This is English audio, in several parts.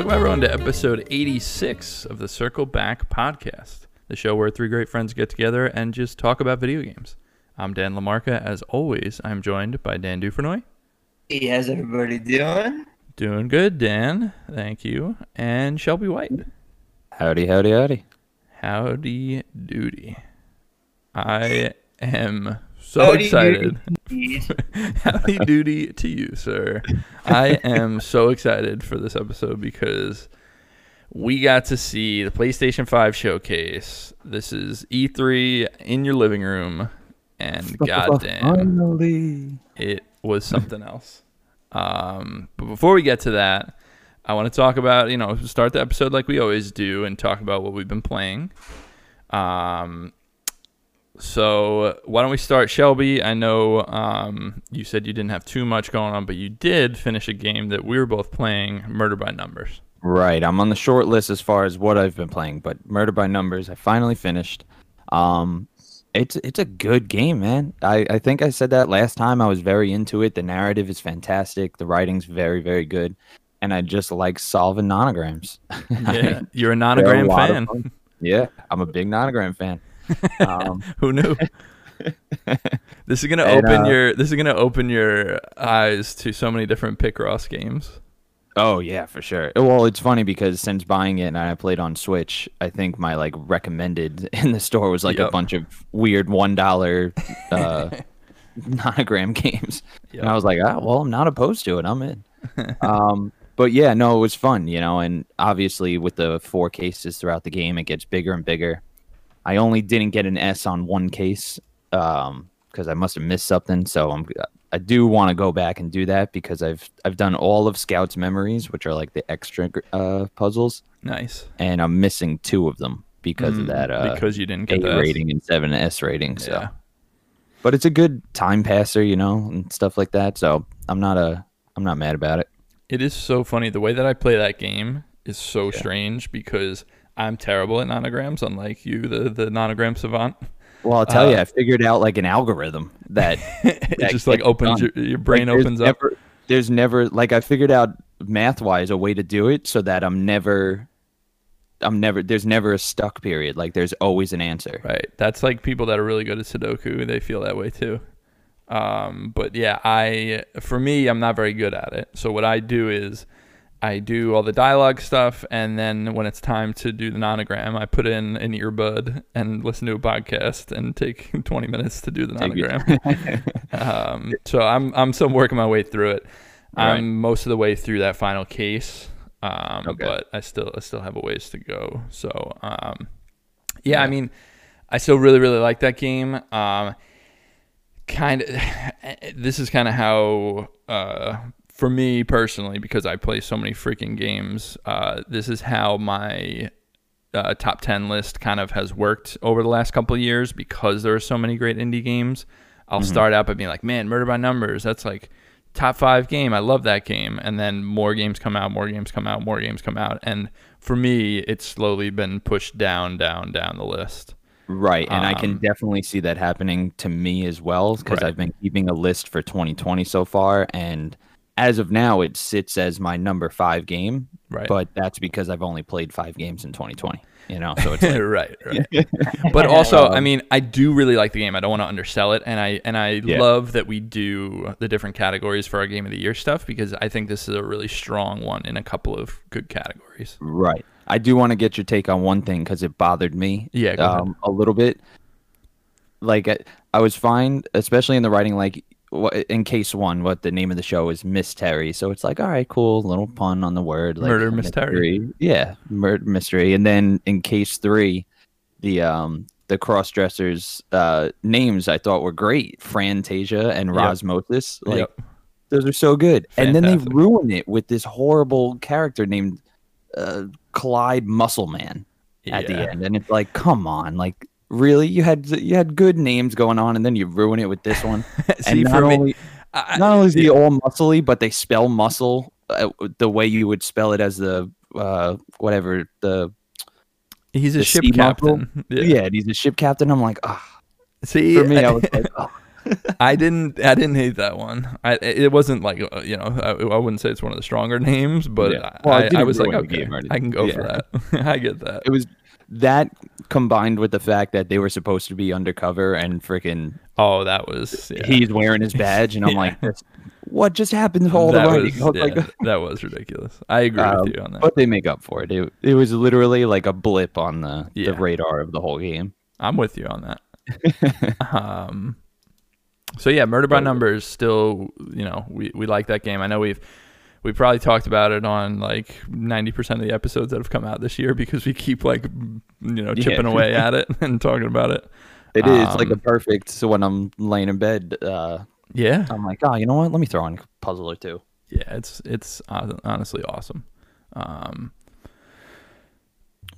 Welcome, everyone, to episode 86 of the Circle Back podcast, the show where three great friends get together and just talk about video games. I'm Dan Lamarca. As always, I'm joined by Dan Dufresnoy. Hey, how's everybody doing? Doing good, Dan. Thank you. And Shelby White. Howdy, howdy, howdy. Howdy doody. I am so Howdy excited. doody. Howdy doody to you, sir. I am so excited for this episode because we got to see the PlayStation 5 showcase. This is E3 in your living room, and goddamn, Finally. it was something else. Um, but before we get to that, I want to talk about, you know, start the episode like we always do and talk about what we've been playing. Um, so why don't we start, Shelby? I know um, you said you didn't have too much going on, but you did finish a game that we were both playing, Murder by Numbers. Right, I'm on the short list as far as what I've been playing, but Murder by Numbers, I finally finished. Um, it's it's a good game, man. I, I think I said that last time. I was very into it. The narrative is fantastic. The writing's very very good, and I just like solving nonograms. Yeah, you're a They're a nonogram fan. Yeah, I'm a big nonogram fan. Um, Who knew? this is gonna And, open uh, your this is gonna open your eyes to so many different Picross games. Oh yeah, for sure. Well, it's funny because since buying it and I played on Switch, I think my like recommended in the store was like Yep. a bunch of weird one dollar uh, nonogram games, Yep. and I was like, ah, well, I'm not opposed to it. I'm in. um, but yeah, no, it was fun, you know, and obviously with the four cases throughout the game, it gets bigger and bigger. I only didn't get an S on one case um because I must have missed something. So I'm I do want to go back and do that because I've I've done all of Scout's memories, which are like the extra uh, puzzles, Nice. and I'm missing two of them because Mm, of that uh, because you didn't get that rating and seven S rating. So, Yeah. but it's a good time passer, you know, and stuff like that. So I'm not a I'm not mad about it. It is so funny. The way that I play that game is so strange because I'm terrible at nonograms, unlike you, the the nonogram savant. Well, I'll tell Uh, you, I figured out like an algorithm that it that just like opens your, your brain Like, opens up. never- There's never like I figured out math wise a way to do it so that I'm never, I'm never. There's never a stuck period. Like there's always an answer. Right. That's like people that are really good at Sudoku. They feel that way too. Um, but yeah, I for me, I'm not very good at it. So what I do is I do all the dialogue stuff, and then when it's time to do the nonogram, I put in an earbud and listen to a podcast and take 20 minutes to do the nonogram. um, so I'm I'm still working my way through it. Right. I'm most of the way through that final case, um, Okay. but I still I still have a ways to go. So um, yeah, I mean, I still really really like that game. Um, kind of, this is kind of how uh, for me personally because I play so many freaking games. Uh, this is how my uh, top 10 list kind of has worked over the last couple of years because there are so many great indie games. I'll start out by being like, man, Murder by Numbers, that's like top five game. I love that game. And then more games come out, more games come out, more games come out. And for me, it's slowly been pushed down, down, down the list. Right, and I can Um, definitely see that happening to me as well because Right. I've been keeping a list for 2020 so far, and as of now, it sits as my number five game. Right. But that's because I've only played five games in 2020. You know, so it's like, right, right. But also, I Um, mean, I do really like the game. I don't want to undersell it, and I and I Yeah. love that we do the different categories for our game of the year stuff because I think this is a really strong one in a couple of good categories. Right. I do want to get your take on one thing because it bothered me. Yeah, um, a little bit. Like I, I was fine, especially in the writing. Like in case one, what the name of the show is Miss Terry. So it's like, all right, cool, little pun on the word, like Murder Miss Terry. mystery. Yeah, murder mystery. And then in case three, the um the cross dressers uh names I thought were great, Frantasia and Yep. Like Yep. those are so good. And then they ruin it with this horrible character named uh, Clyde Muscleman at the end, and it's like, come on, like really, you had you had good names going on, and then you ruin it with this one. See, and not for me, only I- not only is he all muscly, but they spell muscle uh, the way you would spell it as the uh, whatever the he's a the ship captain. yeah. and he's a ship captain. I'm like, ah, See, for me, I I- was like, oh. I didn't. I didn't hate that one. I, it wasn't like uh, you know. I, I wouldn't say it's one of the stronger names, but Yeah. Well, I, I was like, okay, game or anything. I can go for that. I get that. It was that combined with the fact that they were supposed to be undercover and freaking Oh, that was yeah. he's wearing his badge, and I'm Yeah. like, what just happened to all that the writing? was, yeah, like, that was ridiculous. I agree Um, with you on that. but they make up for it. It, it was literally like a blip on the, the radar of the whole game. I'm with you on that. um, so yeah, Murder by Numbers still, you know, we, we like that game. I know we've we probably talked about it on like 90% of the episodes that have come out this year because we keep like you know Yeah. chipping away at it and talking about it. It is like a Um, perfect. So when I'm laying in bed, uh, Yeah. I'm like, oh, you know what? Let me throw on a puzzle or two. Yeah, it's it's honestly awesome. Um,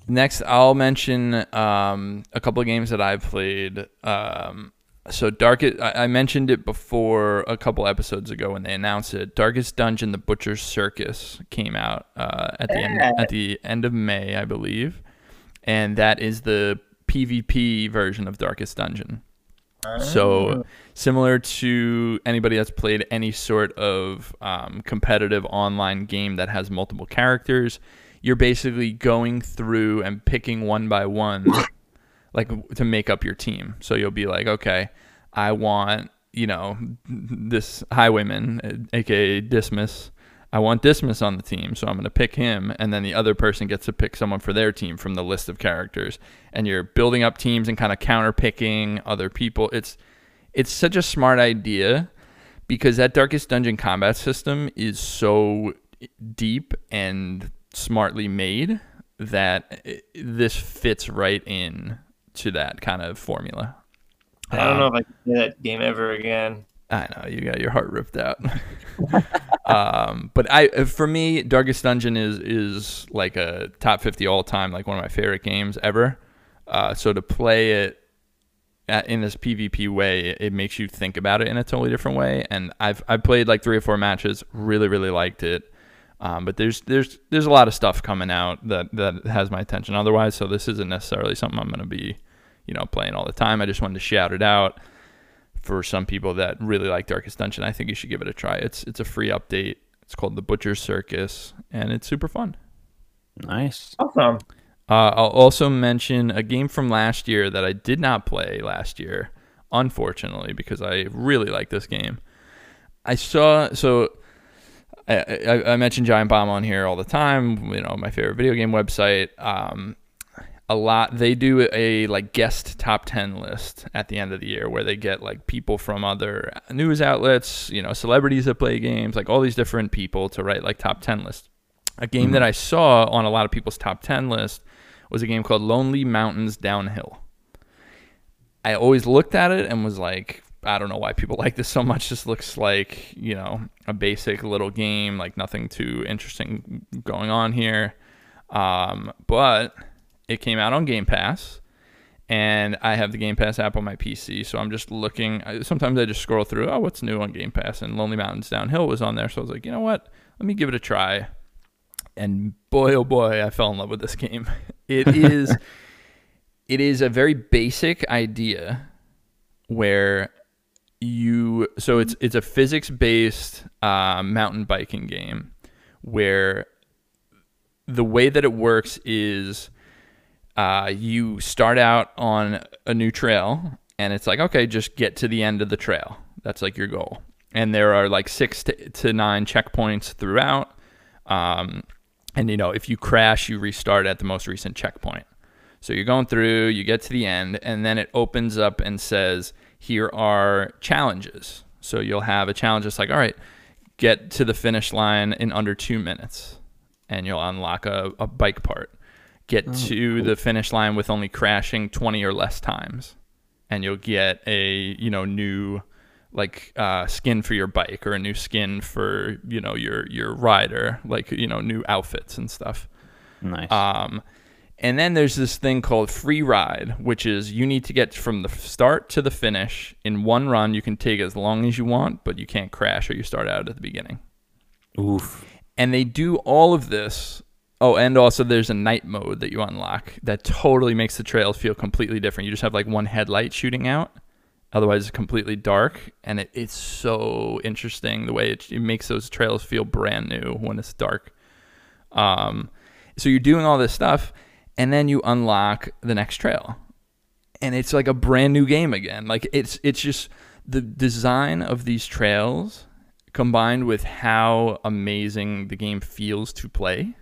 next, I'll mention um, a couple of games that I've played. Um, so Darkest, I, I mentioned it before a couple episodes ago when they announced it. Darkest Dungeon: The Butcher's Circus came out uh, at the end at the end of May, I believe, and that is the PvP version of Darkest Dungeon. So similar to anybody that's played any sort of um, competitive online game that has multiple characters, you're basically going through and picking one by one, like to make up your team. So you'll be like, okay, I want you know this highwayman, uh, aka Dismas. I want Dismas on the team, so I'm going to pick him, and then the other person gets to pick someone for their team from the list of characters. And you're building up teams and kind of counter picking other people. It's it's such a smart idea because that Darkest Dungeon combat system is so deep and smartly made that it, this fits right in to that kind of formula. I don't know Um, if I can play that game ever again. I know you got your heart ripped out. um, but I, for me, Darkest Dungeon is is like a top fifty all time, like one of my favorite games ever. Uh, so to play it at, in this PvP way, it, it makes you think about it in a totally different way. And I've I've played like three or four matches, really really liked it. Um, but there's there's there's a lot of stuff coming out that that has my attention. Otherwise, so this isn't necessarily something I'm going to be, you know, playing all the time. I just wanted to shout it out for some people that really like Darkest Dungeon. I think you should give it a try. It's it's a free update. It's called The Butcher's Circus, and it's super fun. Nice. Awesome. Uh, I'll also mention a game from last year that I did not play last year, unfortunately, because I really like this game. I saw so I, I, I mentioned Giant Bomb on here all the time. You know, my favorite video game website. Um, a lot they do a like guest top 10 list at the end of the year where they get like people from other news outlets you know celebrities that play games like all these different people to write like top 10 lists a game that i saw on a lot of people's top 10 list was a game called lonely mountains downhill i always looked at it and was like i don't know why people like this so much this looks like you know a basic little game like nothing too interesting going on here um, but it came out on Game Pass, and I have the Game Pass app on my PC. So I'm just looking. Sometimes I just scroll through. Oh, what's new on Game Pass? And Lonely Mountains Downhill was on there. So I was like, you know what? Let me give it a try. And boy, oh boy, I fell in love with this game. It is, it is a very basic idea where you. So it's it's a physics based uh, mountain biking game where the way that it works is uh, you start out on a new trail and it's like okay just get to the end of the trail. That's like your goal. And there are like six to, to nine checkpoints throughout. Um, and you know if you crash you restart at the most recent checkpoint. So you're going through you get to the end and then it opens up and says here are challenges so you'll have a challenge that's like all right get to the finish line in under two minutes and you'll unlock a, a bike part. Get to the finish line with only crashing 20 or less times, and you'll get a you know new like uh, skin for your bike or a new skin for you know your your rider, like you know new outfits and stuff. Nice. Um, and then there's this thing called free ride, which is you need to get from the start to the finish in one run. You can take as long as you want, but you can't crash or you start out at the beginning Oof. and they do all of this. Oh, and also there's a night mode that you unlock that totally makes the trails feel completely different. You just have like one headlight shooting out, Otherwise, it's completely dark, and it, it's so interesting the way it, it makes those trails feel brand new when it's dark. Um, so you're doing all this stuff, and then you unlock the next trail, and it's like a brand new game again. Like it's it's just the design of these trails combined with how amazing the game feels to play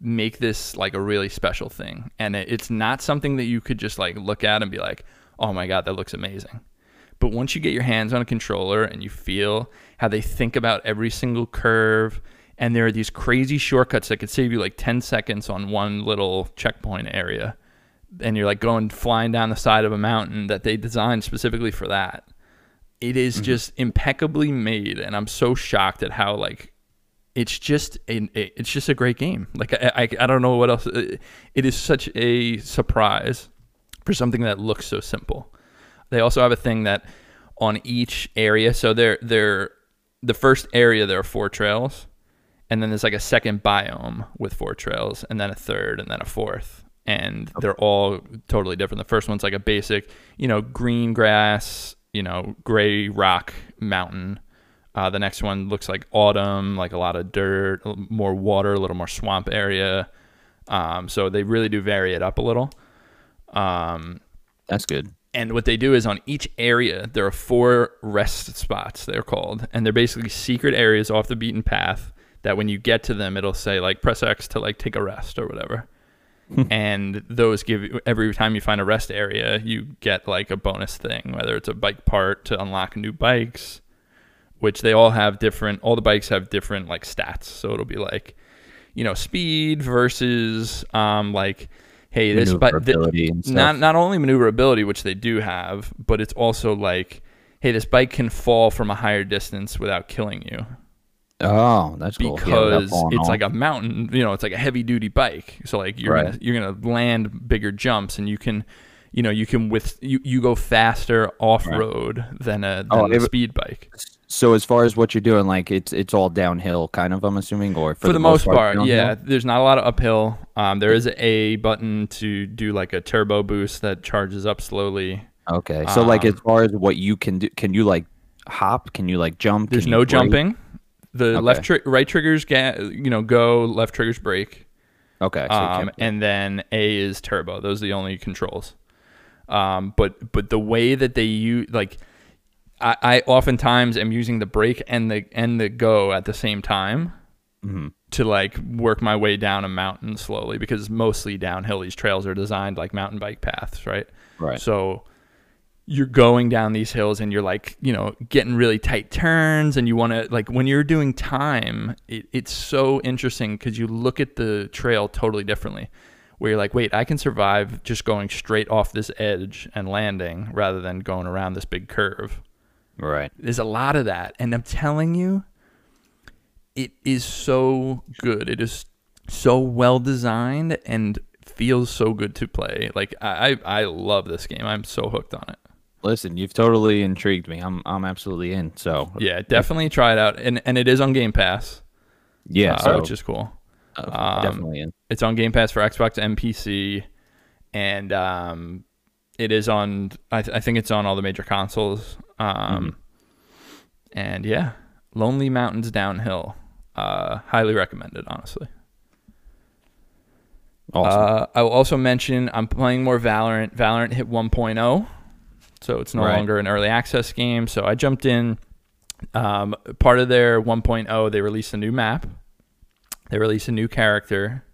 make this like a really special thing. And it's not something that you could just like look at and be like oh my god that looks amazing. But once you get your hands on a controller and you feel how they think about every single curve and there are these crazy shortcuts that could save you like 10 seconds on one little checkpoint area. And you're like going flying down the side of a mountain that they designed specifically for that. It is mm-hmm. just impeccably made and i'm so shocked at how like it's just a, it's just a great game. Like I, I, I don't know what else uh, it is such a surprise for something that looks so simple. They also have a thing that on each area so they're they're the first area there are four trails and then there's like a second biome with four trails and then a third and then a fourth. And they're all totally different. The first one's like a basic you know green grass you know gray rock mountain. Uh, the next one looks like autumn like a lot of dirt more water a little more swamp area. Um, so they really do vary it up a little. Um, That's good. and what they do is on each area, there are four rest spots, they're called. And they're basically secret areas off the beaten path that when you get to them, it'll say, like, press X to, like, take a rest or whatever. and those give you, every time you find a rest area, you get, like, a bonus thing, whether it's a bike part to unlock new bikes, which they all have different, all the bikes have different, like, stats. So it'll be like, you know, speed versus, um, like, hey, this bike, Maneuverability and stuff. not not only maneuverability, which they do have, but it's also like, hey, this bike can fall from a higher distance without killing you Oh, that's cool. Yeah, because falling it's off. like a mountain. You know, it's like a heavy duty bike. So like you're Right. gonna you're gonna land bigger jumps, and you can, you know, you can with you you go faster off road than a than Oh, a it- speed bike. So as far as what you're doing, like it's it's all downhill, kind of. I'm assuming, or for, For, the, most part, downhill? yeah. There's not a lot of uphill. Um, there is a button to do like a turbo boost that charges up slowly. Okay. So like Um, as far as what you can do, can you like hop? Can you like jump? There's no brake? jumping. The Okay. left tri- right triggers ga- you know go, left triggers brake. Okay. So um, and then A is turbo. Those are the only controls. Um, but but the way that they use like I, I oftentimes am using the brake and the and the go at the same time Mm-hmm. to like work my way down a mountain slowly because mostly downhill these trails are designed like mountain bike paths, right? right. So you're going down these hills and you're like, you know, getting really tight turns and you want to like when you're doing time, it, it's so interesting because you look at the trail totally differently. Where you're like, wait, I can survive just going straight off this edge and landing rather than going around this big curve. right. There's a lot of that, and I'm telling you, it is so good. It is so well designed and feels so good to play. Like I, I, I love this game. I'm so hooked on it. Listen, you've totally intrigued me. I'm I'm absolutely in. So Yeah, definitely try it out, and and it is on Game Pass, yeah, uh, so which is cool. uh, um, definitely in. It's on Game Pass for Xbox and PC, and um, it is on. I, th- I think it's on all the major consoles. Um, and yeah, Lonely Mountains Downhill, uh, highly recommended. Honestly, Awesome. uh, I will also mention I'm playing more Valorant. Valorant hit 1.0, so it's no Right. longer an early access game. So I jumped in. Um, part of their 1.0, they released a new map. They released a new character,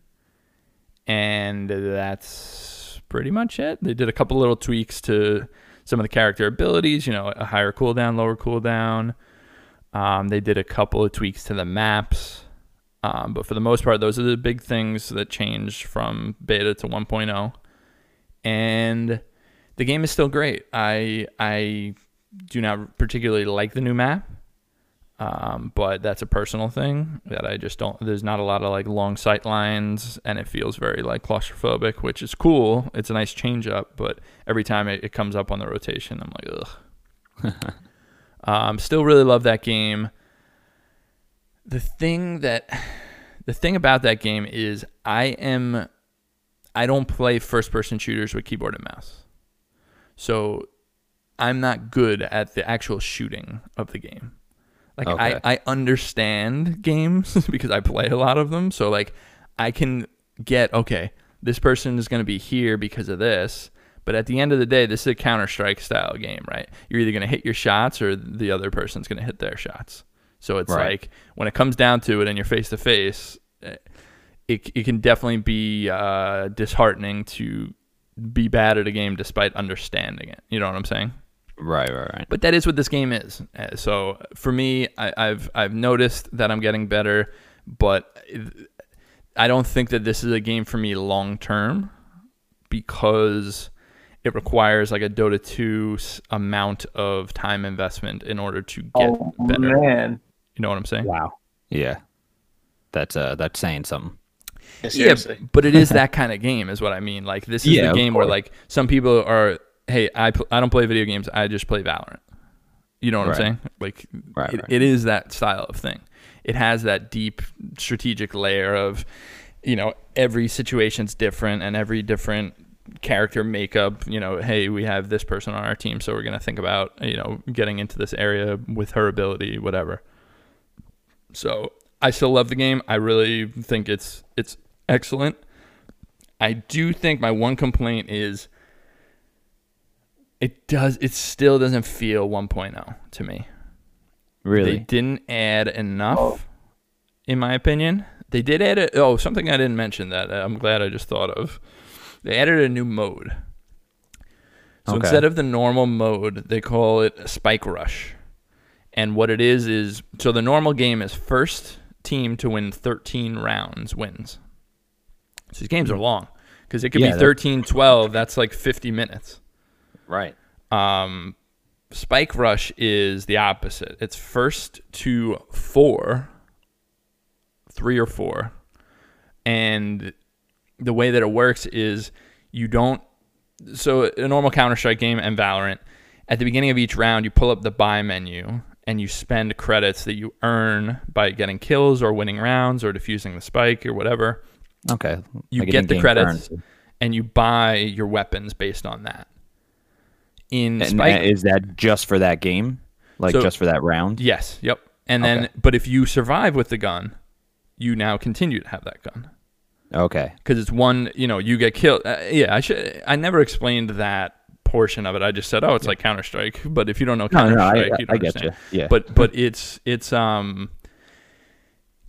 and that's pretty much it. They did a couple little tweaks to some of the character abilities. You know, a higher cooldown, lower cooldown. Um, they did a couple of tweaks to the maps. Um, but for the most part, those are the big things that changed from beta to 1.0. And the game is still great. I I do not particularly like the new map, um, but that's a personal thing that I just don't. There's not a lot of like long sight lines, and it feels very like claustrophobic, which is cool. It's a nice change up, but every time it, it comes up on the rotation, I'm like, ugh. um, still really love that game the thing that the thing about that game is I am I don't play first person shooters with keyboard and mouse. So I'm not good at the actual shooting of the game. Like Okay. I, I understand games because I play a lot of them. So like I can get okay, this person is going to be here because of this. But at the end of the day, this is a Counter Strike style game, right? You're either going to hit your shots or the other person's going to hit their shots. So it's Right. like when it comes down to it and you're face to face, it it can definitely be uh, disheartening to be bad at a game despite understanding it. You know what I'm saying? Right, right, right. But that is what this game is. Uh, So for me, I, I've I've noticed that I'm getting better, but I don't think that this is a game for me long term because it requires like a Dota 2 amount of time investment in order to get oh better. man. You know what I'm saying? Wow. Yeah. That's uh that's saying something. Yeah, seriously. Yeah, but it is that kind of game, is what I mean. Like this is Yeah, the game where like some people are, hey, I pl- I don't play video games, I just play Valorant. You know what Right. I'm saying? Like Right, it, right. it is that style of thing. It has that deep strategic layer of, you know, every situation's different and every different character makeup. You know, hey, we have this person on our team, so we're gonna think about you know getting into this area with her ability, whatever. So I still love the game. I really think it's it's excellent. I do think my one complaint is it does it still doesn't feel 1.0 to me. Really? They didn't add enough, Oh. in my opinion. They did add a, oh something I didn't mention that uh, I'm glad I just thought of. They added a new mode. So Okay. instead of the normal mode, they call it a spike rush. And what it is is so the normal game is first team to win 13 rounds wins. So these games are long because it could Yeah, be that- 13 12, that's like 50 minutes. Right. Um, Spike Rush is the opposite. It's first to four, three or four, and the way that it works is you don't. So a normal Counter Strike game and Valorant, at the beginning of each round, you pull up the buy menu and you spend credits that you earn by getting kills or winning rounds or defusing the spike or whatever Okay. you Like get the credits currency. and you buy your weapons based on that. In And Spike, is that just for that game? Like So- just for that round? yes, yep. And then, Okay. but if you survive with the gun, you now continue to have that gun Okay. because it's one. You know, you get killed. Uh, yeah, I should. I never explained that portion of it. I just said, oh, it's like Counter Strike. But if you don't know No, Counter no, I, Strike, you don't I get understand. you. Yeah. But but it's it's um.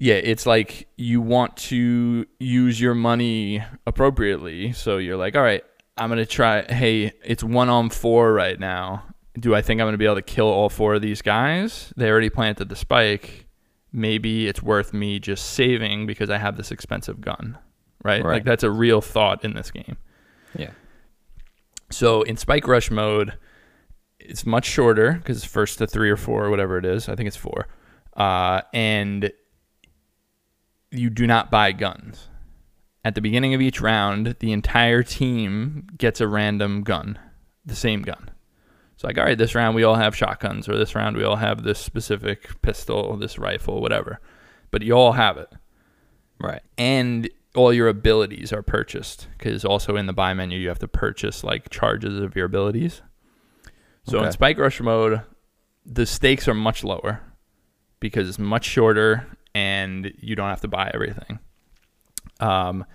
Yeah, it's like you want to use your money appropriately. So you're like, all right, I'm gonna try. Hey, it's one on four right now. Do I think I'm gonna be able to kill all four of these guys? They already planted the spike. Maybe it's worth me just saving because I have this expensive gun, right? Right. Like that's a real thought in this game. yeah. So in Spike Rush mode, it's much shorter because it's first to three or four, or whatever it is. I think it's four. Uh, and you do not buy guns. At the beginning of each round, the entire team gets a random gun, the same gun. It's like, all right, this round we all have shotguns, or this round we all have this specific pistol, this rifle, whatever. But you all have it Right. and all your abilities are purchased because also in the buy menu you have to purchase like charges of your abilities. So in Spike Rush mode, the stakes are much lower because it's much shorter and you don't have to buy everything. Um,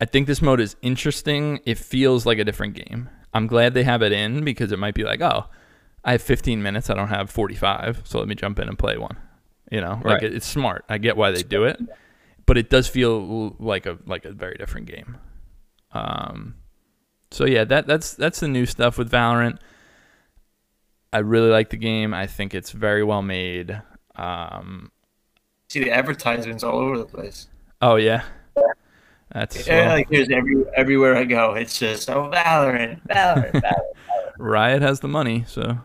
I think this mode is interesting. It feels like a different game. I'm glad they have it in because it might be like, oh, I have 15 minutes. I don't have 45, so let me jump in and play one. You know, like Right. it, it's smart. I get why they do it, but it does feel like a like a very different game. Um, so yeah, that that's that's the new stuff with Valorant. I really like the game. I think it's very well made. Um, See the advertisements all over the place. oh yeah, that's Yeah, well, like there's every everywhere I go, it's just oh Valorant, Valorant, Valorant. Riot has the money, so.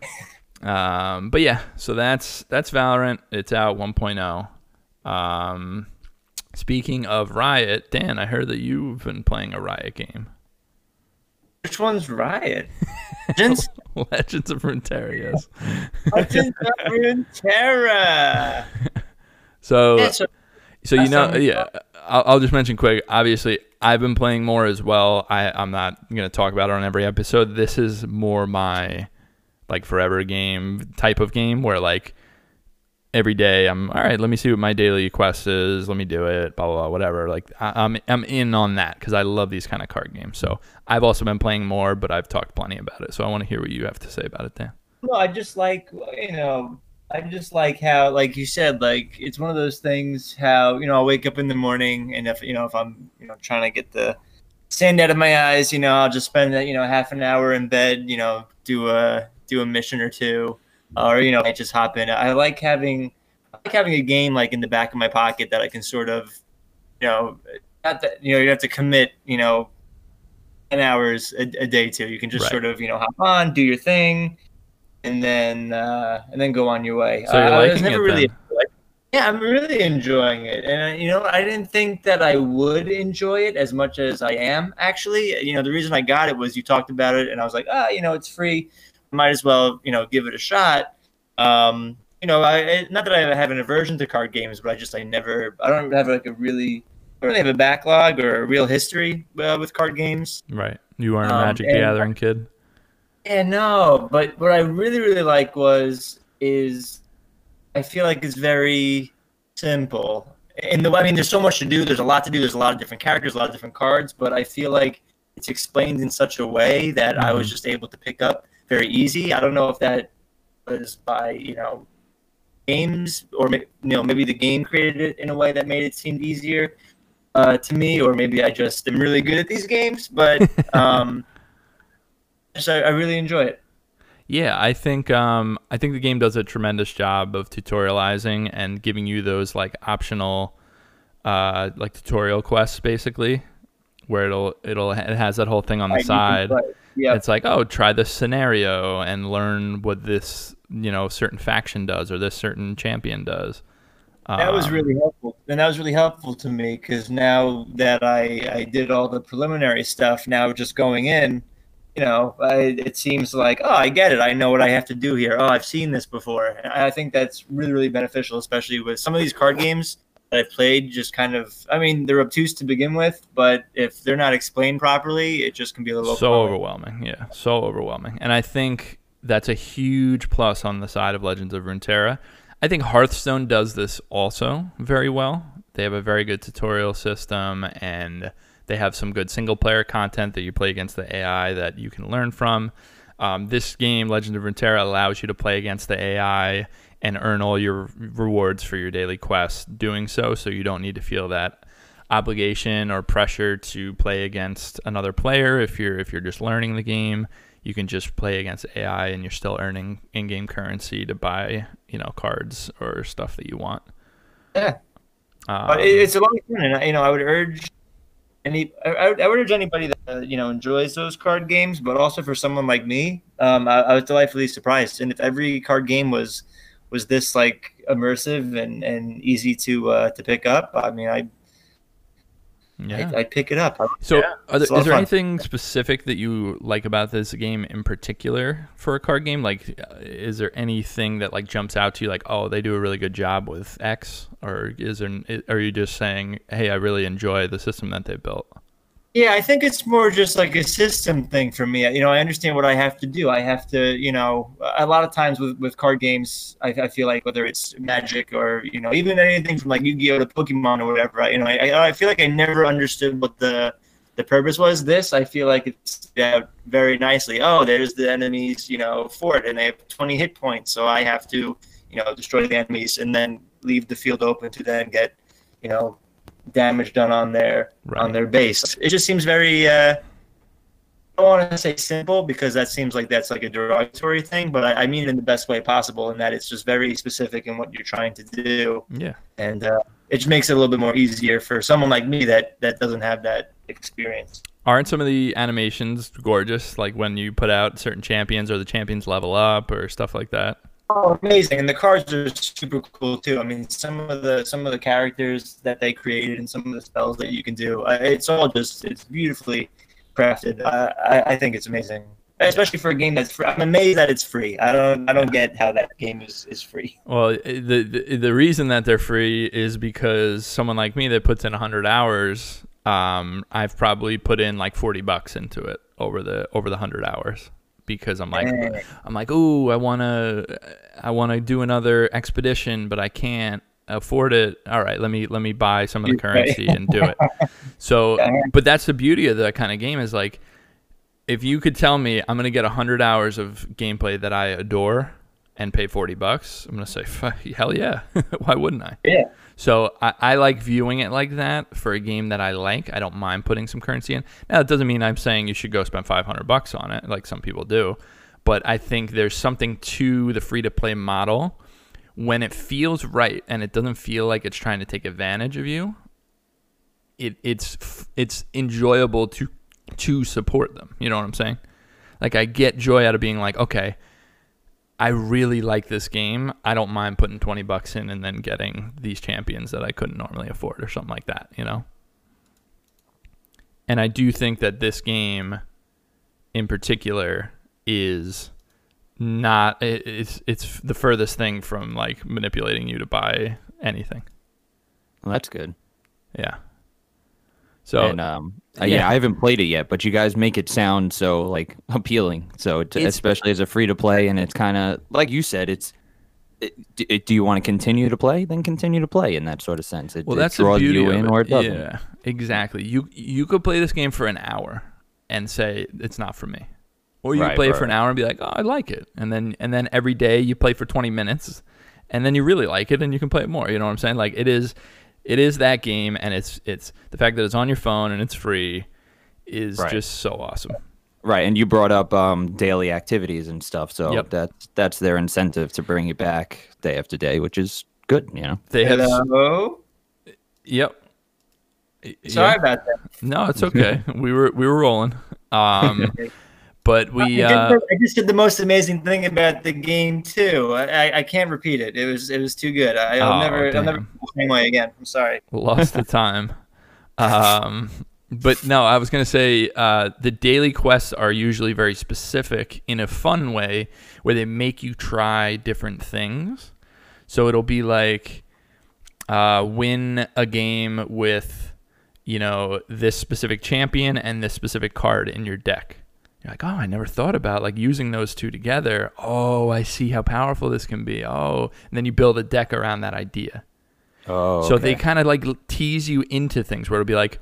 Um, but yeah, so that's that's Valorant. It's out 1.0. Um, speaking of Riot, Dan, I heard that you've been playing a Riot game, Which one's Riot? Legends, Legends of Runeterra. Yes. Legends of Runeterra. So Yeah, so So you know, yeah. I'll, I'll just mention quick. Obviously, I've been playing more as well. I I'm not gonna talk about it on every episode. This is more my like forever game type of game where like every day I'm all right. Let me see what my daily quest is. Let me do it. Blah blah blah. Whatever. Like I, I'm I'm in on that because I love these kind of card games. So I've also been playing more, but I've talked plenty about it. So I want to hear what you have to say about it, Dan. No, I just like you know, I just like how, like you said, like it's one of those things. How you know, I'll wake up in the morning, and if you know, if I'm you know trying to get the sand out of my eyes, you know, I'll just spend that, you know half an hour in bed, you know, do a do a mission or two, or you know, I just hop in. I like having, I like having a game like in the back of my pocket that I can sort of, you know, not that you know you have to commit, you know. 10 hours a, a day to you can just Right. sort of you know hop on do your thing and then uh, and then go on your way. So you're I was liking never it really, then? yeah, I'm really enjoying it, and uh, you know, I didn't think that I would enjoy it as much as I am. Actually, you know, the reason I got it was you talked about it, and I was like, ah, you know, it's free, might as well, you know, give it a shot. Um, you know, I not that I have an aversion to card games, but I just I never, I don't have like a really, I don't really have a backlog or a real history uh, with card games. Right. You aren't a Um, Magic the Gathering kid. Yeah, no, but what I really, really like was is I feel like it's very simple. And the I mean, there's so much to do. There's a lot to do. There's a lot of different characters, a lot of different cards. But I feel like it's explained in such a way that I was just able to pick up very easy. I don't know if that was by you know games or you know maybe the game created it in a way that made it seem easier uh, to me, or maybe I just am really good at these games. But um, I, I really enjoy it. Yeah, I think um, I think the game does a tremendous job of tutorializing and giving you those like optional uh, like tutorial quests basically, where it'll it'll it has that whole thing on the side. Yeah, It's like, oh, try this scenario and learn what this you know certain faction does or this certain champion does. that was Um, really helpful, and that was really helpful to me because now that I I did all the preliminary stuff, now just going in, you know, I, it seems like oh, I get it. I know what I have to do here. Oh, I've seen this before. And I think that's really really beneficial, especially with some of these card games that I've played. Just kind of, I mean, they're obtuse to begin with, but if they're not explained properly, it just can be a little so overwhelming. overwhelming. Yeah, so overwhelming. And I think that's a huge plus on the side of Legends of Runeterra. I think Hearthstone does this also very well. They have a very good tutorial system and they have some good single player content that you play against the AI that you can learn from. Um, this game, Legend of Runeterra, allows you to play against the AI and earn all your rewards for your daily quests doing so, so you don't need to feel that obligation or pressure to play against another player if you're if you're just learning the game you can just play against AI and you're still earning in-game currency to buy you know cards or stuff that you want Yeah. um, But it's a long fun, and you know, I would urge any, I, would, I would urge anybody that uh, you know enjoys those card games, but also for someone like me, um, I, I was delightfully surprised. And if every card game was was this like immersive and, and easy to uh, to pick up, I mean, I yeah. I I'd pick it up. So, Yeah, are it's there, is there fun. anything specific that you like about this game in particular for a card game? Like, uh, is there anything that like jumps out to you, like, oh, they do a really good job with X, or is there? Are you just saying, hey, I really enjoy the system that they built? Yeah, I think it's more just like a system thing for me. You know, I understand what I have to do. I have to, you know, a lot of times with, with card games, I, I feel like whether it's Magic or you know even anything from like Yu-Gi-Oh to Pokemon or whatever, you know, I, I feel like I never understood what the the purpose was. This I feel like it's very nicely. Oh, there's the enemy's, you know, fort, and they have 20 hit points, so I have to, you know, destroy the enemies and then leave the field open to then get, you know, damage done on their Right. on their base. It just seems very. Uh, I don't want to say simple because that seems like that's like a derogatory thing, but I, I mean it in the best way possible, in that it's just very specific in what you're trying to do, Yeah. and uh, it just makes it a little bit more easier for someone like me that that doesn't have that experience. Aren't some of the animations gorgeous? Like when you put out certain champions or the champions level up or stuff like that? Oh, amazing! And the cards are super cool too. I mean, some of the some of the characters that they created and some of the spells that you can do. Uh, it's all just it's beautifully crafted. I I think it's amazing. especially for a game that's free. I'm amazed that it's free. I don't I don't get how that game is, is free. Well, the, the the reason that they're free is because someone like me that puts in 100 hours, um, I've probably put in like 40 bucks into it over the over the 100 hours because I'm like I'm like, "Ooh, I want to I want to do another expedition, but I can't afford it. All right, let me let me buy some of the currency and do it." So, but that's the beauty of that kind of game is like if you could tell me I'm going to get 100 hours of gameplay that I adore and pay 40 bucks, I'm going to say, "Fuck, hell yeah. Why wouldn't I? Yeah. So I, I like viewing it like that for a game that I like. I don't mind putting some currency in. Now, it doesn't mean I'm saying you should go spend 500 bucks on it, like some people do. But I think there's something to the free to play model when it feels right and it doesn't feel like it's trying to take advantage of you. It, it's it's enjoyable to to support them. You know what I'm saying? Like I get joy out of being like, okay, I really like this game. I don't mind putting 20 bucks in and then getting these champions that I couldn't normally afford or something like that, you know? And I do think that this game in particular is not it's it's the furthest thing from like manipulating you to buy anything. Well, that's good. Yeah. So and um, yeah. yeah. I haven't played it yet, but you guys make it sound so like appealing. So it, It's- especially as a free to play, and it's kind of like you said, it's. It, d- do you want to continue to play? Then continue to play in that sort of sense. It, Well, it that's the draws beauty you in it. or it doesn't. Yeah, exactly. You you could play this game for an hour and say it's not for me, or you could Right, play it right, for an hour and be like, oh, I like it, and then and then every day you play for twenty minutes, and then you really like it and you can play it more. You know what I'm saying? Like it is, it is that game, and it's it's the fact that it's on your phone and it's free is Right. just so awesome. Right, and you brought up um, daily activities and stuff, so Yep. that's that's their incentive to bring you back day after day, which is good. You know, They have, Hello. yep. Sorry yeah. about that. No, it's okay. we were we were rolling. Um, but we I, uh, I just did the most amazing thing about the game too. I, I, can't repeat it. It was it was too good. I, I'll Oh, never I'll never damn. feel the same way again. I'm sorry. lost the time. Um, but no, I was gonna say uh, the daily quests are usually very specific in a fun way, where they make you try different things. So it'll be like uh, win a game with you know this specific champion and this specific card in your deck. You're like, oh, I never thought about like using those two together. Oh, I see how powerful this can be. Oh, and then you build a deck around that idea. oh, So they kind of like tease you into things where it'll be like,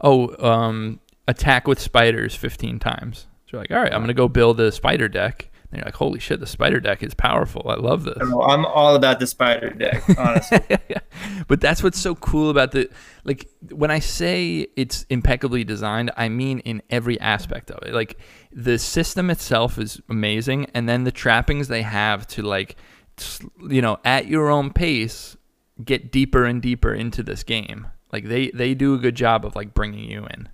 oh, um, attack with spiders 15 times. So you're like, all right, I'm going to go build a spider deck. And you're like, holy shit, the spider deck is powerful. I love this. I'm all about the spider deck, honestly. but that's what's so cool about the like when I say it's impeccably designed, I mean in every aspect of it. Like the system itself is amazing, and then the trappings they have to like, you know, at your own pace, get deeper and deeper into this game. Like they they do a good job of like bringing you in.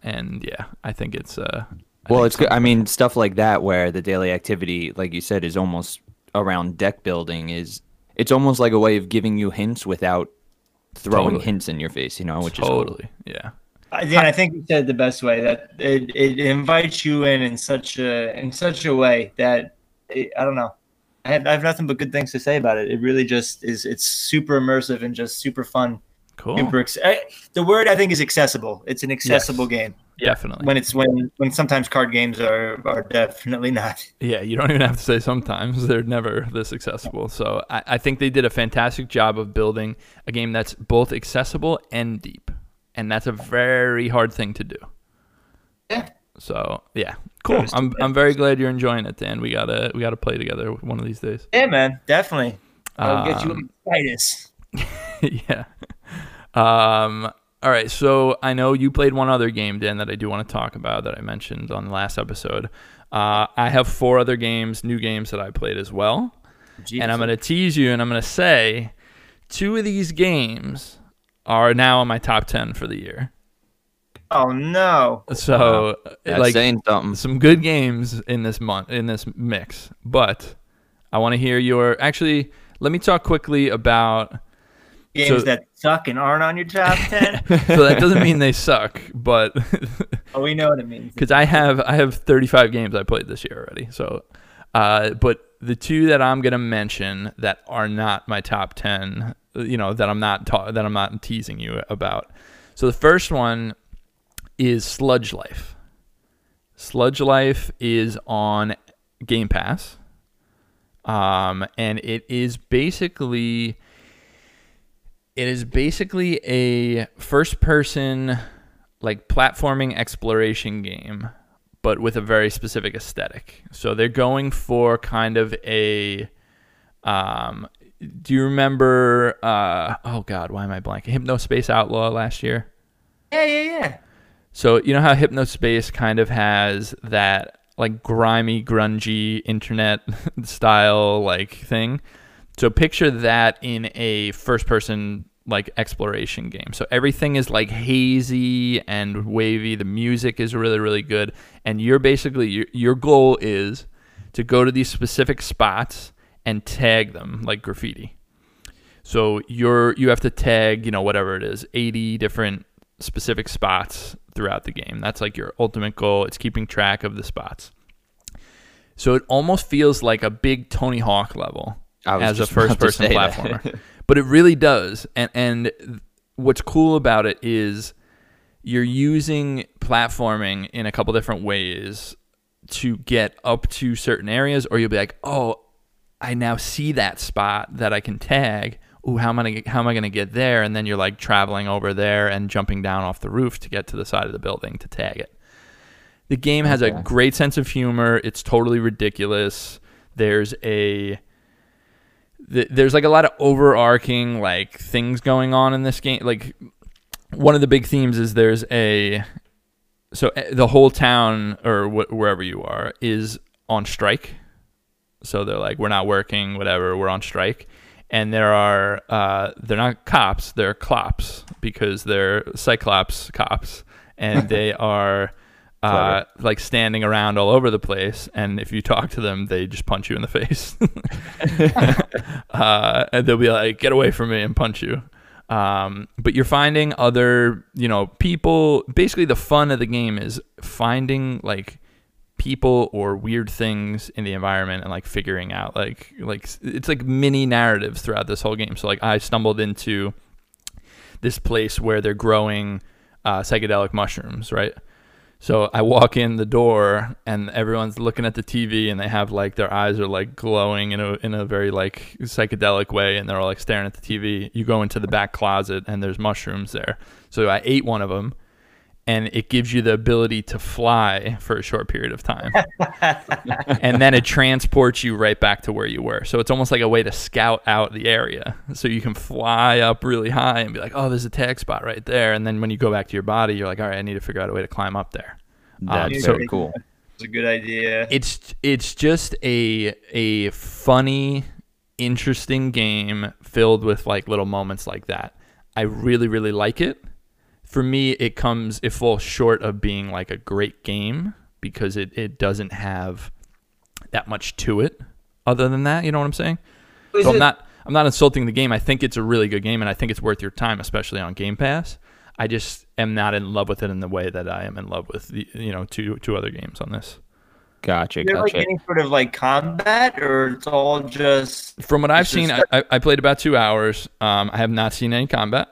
And yeah, I think it's uh. I well, it's good. I mean, stuff like that where the daily activity, like you said, is almost around deck building. Is it's almost like a way of giving you hints without throwing Totally. hints in your face. You know, which is cool. totally yeah. I, I think you said it the best way that it, it invites you in in such a in such a way that it, I don't know. I have, I have nothing but good things to say about it. It really just is. It's super immersive and just super fun. Cool. Super. Ex- I, the word I think is accessible. It's an accessible game. Definitely. When it's when when sometimes card games are are definitely not. Yeah, you don't even have to say sometimes. They're never this accessible. So I, I think they did a fantastic job of building a game that's both accessible and deep. And that's a very hard thing to do. Yeah. So yeah. Cool. I'm I'm very glad you're enjoying it, Dan. We gotta we gotta play together one of these days. Yeah, man, definitely. I'll get you Um, excited. yeah. Um all right, so I know you played one other game, Dan, that I do want to talk about that I mentioned on the last episode. Uh, I have four other games, new games that I played as well. and I'm going to tease you and I'm going to say two of these games are now in my top 10 for the year. Oh no. So, That's like saying something. some good games in this month in this mix, but I want to hear your actually let me talk quickly about games So- that suck and aren't on your top ten. so that doesn't mean they suck, but oh, we know what it means. because I have I have 35 games I played this year already. So, uh, but the two that I'm gonna mention that are not my top 10, you know, that I'm not ta- that I'm not teasing you about. So the first one is Sludge Life. Sludge Life is on Game Pass, um, and it is basically it is basically a first person like platforming exploration game but with a very specific aesthetic so they're going for kind of a um do you remember uh oh god why am i blanking hypnospace outlaw last year Yeah, yeah, yeah. so you know how Hypnospace kind of has that like grimy, grungy internet style like thing. So picture that in a first person like exploration game. So everything is like hazy and wavy. The music is really really good and you're basically your, your goal is to go to these specific spots and tag them like graffiti. So you're you have to tag, you know, whatever it is, 80 different specific spots throughout the game. That's like your ultimate goal. It's keeping track of the spots. So it almost feels like a big Tony Hawk level as a just about to first person platformer. but it really does. And and what's cool about it is you're using platforming in a couple different ways to get up to certain areas or you'll be like, "Oh, I now see that spot that I can tag. Ooh, how am I gonna, how am I going to get there?" And then you're like traveling over there and jumping down off the roof to get to the side of the building to tag it. The game has a great sense of humor. It's totally ridiculous. There's a th- there's like a lot of overarching like things going on in this game. Like one of the big themes is there's a so eh, the whole town or wh- wherever you are is on strike. So they're like, we're not working, whatever, we're on strike. And there are, uh, they're not cops, they're clops because they're Cyclops cops. And they are uh, like standing around all over the place. And if you talk to them, they just punch you in the face. uh, and they'll be like, get away from me and punch you. Um, but you're finding other, you know, people. Basically, the fun of the game is finding like people or weird things in the environment and like figuring out like like it's like mini narratives throughout this whole game. So like I stumbled into this place where they're growing uh, psychedelic mushrooms, right? So I walk in the door and everyone's looking at the TV and they have like their eyes are like glowing in a in a very like psychedelic way and they're all like staring at the TV. You go into the back closet and there's mushrooms there. So I ate one of them and it gives you the ability to fly for a short period of time. and then it transports you right back to where you were. So it's almost like a way to scout out the area. So you can fly up really high and be like, "Oh, there's a tag spot right there." And then when you go back to your body, you're like, "All right, I need to figure out a way to climb up there." That's Um, so so- cool. It's a good idea. It's it's just a a funny, interesting game filled with like little moments like that. I really really like it. For me, it comes it falls short of being like a great game because it it doesn't have that much to it. Other than that, you know what I'm saying? Is So I'm it- not I'm not insulting the game. I think it's a really good game and I think it's worth your time, especially on Game Pass. I just am not in love with it in the way that I am in love with the you know two two other games on this. Gotcha, Is there like any sort of like combat, or it's all just From what I've seen, just- I, I played about two hours. Um, I have not seen any combat.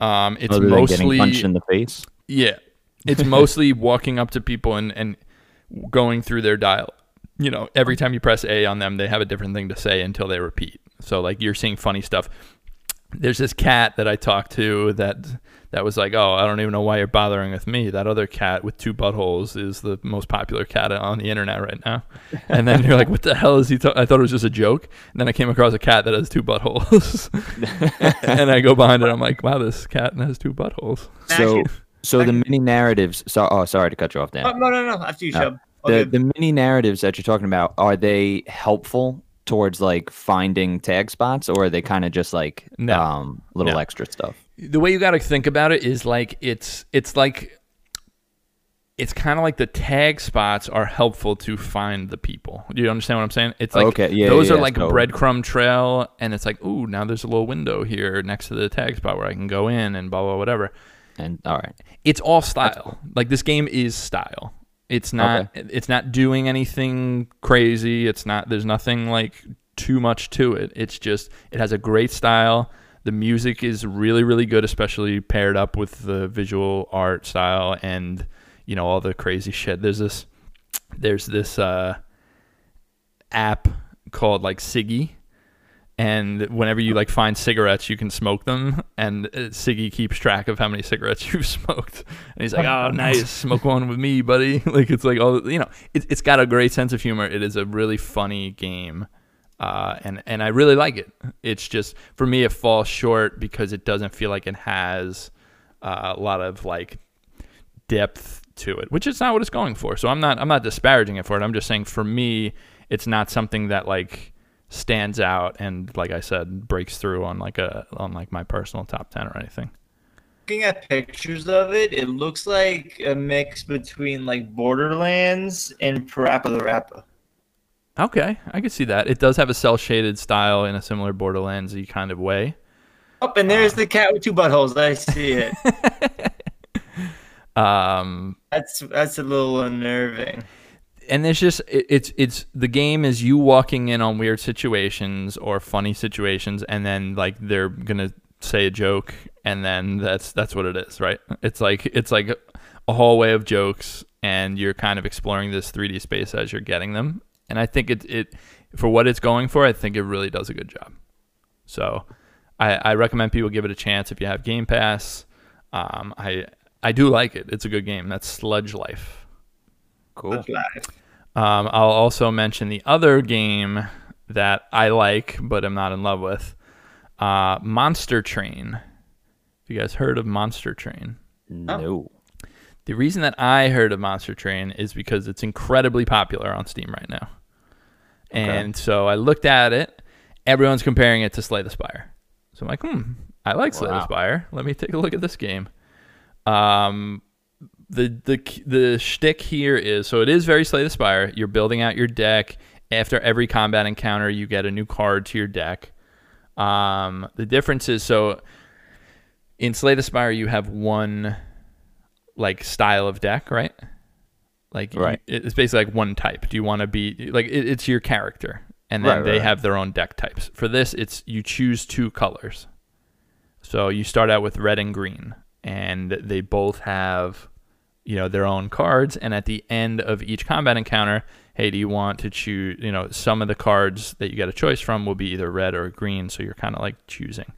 Um, it's Other mostly punched in the face. yeah, it's mostly walking up to people and and going through their dial. You know, every time you press A on them, they have a different thing to say until they repeat. So like you're seeing funny stuff. There's this cat that I talked to that that was like, "Oh, I don't even know why you're bothering with me. That other cat with two buttholes is the most popular cat on the internet right now." And then you're like, "What the hell is he?" ta-" I thought it was just a joke. And then I came across a cat that has two buttholes, and I go behind it. I'm like, "Wow, this cat has two buttholes." So, so the mini narratives. So, oh, sorry to cut you off, Dan. Oh, no, no, no. After you, uh, No. Chubb. The good. the mini narratives that you're talking about are they helpful towards like finding tag spots, or are they kind of just like No. um little No. extra stuff? the way you got to think about it is like it's it's like it's kind of like the tag spots are helpful to find the people. Do you understand what I'm saying? It's like Okay, yeah, those yeah, are like a so- breadcrumb trail, and it's like, ooh, now there's a little window here next to the tag spot where I can go in and blah blah whatever. And all right. It's all style. Like this game is style. It's not. It's not doing anything crazy. It's not. There's nothing like too much to it. It's just. It has a great style. The music is really really good, especially paired up with the visual art style and you know all the crazy shit. There's this. There's this uh, app called like Siggy. And whenever you like find cigarettes, you can smoke them, and uh, Siggy keeps track of how many cigarettes you've smoked. And he's like, "Oh, nice, smoke one with me, buddy." Like it's like all you know. It, it's got a great sense of humor. It is a really funny game, uh, and and I really like it. It's just for me, it falls short because it doesn't feel like it has uh, a lot of like depth to it, which is not what it's going for. So I'm not I'm not disparaging it for it. I'm just saying for me, it's not something that like stands out and like I said breaks through on like a on like my personal top 10 or anything. Looking at pictures of it, it looks like a mix between like Borderlands and Parappa the Rapper. Okay, I can see that. It does have a cel shaded style in a similar Borderlandsy kind of way. Oh, and there's the cat with two buttholes. I see it. Um that's that's a little unnerving. And it's just it, it's it's the game is you walking in on weird situations or funny situations and then like they're gonna say a joke and then that's that's what it is right? It's like it's like a hallway of jokes and you're kind of exploring this 3d space as you're getting them. And i think it it for what it's going for i think it really does a good job. So i i recommend people give it a chance if you have game pass. Um i i do like it. It's a good game. That's sludge life. Cool. That's live. Um, I'll also mention the other game that I like but I'm not in love with, uh, Monster Train. Have you guys heard of Monster Train? No. The reason that I heard of Monster Train is because it's incredibly popular on Steam right now. And so I looked at it. Everyone's comparing it to Slay the Spire. So I'm like, hmm, I like Slay the Spire. Let me take a look at this game. Um, the the the shtick here is so it is very Slay the Spire. You're building out your deck. After every combat encounter, you get a new card to your deck. Um, the difference is so in Slay the Spire, you have one like style of deck, right? Like you- Right. it's basically like one type. Do you want to be like it, it's your character, and then Right, they right. have their own deck types. For this, it's you choose two colors. So you start out with red and green, and they both have you know their own cards. And at the end of each combat encounter, hey, do you want to choose? You know, some of the cards that you get a choice from will be either red or green. So you're kind of like choosing,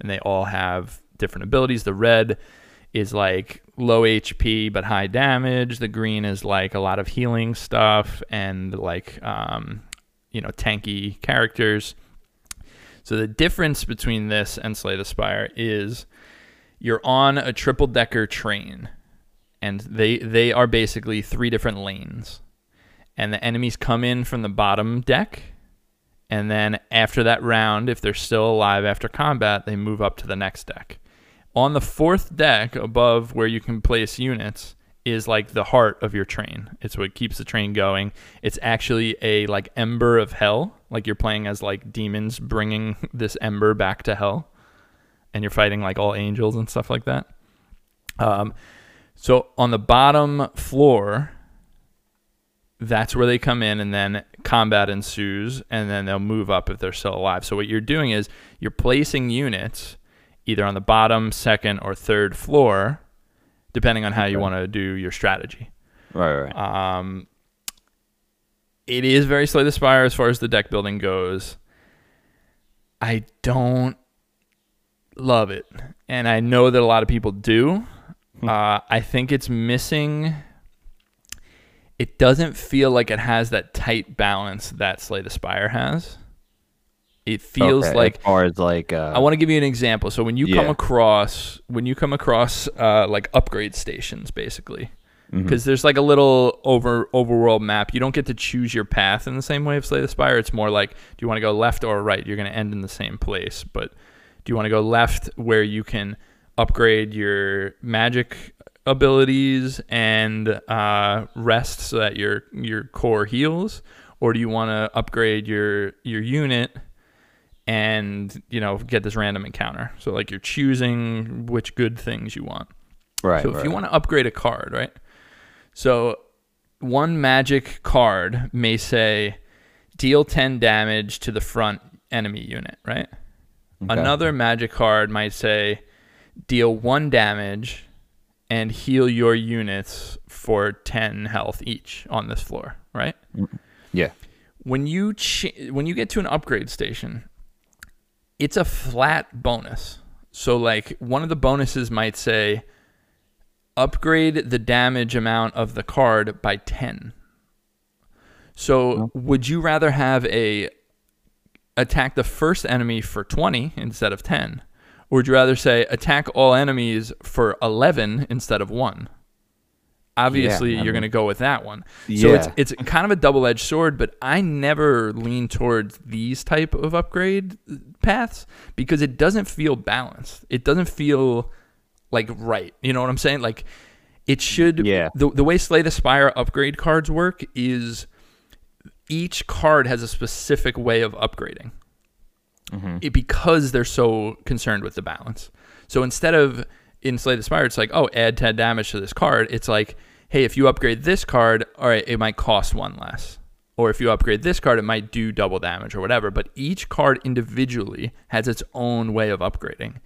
and they all have different abilities. The red is like low HP but high damage. The green is like a lot of healing stuff and like um, you know tanky characters. So the difference between this and Slay the Spire is you're on a triple decker train, and they they are basically three different lanes, and the enemies come in from the bottom deck. And then after that round, if they're still alive after combat, they move up to the next deck on the fourth deck above where you can place units is like the heart of your train. It's what keeps the train going. It's actually a like ember of hell. Like you're playing as like demons bringing this ember back to hell, and you're fighting like all angels and stuff like that. Um, so on the bottom floor, that's where they come in, and then combat ensues, and then they'll move up if they're still alive. So what you're doing is you're placing units either on the bottom, second, or third floor, depending on how you want to do your strategy. Right, right. Um, it is very Slay the Spire as far as the deck building goes. I don't love it, and I know that a lot of people do. Uh, I think it's missing. It doesn't feel like it has that tight balance that Slay the Spire has. It feels Okay, like as far as like uh, I want to give you an example. So when you come across when you come across uh, like upgrade stations, basically, because there's like a little over overworld map. You don't get to choose your path in the same way of Slay the Spire. It's more like, do you want to go left or right? You're going to end in the same place. But do you want to go left where you can upgrade your magic abilities and uh, rest so that your your core heals, or do you want to upgrade your your unit and you know get this random encounter? So like you're choosing which good things you want. Right. So if you want to upgrade a card, right? So one magic card may say deal 10 damage to the front enemy unit, right? Okay. Another magic card might say deal 1 damage and heal your units for 10 health each on this floor, right? Mm-hmm. Yeah. When you ch- when you get to an upgrade station, it's a flat bonus. So like one of the bonuses might say upgrade the damage amount of the card by 10. So mm-hmm. would you rather have a attack the first enemy for 20 instead of 10? Or would you rather say attack all enemies for 11 instead of 1? Obviously, I you're going to go with that one. Yeah. So it's it's kind of a double-edged sword, but I never lean towards these type of upgrade paths because it doesn't feel balanced. It doesn't feel like right. You know what I'm saying? Like it should Yeah. the the way Slay the Spire upgrade cards work is each card has a specific way of upgrading. Mm-hmm. It, because they're so concerned with the balance. So instead of in Slay the Spire, it's like, oh, add 10 damage to this card. It's like, hey, if you upgrade this card, all right, it might cost one less. Or if you upgrade this card, it might do double damage or whatever. But each card individually has its own way of upgrading.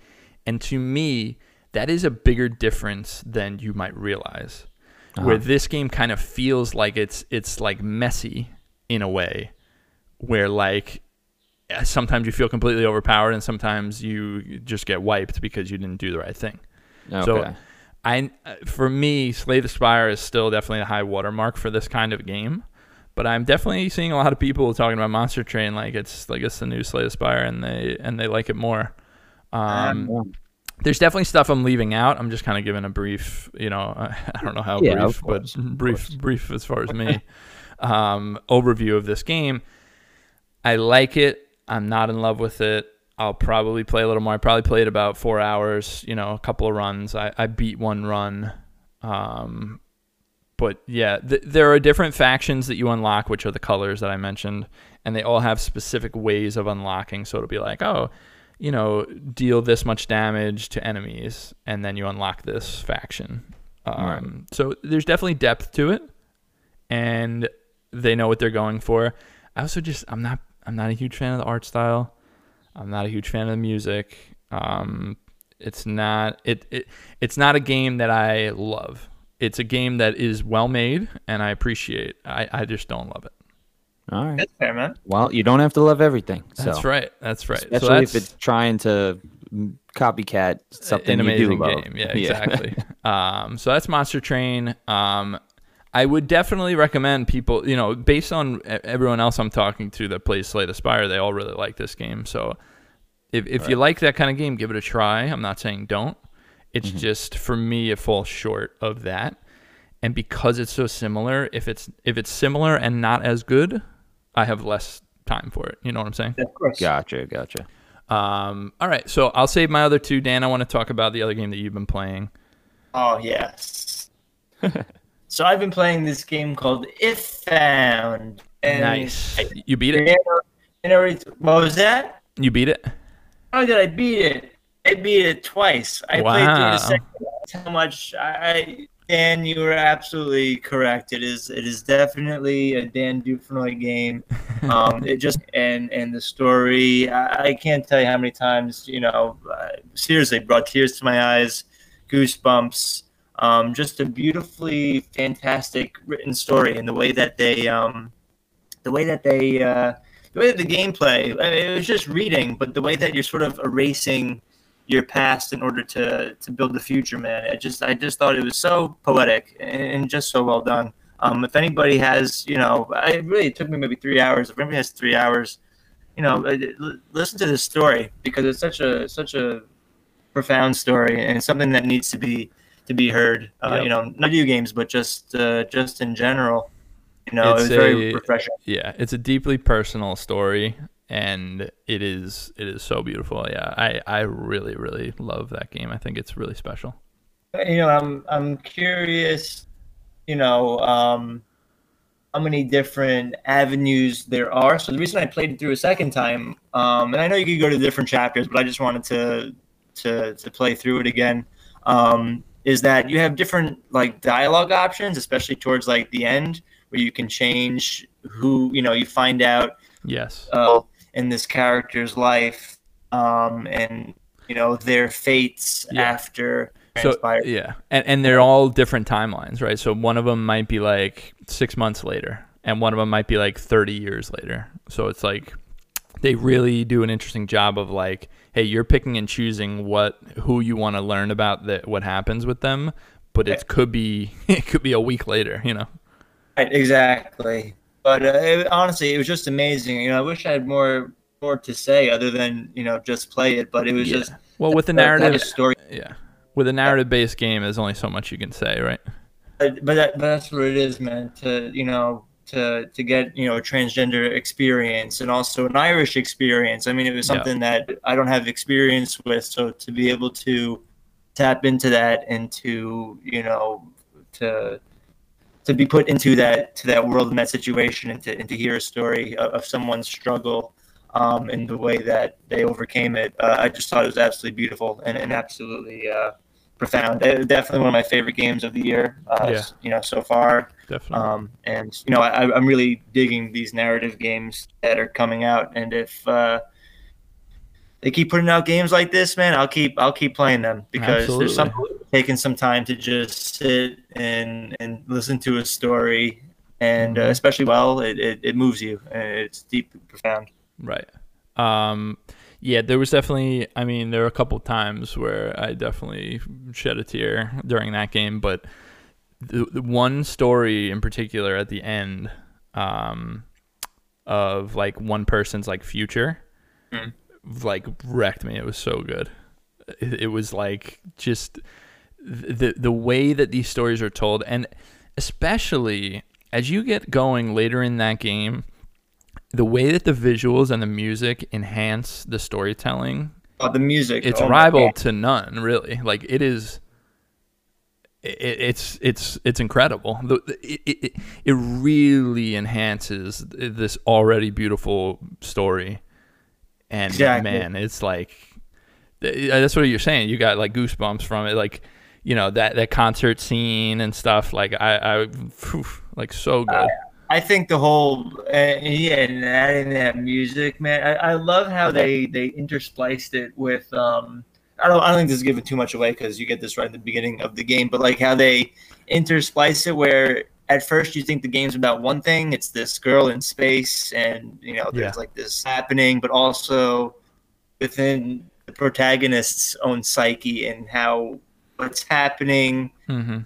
And to me, that is a bigger difference than you might realize. Uh-huh. Where this game kind of feels like it's it's like messy in a way where like sometimes you feel completely overpowered and sometimes you just get wiped because you didn't do the right thing. So I uh, for me Slay the Spire is still definitely a high watermark for this kind of game. But I'm definitely seeing a lot of people talking about Monster Train like it's like it's the new Slay the Spire and they and they like it more. Um, there's definitely stuff I'm leaving out. I'm just kind of giving a brief, you know, I don't know how Yeah, brief, of but brief, brief as far as me. um, overview of this game. I like it. I'm not in love with it. I'll probably play a little more. I probably played about four hours, you know, a couple of runs. I, I beat one run. Um, but yeah, th- there are different factions that you unlock, which are the colors that I mentioned, and they all have specific ways of unlocking. So it'll be like, oh, you know, deal this much damage to enemies, and then you unlock this faction. Um, So there's definitely depth to it, and they know what they're going for. I also just I'm not I'm not a huge fan of the art style. I'm not a huge fan of the music. Um, it's not it, it it's not a game that I love. It's a game that is well made and I appreciate. I, I just don't love it. All right. That's fair, man. Well, you don't have to love everything. So. That's right. That's right. Especially so if it's trying to copycat something an you do amazing love. game. Yeah, exactly. um, so that's Monster Train. Um, I would definitely recommend people, you know, based on e- everyone else I'm talking to that plays Slay the Spire, they all really like this game. So if, if you like that kind of game, give it a try. I'm not saying don't. It's Mm-hmm. just for me, it falls short of that. And because it's so similar, if it's if it's similar and not as good, I have less time for it. You know what I'm saying? Of course. Gotcha, gotcha. Um, all right, so I'll save my other two. Dan, I want to talk about the other game that you've been playing. Oh yes. so I've been playing this game called If Found. And nice. I- You beat it. and every- what was that? You beat it. How did I beat it? I beat it twice. I played through Wow. the second. That's how much I, I Dan, you were absolutely correct. It is it is definitely a Dan Dufresnoy game. Um, it just and and the story. I, I can't tell you how many times you know. Uh, seriously, brought tears to my eyes, goosebumps. Um, just a beautifully fantastic written story, and the way that they um, the way that they uh, the way that the gameplay. I mean, it was just reading, but the way that you're sort of erasing your past in order to to build the future, man. I just I just thought it was so poetic and just so well done. Um, if anybody has, you know, I really it took me maybe three hours. If anybody has three hours, you know, uh, listen to this story because it's such a such a profound story and something that needs to be to be heard. Uh, Yep. You know, not video games, but just uh, just in general. You know, It's it was very refreshing. Yeah, it's a deeply personal story, and it is it is so beautiful. Yeah, I I really really love that game. I think it's really special. you know, I'm I'm curious, you know, um, how many different avenues there are. So the reason I played it through a second time, um, and I know you could go to different chapters, but I just wanted to to to play through it again. Um, is that you have different like dialogue options, especially towards like the end, where you can change who you know. You find out Yes. uh, in this character's life, um, and you know their fates Yeah. after So yeah, and and they're all different timelines, right? So one of them might be like six months later, and one of them might be like thirty years later. So it's like they really do an interesting job of like, hey, you're picking and choosing what who you want to learn about that what happens with them, but it could be it could be a week later, you know. Right, exactly. But uh, it, honestly, it was just amazing. You know, I wish I had more more to say other than you know just play it. But it was Yeah. just Well, with the to have a narrative, story. yeah, with a narrative based game, there's only so much you can say, right? But but, that, but that's what it is, man. To you know to to get you know a transgender experience and also an Irish experience. I mean, it was Yeah. something that I don't have experience with, so to be able to tap into that and to you know to to be put into that to that world and that situation and to, and to hear a story of, of someone's struggle um, and the way that they overcame it. Uh, I just thought it was absolutely beautiful and, and absolutely uh, profound. Uh, Definitely one of my favorite games of the year. Uh, Yeah. You know, so far. Definitely. Um, and you know, I, I'm really digging these narrative games that are coming out. And if uh, they keep putting out games like this, man, I'll keep I'll keep playing them because Absolutely. there's something taking some time to just sit and and listen to a story, and uh, Mhm. especially well, it, it, it moves you. It's deep and profound. Right. Um, yeah, there was definitely. I mean, there were a couple times where I definitely shed a tear during that game, but the, the one story in particular at the end, um, of like one person's like future, Mm. like wrecked me. It was so good. It, it was like just the the way that these stories are told, and especially as you get going later in that game the way that the visuals and the music enhance the storytelling Uh, the music, it's oh my rivaled to none really. Like it is it, it's it's it's incredible. The, it, it, it really enhances this already beautiful story. And Exactly. man it's like that's what you're saying. You got like goosebumps from it. Like you know that that concert scene and stuff. Like i i like so good I think the whole uh, yeah, and adding that music, man. I, I love how they they interspliced it with. Um, I don't I don't think this is giving too much away because you get this right at the beginning of the game, but like how they intersplice it where at first you think the game's about one thing, it's this girl in space, and you know there's Yeah. like this happening, but also within the protagonist's own psyche and how what's happening hmm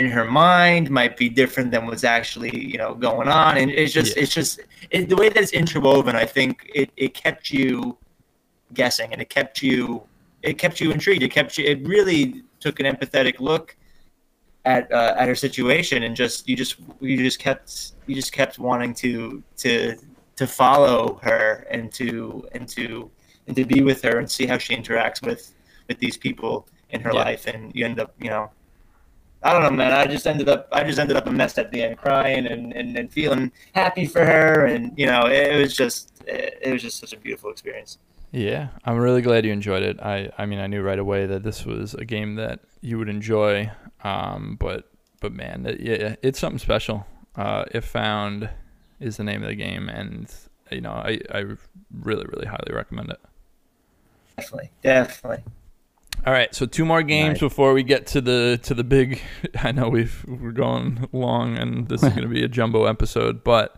in her mind might be different than what's actually you know going on and it's just Yeah. it's just it, the way that it's interwoven i think it, it kept you guessing and it kept you it kept you intrigued it kept you it really took an empathetic look at uh, at her situation and just you just you just kept you just kept wanting to to to follow her and to and to and to be with her and see how she interacts with with these people in her Yeah. life and you end up you know I don't know, man. I just ended up, I just ended up a mess at the end, crying and, and, and feeling happy for her, and you know, it, was just, it, it was just such a beautiful experience. Yeah, I'm really glad you enjoyed it. I, I mean, I knew right away that this was a game that you would enjoy. Um, but, but man, it, yeah, it's something special. Uh, if found is the name of the game, and you know, I, I really, really highly recommend it. Definitely, definitely. All right, so two more games Nice. before we get to the to the big. I know we've we're going long, and this is going to be a jumbo episode, but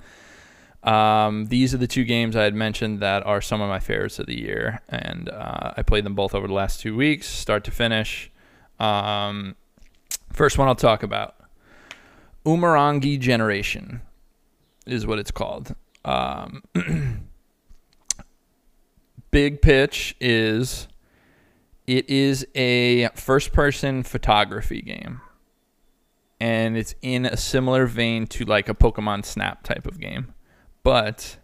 um, these are the two games I had mentioned that are some of my favorites of the year, and uh, I played them both over the last two weeks, start to finish. Um, first one I'll talk about, Umurangi Generation, is what it's called. Um, big pitch is it is a first person photography game and it's in a similar vein to like a pokemon snap type of game but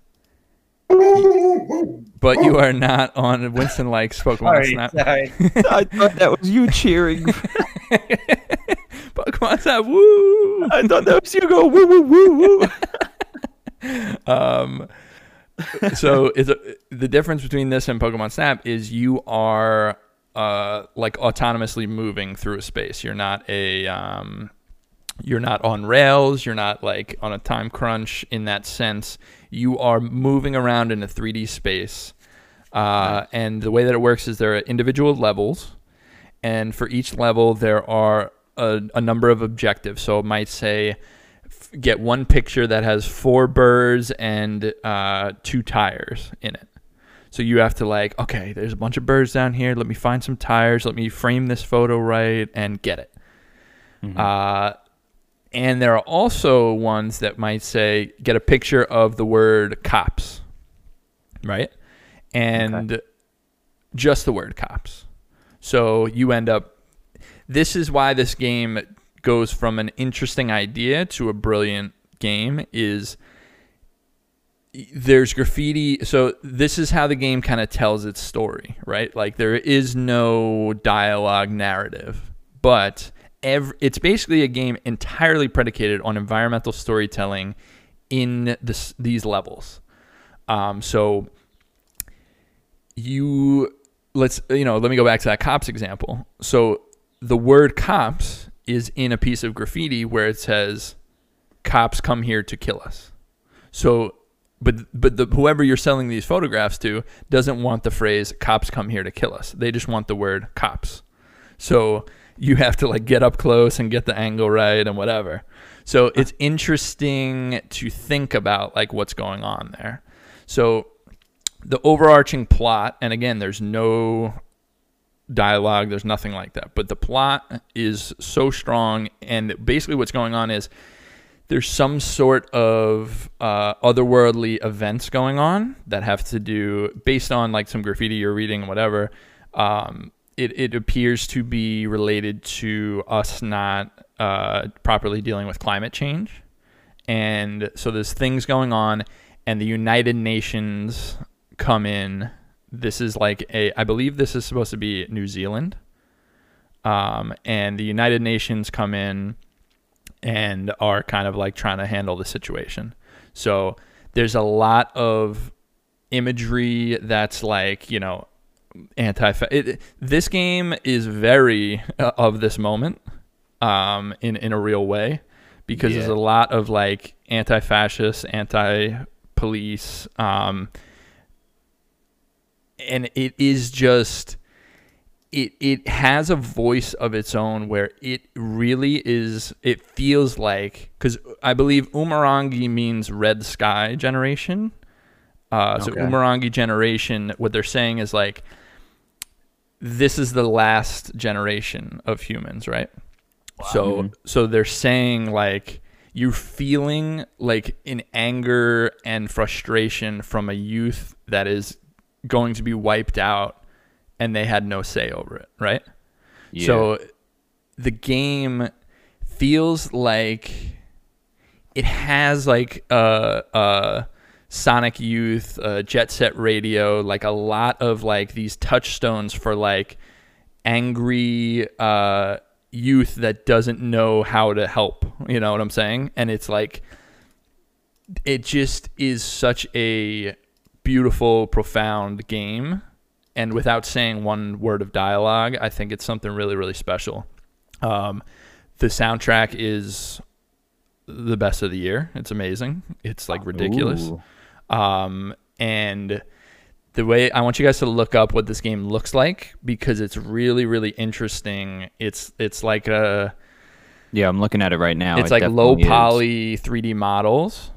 but you are not on winston likes pokemon Sorry, snap sorry. I thought that was you cheering. Pokemon Snap, woo! I thought that was you go woo woo woo woo. Um, so is it, the difference between this and Pokemon Snap is you are uh like autonomously moving through a space. You're not a um you're not on rails, you're not like on a time crunch in that sense. You are moving around in a 3D space. Uh, and the way that it works is there are individual levels, and for each level there are a, a number of objectives. So it might say get one picture that has four birds and uh, two tires in it. So you have to like, okay, there's a bunch of birds down here. Let me find some tires. Let me frame this photo right and get it. Uh, and there are also ones that might say get a picture of the word cops, right? And just the word cops. So you end up. This is why this game goes from an interesting idea to a brilliant game. Is there's graffiti so this is how the game kind of tells its story right? Like there is no dialogue narrative but ev- it's basically a game entirely predicated on environmental storytelling in this, these levels. Um, so you let's you know let me go back to that cops example. So the word cops is in a piece of graffiti where it says cops come here to kill us. So but but the whoever you're selling these photographs to doesn't want the phrase cops come here to kill us. They just want the word cops. So you have to like get up close and get the angle right and whatever. So it's interesting to think about like what's going on there. So the overarching plot and again there's no dialogue there's nothing like that but the plot is so strong and basically what's going on is there's some sort of uh, otherworldly events going on that have to do based on like some graffiti you're reading and whatever um, it, it appears to be related to us not uh, properly dealing with climate change. And so there's things going on and the united nations come in. This is like a i believe this is supposed to be new zealand. Um, and the united nations come in and are kind of like trying to handle the situation. So there's a lot of imagery that's like you know anti this game is very uh, of this moment um in in a real way because there's a lot of like anti-fascist anti-police um and it is just it it has a voice of its own where it really is it feels like because i believe umurangi means red sky generation. Uh, so Okay. umurangi generation what they're saying is like this is the last generation of humans right? So so they're saying like you're feeling like an anger and frustration from a youth that is going to be wiped out and they had no say over it, right? Yeah. So the game feels like it has like a, a Sonic Youth, uh, Jet Set Radio, like a lot of like these touchstones for like angry uh, youth that doesn't know how to help. You know what I'm saying? And it's like it just is such a beautiful, profound game. And without saying one word of dialogue, I think it's something really, really special. Um, the soundtrack is the best of the year. It's amazing. It's like ridiculous. Um, and the way I want you guys to look up what this game looks like because it's really, really interesting. It's it's like a Yeah, I'm looking at it right now. it's It like low definitely is. poly 3D models,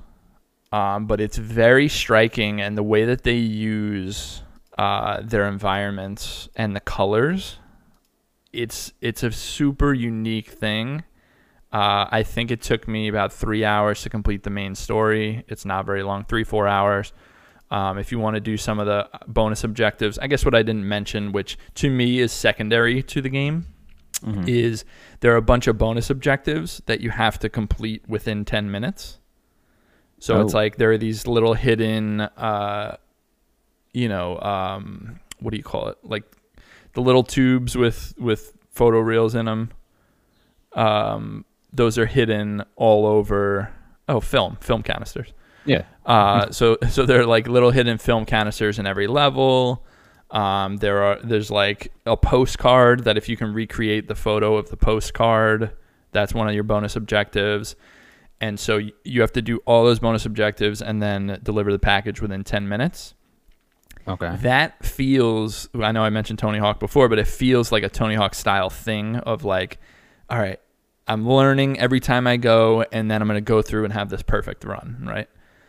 um, but it's very striking, and the way that they use uh, their environments and the colors, it's it's a super unique thing. Uh, I think it took me about three hours to complete the main story. It's not very long, three four hours. Um, if you want to do some of the bonus objectives, I guess what I didn't mention, which to me is secondary to the game, is there are a bunch of bonus objectives that you have to complete within 10 minutes. So it's Oh. like there are these little hidden, uh, you know, um, what do you call it? Like the little tubes with with photo reels in them. um, those are hidden all over. Oh, film, film canisters. Yeah. Uh, so so there are like little hidden film canisters in every level. Um, there are there's like a postcard that if you can recreate the photo of the postcard, that's one of your bonus objectives. And so you have to do all those bonus objectives and then deliver the package within 10 minutes. Okay. That feels I know I mentioned Tony Hawk before, but it feels like a Tony Hawk style thing of like, all right, I'm learning every time I go and then I'm going to go through and have this perfect run, right?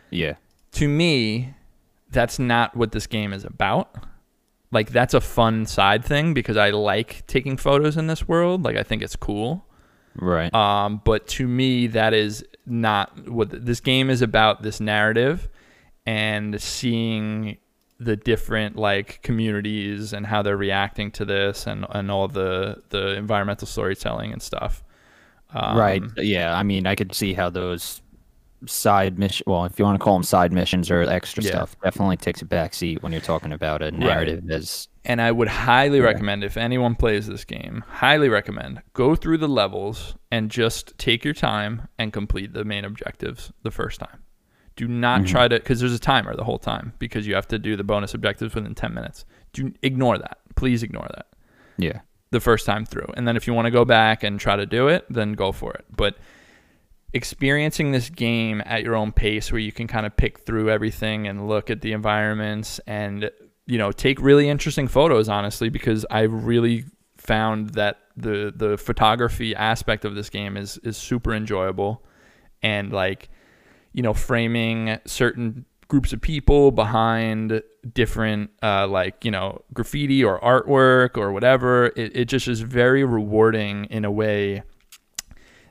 Yeah. to me, that's not what this game is about. Like that's a fun side thing because I like taking photos in this world. Like I think it's cool. Right. Um, but to me, that is not what th- this game is about. This narrative and seeing the different like communities and how they're reacting to this and, and all the the environmental storytelling and stuff. Um, right. Yeah. I mean, I could see how those side mission, well, if you want to call them side missions or extra Yeah. stuff, definitely takes a back seat when you're talking about a narrative as and I would highly recommend if anyone plays this game, highly recommend go through the levels and just take your time and complete the main objectives the first time. Do not mm-hmm. try to because there's a timer the whole time because you have to do the bonus objectives within 10 minutes. Do ignore that. Please ignore that yeah. the first time through. And then if you want to go back and try to do it, then go for it. But experiencing this game at your own pace where you can kind of pick through everything and look at the environments and you know take really interesting photos honestly because I really found that the the photography aspect of this game is is super enjoyable and like you know framing certain groups of people behind different uh, like you know graffiti or artwork or whatever it, it just is very rewarding in a way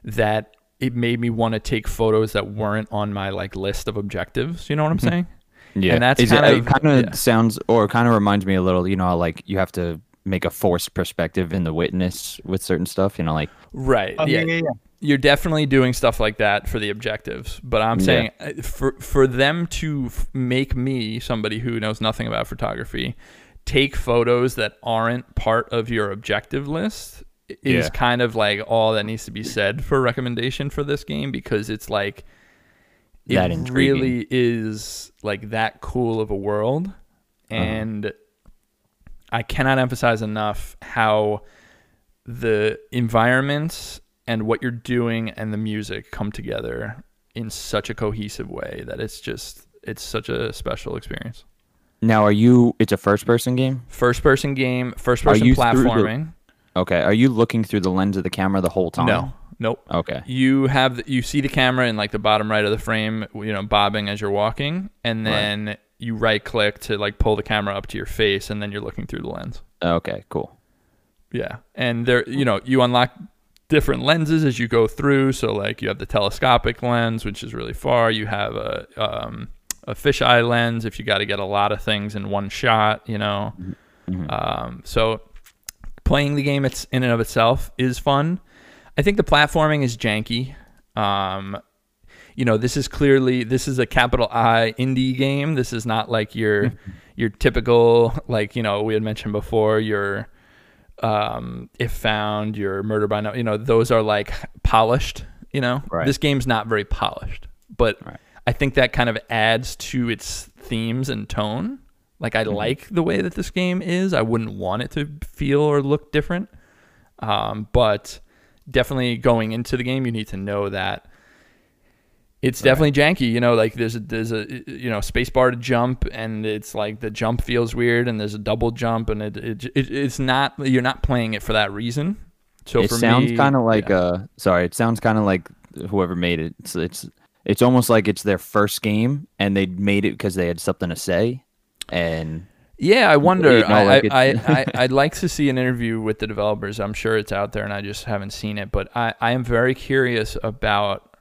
that it made me want to take photos that weren't on my like list of objectives you know what i'm saying Yeah. And that's Is it- kind it of- kind of yeah. sounds or kind of reminds me a little, you know, like you have to make a forced perspective in the witness with certain stuff, you know, like right Oh, yeah. yeah, yeah, yeah. You're definitely doing stuff like that for the objectives but i'm saying uh, for for them to f- make me somebody who knows nothing about photography take photos that aren't part of your objective list is Yeah. kind of like all that needs to be said for recommendation for this game because it's like it That intriguing. really is like that cool of a world Uh-huh. and i cannot emphasize enough how the environments and what you're doing and the music come together in such a cohesive way that it's just it's such a special experience. now are you it's a first person game? First person game, first person you through the- platforming. Okay. Are you looking through the lens of the camera the whole time? No, nope. Okay. You have the, you see the camera in like the bottom right of the frame, you know, bobbing as you're walking, and then you right click to like pull the camera up to your face, and then you're looking through the lens. Okay, cool. Yeah, and there, you know, you unlock different lenses as you go through. So like you have the telescopic lens, which is really far. You have a um, a fisheye lens if you got to get a lot of things in one shot. You know, um, so playing the game it's in and of itself is fun. I think the platforming is janky. Um, you know, this is clearly this is a capital I indie game. This is not like your your typical like you know we had mentioned before your um, if found your murder by no you know those are like polished. You know, Right. this game's not very polished, but Right. I think that kind of adds to its themes and tone. Like I like the way that this game is. I wouldn't want it to feel or look different. Um, but definitely going into the game, you need to know that it's definitely janky. You know, like there's a there's a you know space bar to jump, and it's like the jump feels weird, and there's a double jump, and it, it, it it's not you're not playing it for that reason. So it sounds kind of like yeah. uh sorry, it sounds kind of like whoever made it. It's, it's it's almost like it's their first game and they made it because they had something to say. And Yeah, I wonder. you know, I, like I, I I I'd like to see an interview with the developers. I'm sure it's out there, and I just haven't seen it. But I, I am very curious about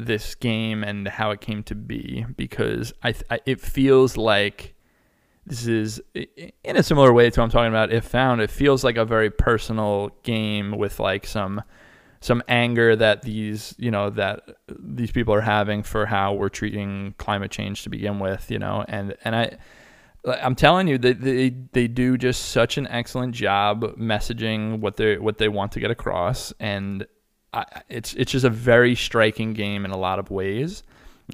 this game and how it came to be because I, I it feels like this is in a similar way to what I'm talking about. If found, it feels like a very personal game with like some some anger that these you know that these people are having for how we're treating climate change to begin with. You know, and and I. I'm telling you, they, they they do just such an excellent job messaging what they what they want to get across, and I, it's it's just a very striking game in a lot of ways,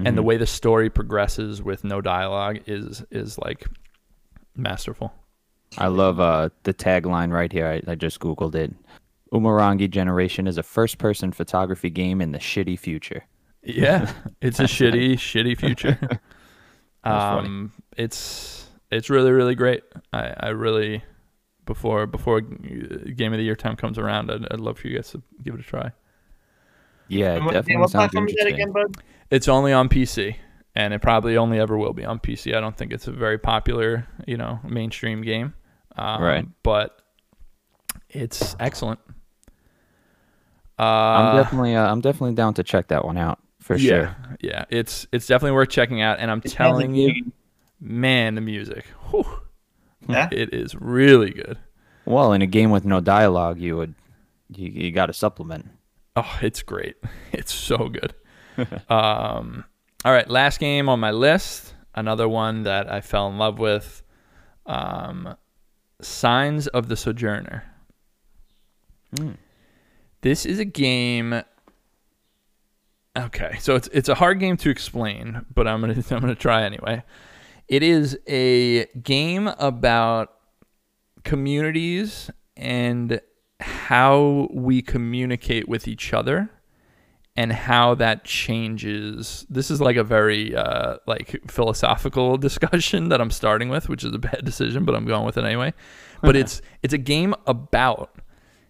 and the way the story progresses with no dialogue is is like masterful. I love uh, the tagline right here. I, I just googled it. Umurangi Generation is a first-person photography game in the shitty future. Yeah, it's a shitty, shitty future. um, it's it's really really great. I, I really before before game of the year time comes around, I'd, I'd love for you guys to give it a try. Yeah, And what, definitely what platform is that again, bud? It's only on PC, and it probably only ever will be on PC. I don't think it's a very popular, you know, mainstream game. Um, Right. But it's excellent. Uh, I'm definitely, uh, I'm definitely down to check that one out for yeah, sure. yeah. It's it's definitely worth checking out, and I'm It telling you, man, the music, whew, Yeah. it is really good. Well, in a game with no dialogue, you would, you, you got to supplement. Oh, it's great. It's so good. um, all right, last game on my list. Another one that I fell in love with. Um, Signs of the Sojourner. Hmm. This is a game. Okay, so it's it's a hard game to explain, but I'm gonna I'm gonna try anyway. It is a game about communities and how we communicate with each other and how that changes. This is like a very uh, like philosophical discussion that i'm starting with which is a bad decision but i'm going with it anyway. But it's it's a game about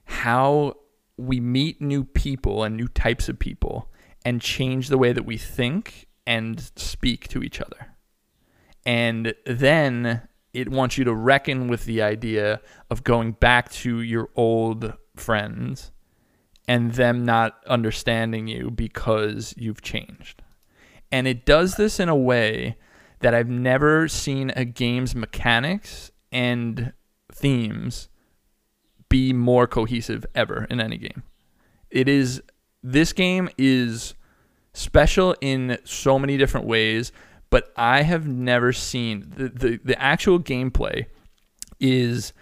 how we meet new people and new types of people and change the way that we think and speak to each other. And then it wants you to reckon with the idea of going back to your old friends and them not understanding you because you've changed. And it does this in a way that I've never seen a game's mechanics and themes be more cohesive ever in any game. It is this game is special in so many different ways, but I have never seen the the, the actual gameplay is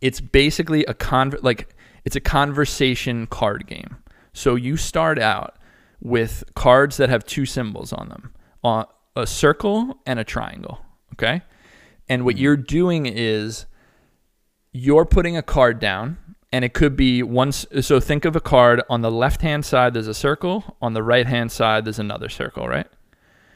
it's basically a con like it's a conversation card game. So you start out with cards that have two symbols on them, uh, a circle and a triangle. Okay, and what you're doing is you're putting a card down and it could be one s- so think of a card on the left hand side there's a circle on the right hand side there's another circle right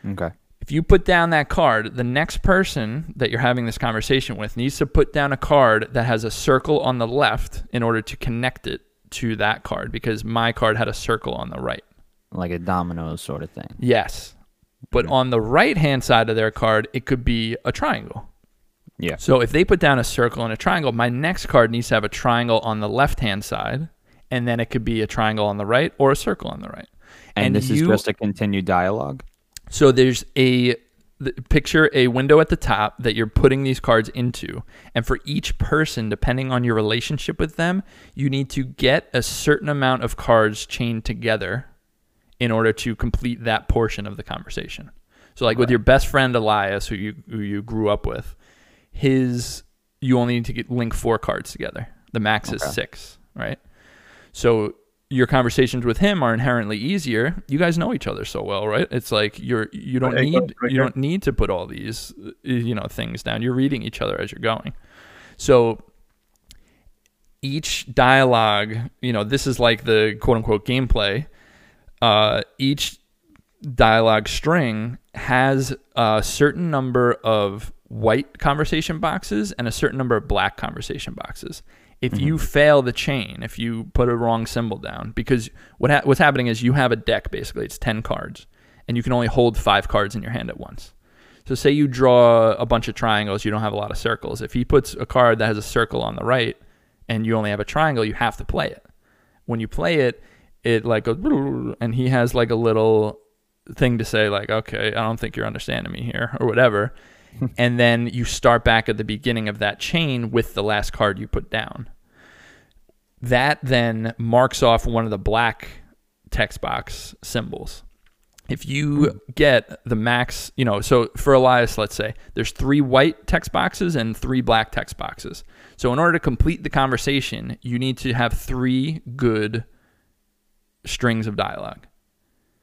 Okay. If you put down that card, the next person that you're having this conversation with needs to put down a card that has a circle on the left in order to connect it to that card because my card had a circle on the right. Like a dominoes sort of thing. Yes. But on the right hand side of their card, it could be a triangle. Yeah. So if they put down a circle and a triangle, my next card needs to have a triangle on the left hand side, and then it could be a triangle on the right or a circle on the right. And, this you- is just a continued dialogue. So there's a picture a window at the top that you're putting these cards into, and for each person, depending on your relationship with them, you need to get a certain amount of cards chained together in order to complete that portion of the conversation. So, like with your best friend Elias, who you who you grew up with, his you only need to get link four cards together. The max is six, right? So your conversations with him are inherently easier. You guys know each other so well, right? It's like you're you don't Right, need right you don't need to put all these uh, you know things down. You're reading each other as you're going. So each dialogue, you know, this is like the quote unquote gameplay. Uh, each dialogue string has a certain number of white conversation boxes and a certain number of black conversation boxes. If mm-hmm. you fail the chain, if you put a wrong symbol down, because what ha- what's happening is you have a deck basically, it's 10 cards, and you can only hold five cards in your hand at once. So say you draw a bunch of triangles, you don't have a lot of circles. If he puts a card that has a circle on the right and you only have a triangle, you have to play it. When you play it, it like goes and he has like a little thing to say like, "Okay, I don't think you're understanding me here" or whatever. and then you start back at the beginning of that chain with the last card you put down. That then marks off one of the black text box symbols if you get the max, you know, so for Elias, let's say there's three white text boxes and three black text boxes. So in order to complete the conversation, you need to have three good strings of dialogue.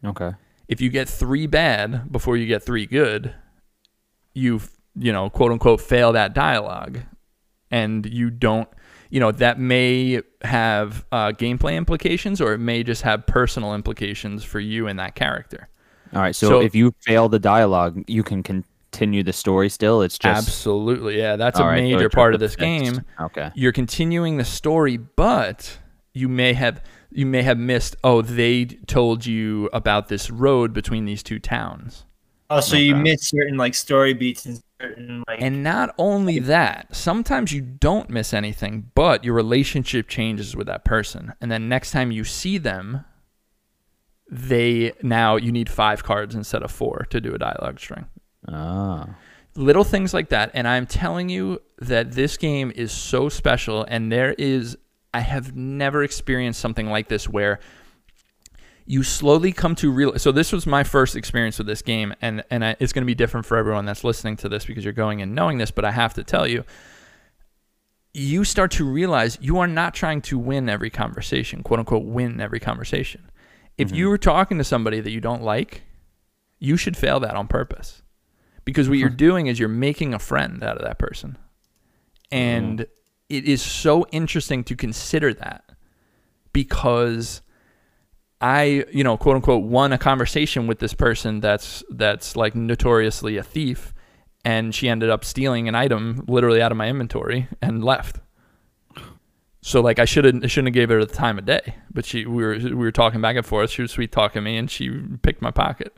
Okay. If you get three bad before you get three good, you've you know quote unquote fail that dialogue, and you don't you know that may have uh, gameplay implications or it may just have personal implications for you and that character. All right. So, So- if you fail the dialogue, you can continue the story still. It's just Absolutely, yeah, that's All a right, major it's part of this a game. Okay. You're continuing the story, but you may have you may have missed. Oh, they told you about this road between these two towns. Oh, so you Okay. miss certain like story beats and certain like. And not only that, sometimes you don't miss anything, but your relationship changes with that person. And then next time you see them, they now you need five cards instead of four to do a dialogue string. Ah. Little things like that. And I'm telling you that this game is so special. And there is, I have never experienced something like this where you slowly come to real. So this was my first experience with this game, and and I, it's going to be different for everyone that's listening to this because you're going in knowing this. But I have to tell you, you start to realize you are not trying to win every conversation, quote unquote, win every conversation. If mm-hmm. you were talking to somebody that you don't like, you should fail that on purpose, because what you're mm-hmm. doing is you're making a friend out of that person, and mm-hmm. it is so interesting to consider that because I, you know, quote unquote, won a conversation with this person that's that's like notoriously a thief, and she ended up stealing an item literally out of my inventory and left. So like I should have shouldn't have gave her the time of day, but she we were we were talking back and forth. She was sweet talking me, and she picked my pocket.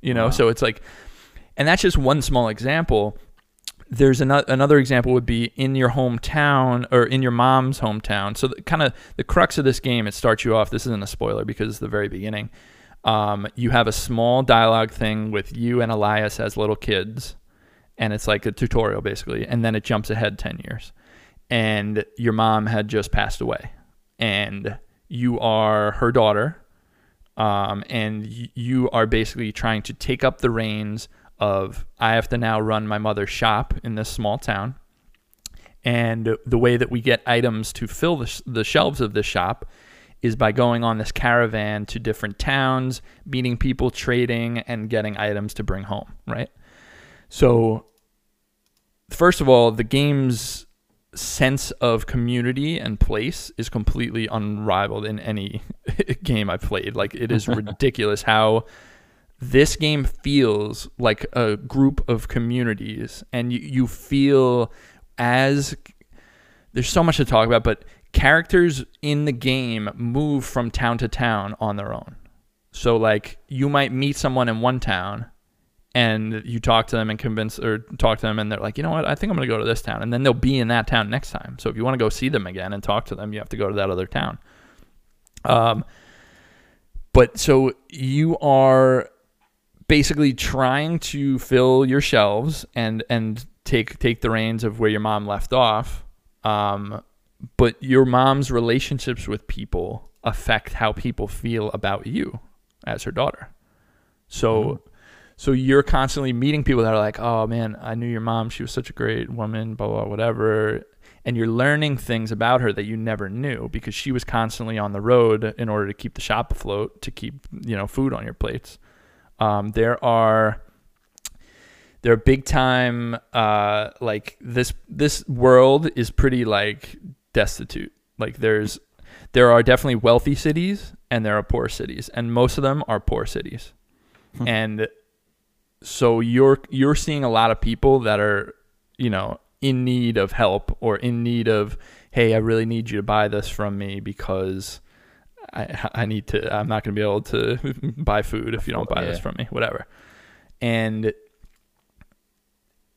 You know, so it's like, and that's just one small example. There's another another example would be in your hometown or in your mom's hometown. So kind of the crux of this game, it starts you off. This isn't a spoiler because it's the very beginning. Um, you have a small dialogue thing with you and Elias as little kids, and it's like a tutorial basically, and then it jumps ahead ten years, and your mom had just passed away, and you are her daughter, um, and you are basically trying to take up the reins of I have to now run my mother's shop in this small town. And the way that we get items to fill the, sh- the shelves of this shop is by going on this caravan to different towns, meeting people, trading, and getting items to bring home, right? So, first of all, the game's sense of community and place is completely unrivaled in any game I've played. Like, it is ridiculous how this game feels like a group of communities and you, you feel as there's so much to talk about but characters in the game move from town to town on their own. So like you might meet someone in one town and you talk to them and convince or talk to them and they're like you know what? I think i'm going to go to this town. And then they'll be in that town next time. So if you want to go see them again and talk to them you have to go to that other town. Um but so you are basically trying to fill your shelves and and take take the reins of where your mom left off. Um but your mom's relationships with people affect how people feel about you as her daughter. So so you're constantly meeting people that are like oh man i knew your mom. She was such a great woman blah blah whatever. And you're learning things about her that you never knew because she was constantly on the road in order to keep the shop afloat to keep you know food on your plates um, there are there are big time uh, like this this world is pretty like destitute. Like there's there are definitely wealthy cities and there are poor cities, and most of them are poor cities. and so you're you're seeing a lot of people that are you know in need of help or in need of hey I really need you to buy this from me because I, I need to I'm not going to be able to buy food if you don't buy this from me whatever. And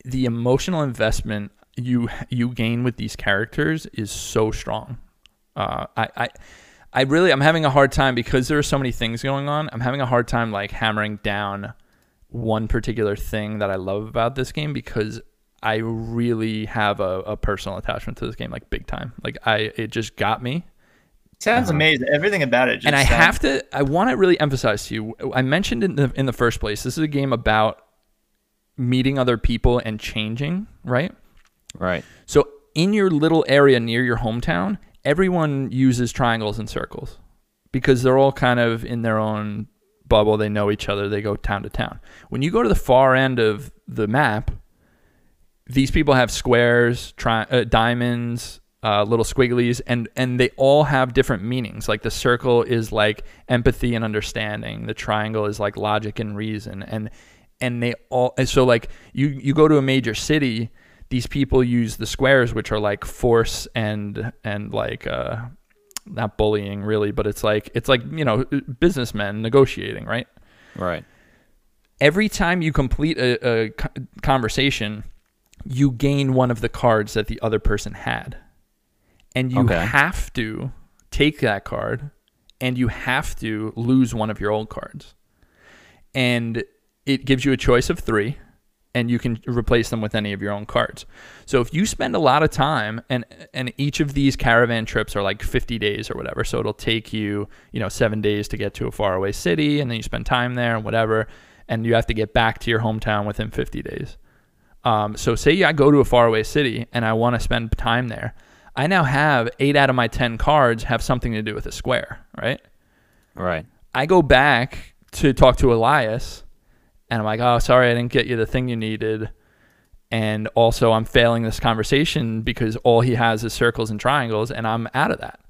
the emotional investment you you gain with these characters is so strong. Uh, I, I I really I'm having a hard time because there are so many things going on I'm having a hard time like hammering down one particular thing that I love about this game because I really have a, a personal attachment to this game like big time. Like I it just got me Sounds amazing. Everything about it. Just and I sounds- have to. I want to really emphasize to you. I mentioned in the in the first place. This is a game about meeting other people and changing, right? Right. So in your little area near your hometown, everyone uses triangles and circles because they're all kind of in their own bubble. They know each other. They go town to town. When you go to the far end of the map, these people have squares, tri- uh, diamonds, uh, little squigglies, and and they all have different meanings. Like the circle is like empathy and understanding. The triangle is like logic and reason, and and they all. And so like you you go to a major city, these people use the squares, which are like force and and like uh, not bullying really, but it's like it's like you know businessmen negotiating, right? Right. Every time you complete a, a conversation, you gain one of the cards that the other person had and you Okay. have to take that card and you have to lose one of your old cards. And it gives you a choice of three, and you can replace them with any of your own cards. So if you spend a lot of time, and and each of these caravan trips are like 50 days or whatever, so it'll take you you know seven days to get to a faraway city, and then you spend time there and whatever, and you have to get back to your hometown within 50 days. Um, so say I go to a faraway city and I want to spend time there. I now have eight out of my 10 cards have something to do with a square, right? Right. I go back to talk to Elias and I'm like, oh, sorry, I didn't get you the thing you needed. And also, I'm failing this conversation because all he has is circles and triangles, and I'm out of that.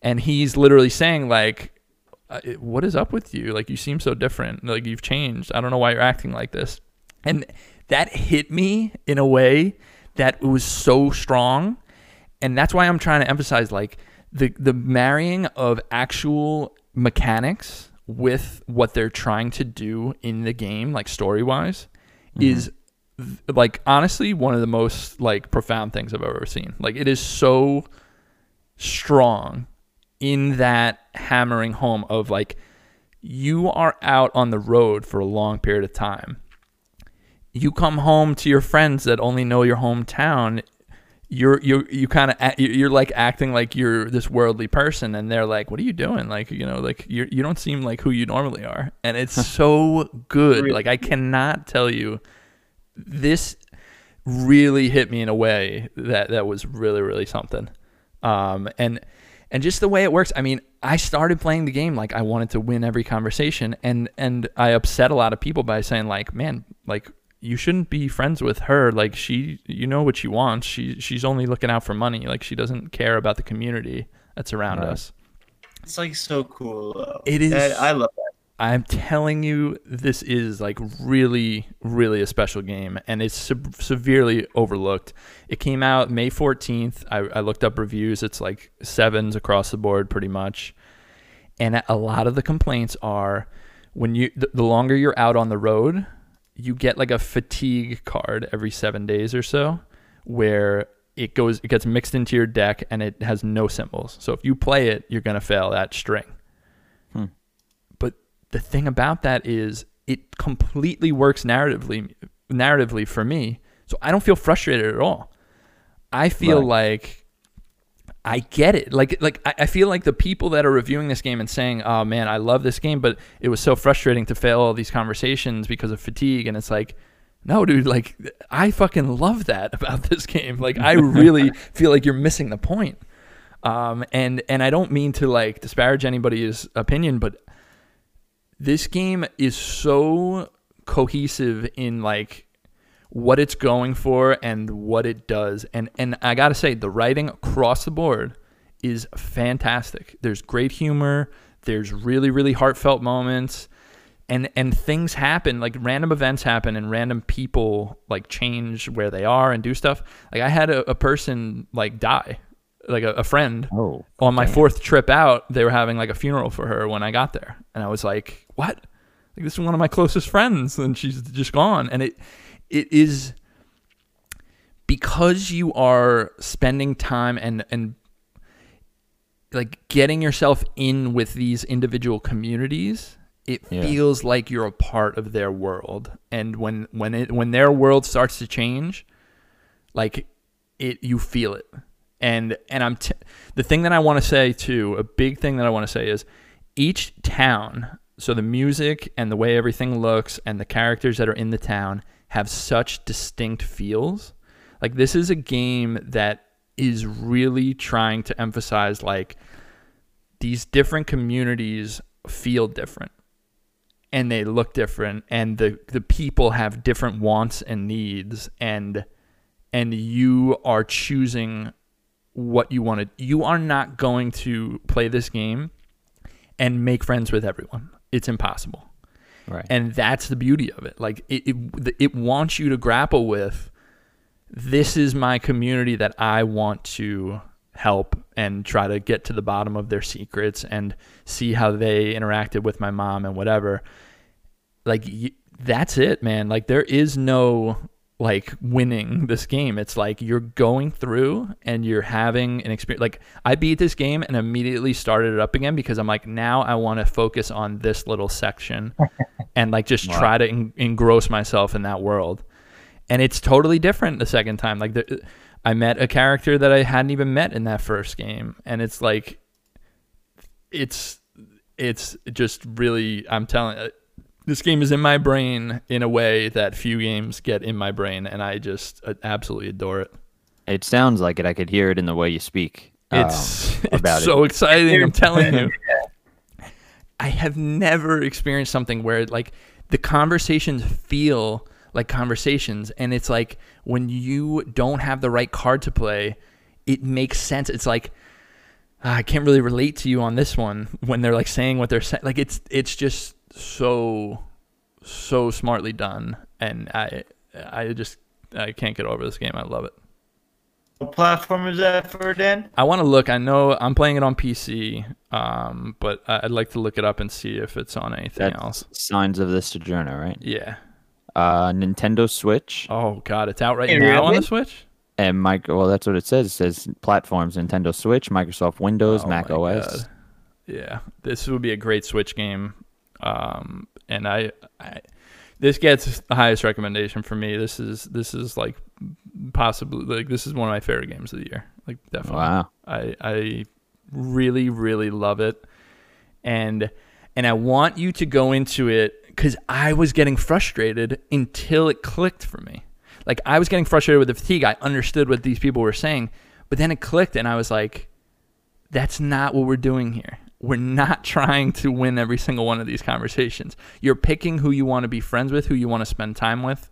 And he's literally saying, like, uh, what is up with you? Like, you seem so different. Like, you've changed. I don't know why you're acting like this. And that hit me in a way that was so strong. And that's why I'm trying to emphasize, like, the, the marrying of actual mechanics with what they're trying to do in the game, like story wise, mm-hmm. is th- like honestly one of the most like profound things I've ever seen. Like it is so strong in that hammering home of like you are out on the road for a long period of time. You come home to your friends that only know your hometown. You're you you kind of you're like acting like you're this worldly person, and they're like, "What are you doing?" Like you know, like you you don't seem like who you normally are, and it's so good. Really? Like I cannot tell you, this really hit me in a way that that was really really something. Um, and and just the way it works. I mean, I started playing the game like I wanted to win every conversation, and and I upset a lot of people by saying like, man, like you shouldn't be friends with her. Like she, you know what she wants. She she's only looking out for money. Like she doesn't care about the community that's around Right. us. It's like so cool. Though. It is- That- I love that. I'm telling you, this is like really, really a special game, and it's se- severely overlooked. It came out May 14th. I, I looked up reviews. It's like sevens across the board, pretty much. And a lot of the complaints are when you the, the longer you're out on the road, you get like a fatigue card every seven days or so, where it goes, it gets mixed into your deck, and it has no symbols. So if you play it, you're gonna fail that string. Hmm. But the thing about that is it completely works narratively narratively for me. So I don't feel frustrated at all. I feel Right. like I get it. Like like I, feel like the people that are reviewing this game and saying, "Oh man, I love this game, but it was so frustrating to fail all these conversations because of fatigue." And it's like, no, dude, like I fucking love that about this game. Like I really feel like you're missing the point. Um, and and I don't mean to like disparage anybody's opinion, but this game is so cohesive in like what it's going for and what it does. And and I gotta say, the writing across the board is fantastic. There's great humor. There's really really heartfelt moments. And, and things happen like random events happen and random people like change where they are and do stuff like i had a, a person like die like a, a friend Oh. on my damn. fourth trip out, they were having like a funeral for her when I got there, and I was like, "What? Like this is one of my closest friends, and she's just gone." And it, it is because you are spending time and and like getting yourself in with these individual communities it Yeah. feels like you're a part of their world and when when it when their world starts to change like it you feel it and and i'm t- the thing that i want to say too a big thing that i want to say is each town so the music and the way everything looks and the characters that are in the town have such distinct feels. Like this is a game that is really trying to emphasize like these different communities feel different and they look different and the the people have different wants and needs and and you are choosing what you want to you are not going to play this game and make friends with everyone. It's impossible Right. and that's the beauty of it. Like it, it it wants you to grapple with this is my community that I want to help and try to get to the bottom of their secrets and see how they interacted with my mom and whatever. Like that's it man. Like there is no like winning this game. It's like you're going through and you're having an experience like i beat this game and immediately started it up again because i'm like now i want to focus on this little section and like just Wow. try to en- engross myself in that world. And it's totally different the second time. Like the, i met a character that i hadn't even met in that first game and it's like it's it's just really i'm telling this game is in my brain in a way that few games get in my brain and i just uh, absolutely adore it It sounds like it. I could hear it in the way you speak. it's, um, it's about so exciting i'm telling you I have never experienced something where like the conversations feel like conversations and it's like when you don't have the right card to play, it makes sense. It's like "Ah, I can't really relate to you on this one when they're like saying what they're saying. Like it's it's just so so smartly done and I I just I can't get over this game. I love it. What platform is that for, Dan? I want to look. I know I'm playing it on PC, um, but I- I'd like to look it up and see if it's on anything That's else. Signs of the Sojourner, right? Yeah. Uh, Nintendo Switch Oh God, it's out right Hey, now on the Switch. and micro. Well, that's what it says. It says platforms: Nintendo Switch, Microsoft Windows, Oh Mac OS. God. Yeah, this would be a great Switch game. Um, and I, I, this gets the highest recommendation for me. This is this is like possibly like this is one of my favorite games of the year. Like definitely. Wow. I I really really love it, and and I want you to go into it because I was getting frustrated until it clicked for me. Like I was getting frustrated with the fatigue. I understood what these people were saying, but then it clicked, and I was like, "That's not what we're doing here. We're not trying to win every single one of these conversations. You're picking who you want to be friends with, who you want to spend time with,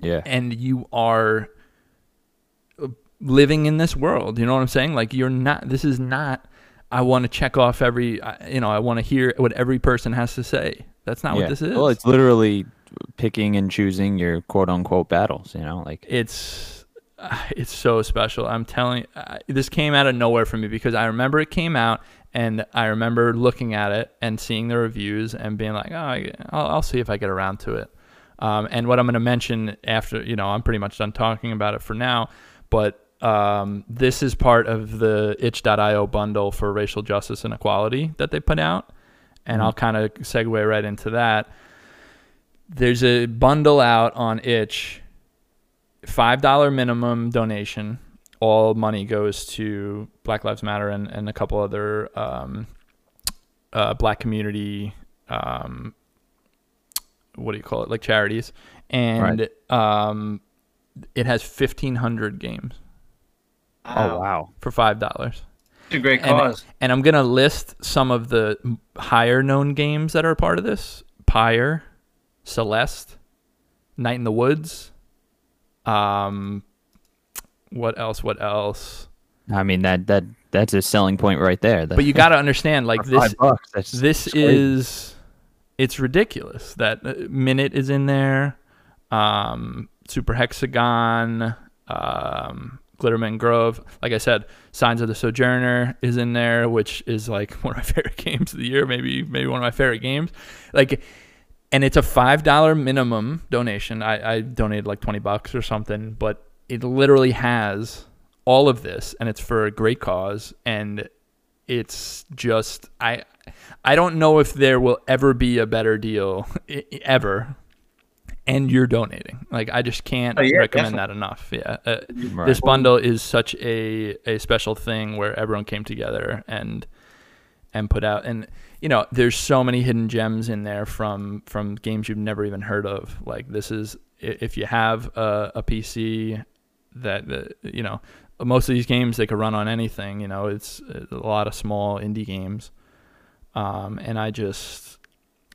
Yeah. and you are living in this world. You know what I'm saying? Like you're not. This is not. I want to check off every. You know, I want to hear what every person has to say. That's not yeah. what this is. Well, it's literally picking and choosing your quote unquote battles. You know, like it's uh, it's so special. I'm telling uh, this came out of nowhere for me because I remember it came out and I remember looking at it and seeing the reviews and being like, oh, I'll, I'll see if I get around to it. Um, and what I'm going to mention after, you know, I'm pretty much done talking about it for now, but um, this is part of the itch.io bundle for racial justice and equality that they put out. And I'll kind of segue right into that. There's a bundle out on itch five dollar minimum donation. All money goes to Black Lives Matter and, and a couple other um, uh, black community um, what do you call it? Like charities. And um, it has 1500 games. Oh wow. for five dollars. It's a great and, cause. and i'm gonna list some of the higher known games that are a part of this. Pyre celeste night in the woods um what else what else? I mean that that that's a selling point right there. That, but you got to understand like this bucks, that's, this that's is it's ridiculous that uh, minit is in there um super hexagon um glittermitten grove. Like i said signs of the sojourner is in there which is like one of my favorite games of the year maybe maybe one of my favorite games. Like and it's a five dollar minimum donation. I, I donated like 20 bucks or something but it literally has all of this and it's for a great cause and it's just I I don't know if there will ever be a better deal ever and you're donating. Like I just can't Oh, yeah, recommend that enough. Yeah uh, Right. this bundle is such a a special thing where everyone came together and and put out and you know there's so many hidden gems in there from from games you've never even heard of. Like this is if you have a, a pc that that, you know most of these games they could run on anything you know it's a lot of small indie games um, and I just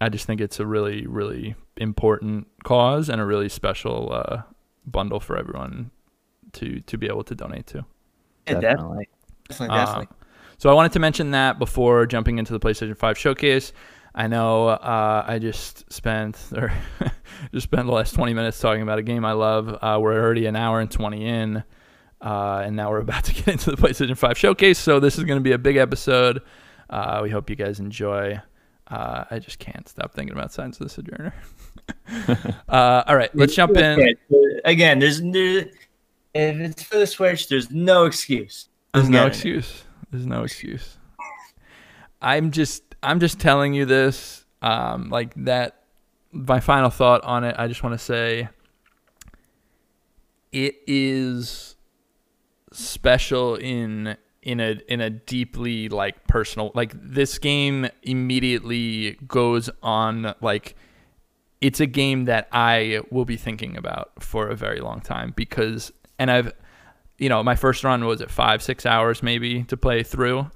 I just think it's a really really important cause and a really special uh, bundle for everyone to to be able to donate to. Yeah, Definitely. definitely, definitely. Um, so I wanted to mention that before jumping into the PlayStation 5 showcase. I know uh, I just spent or just spent the last 20 minutes talking about a game I love. Uh, we're already an hour and 20 in, uh, and now we're about to get into the PlayStation 5 showcase. So this is going to be a big episode. Uh, we hope you guys enjoy. Uh, I just can't stop thinking about Signs of the Sojourner. Uh, all right, let's jump in. Again, there's there, if it's for the Switch, there's no excuse. There's I'm no getting it. excuse. There's no excuse. I'm just I'm just telling you this. Um, like that. My final thought on it. I just want to say. It is special in in a in a deeply like personal like this game immediately goes on like it's a game that I will be thinking about for a very long time because and I've you know my first run was at five six hours maybe to play through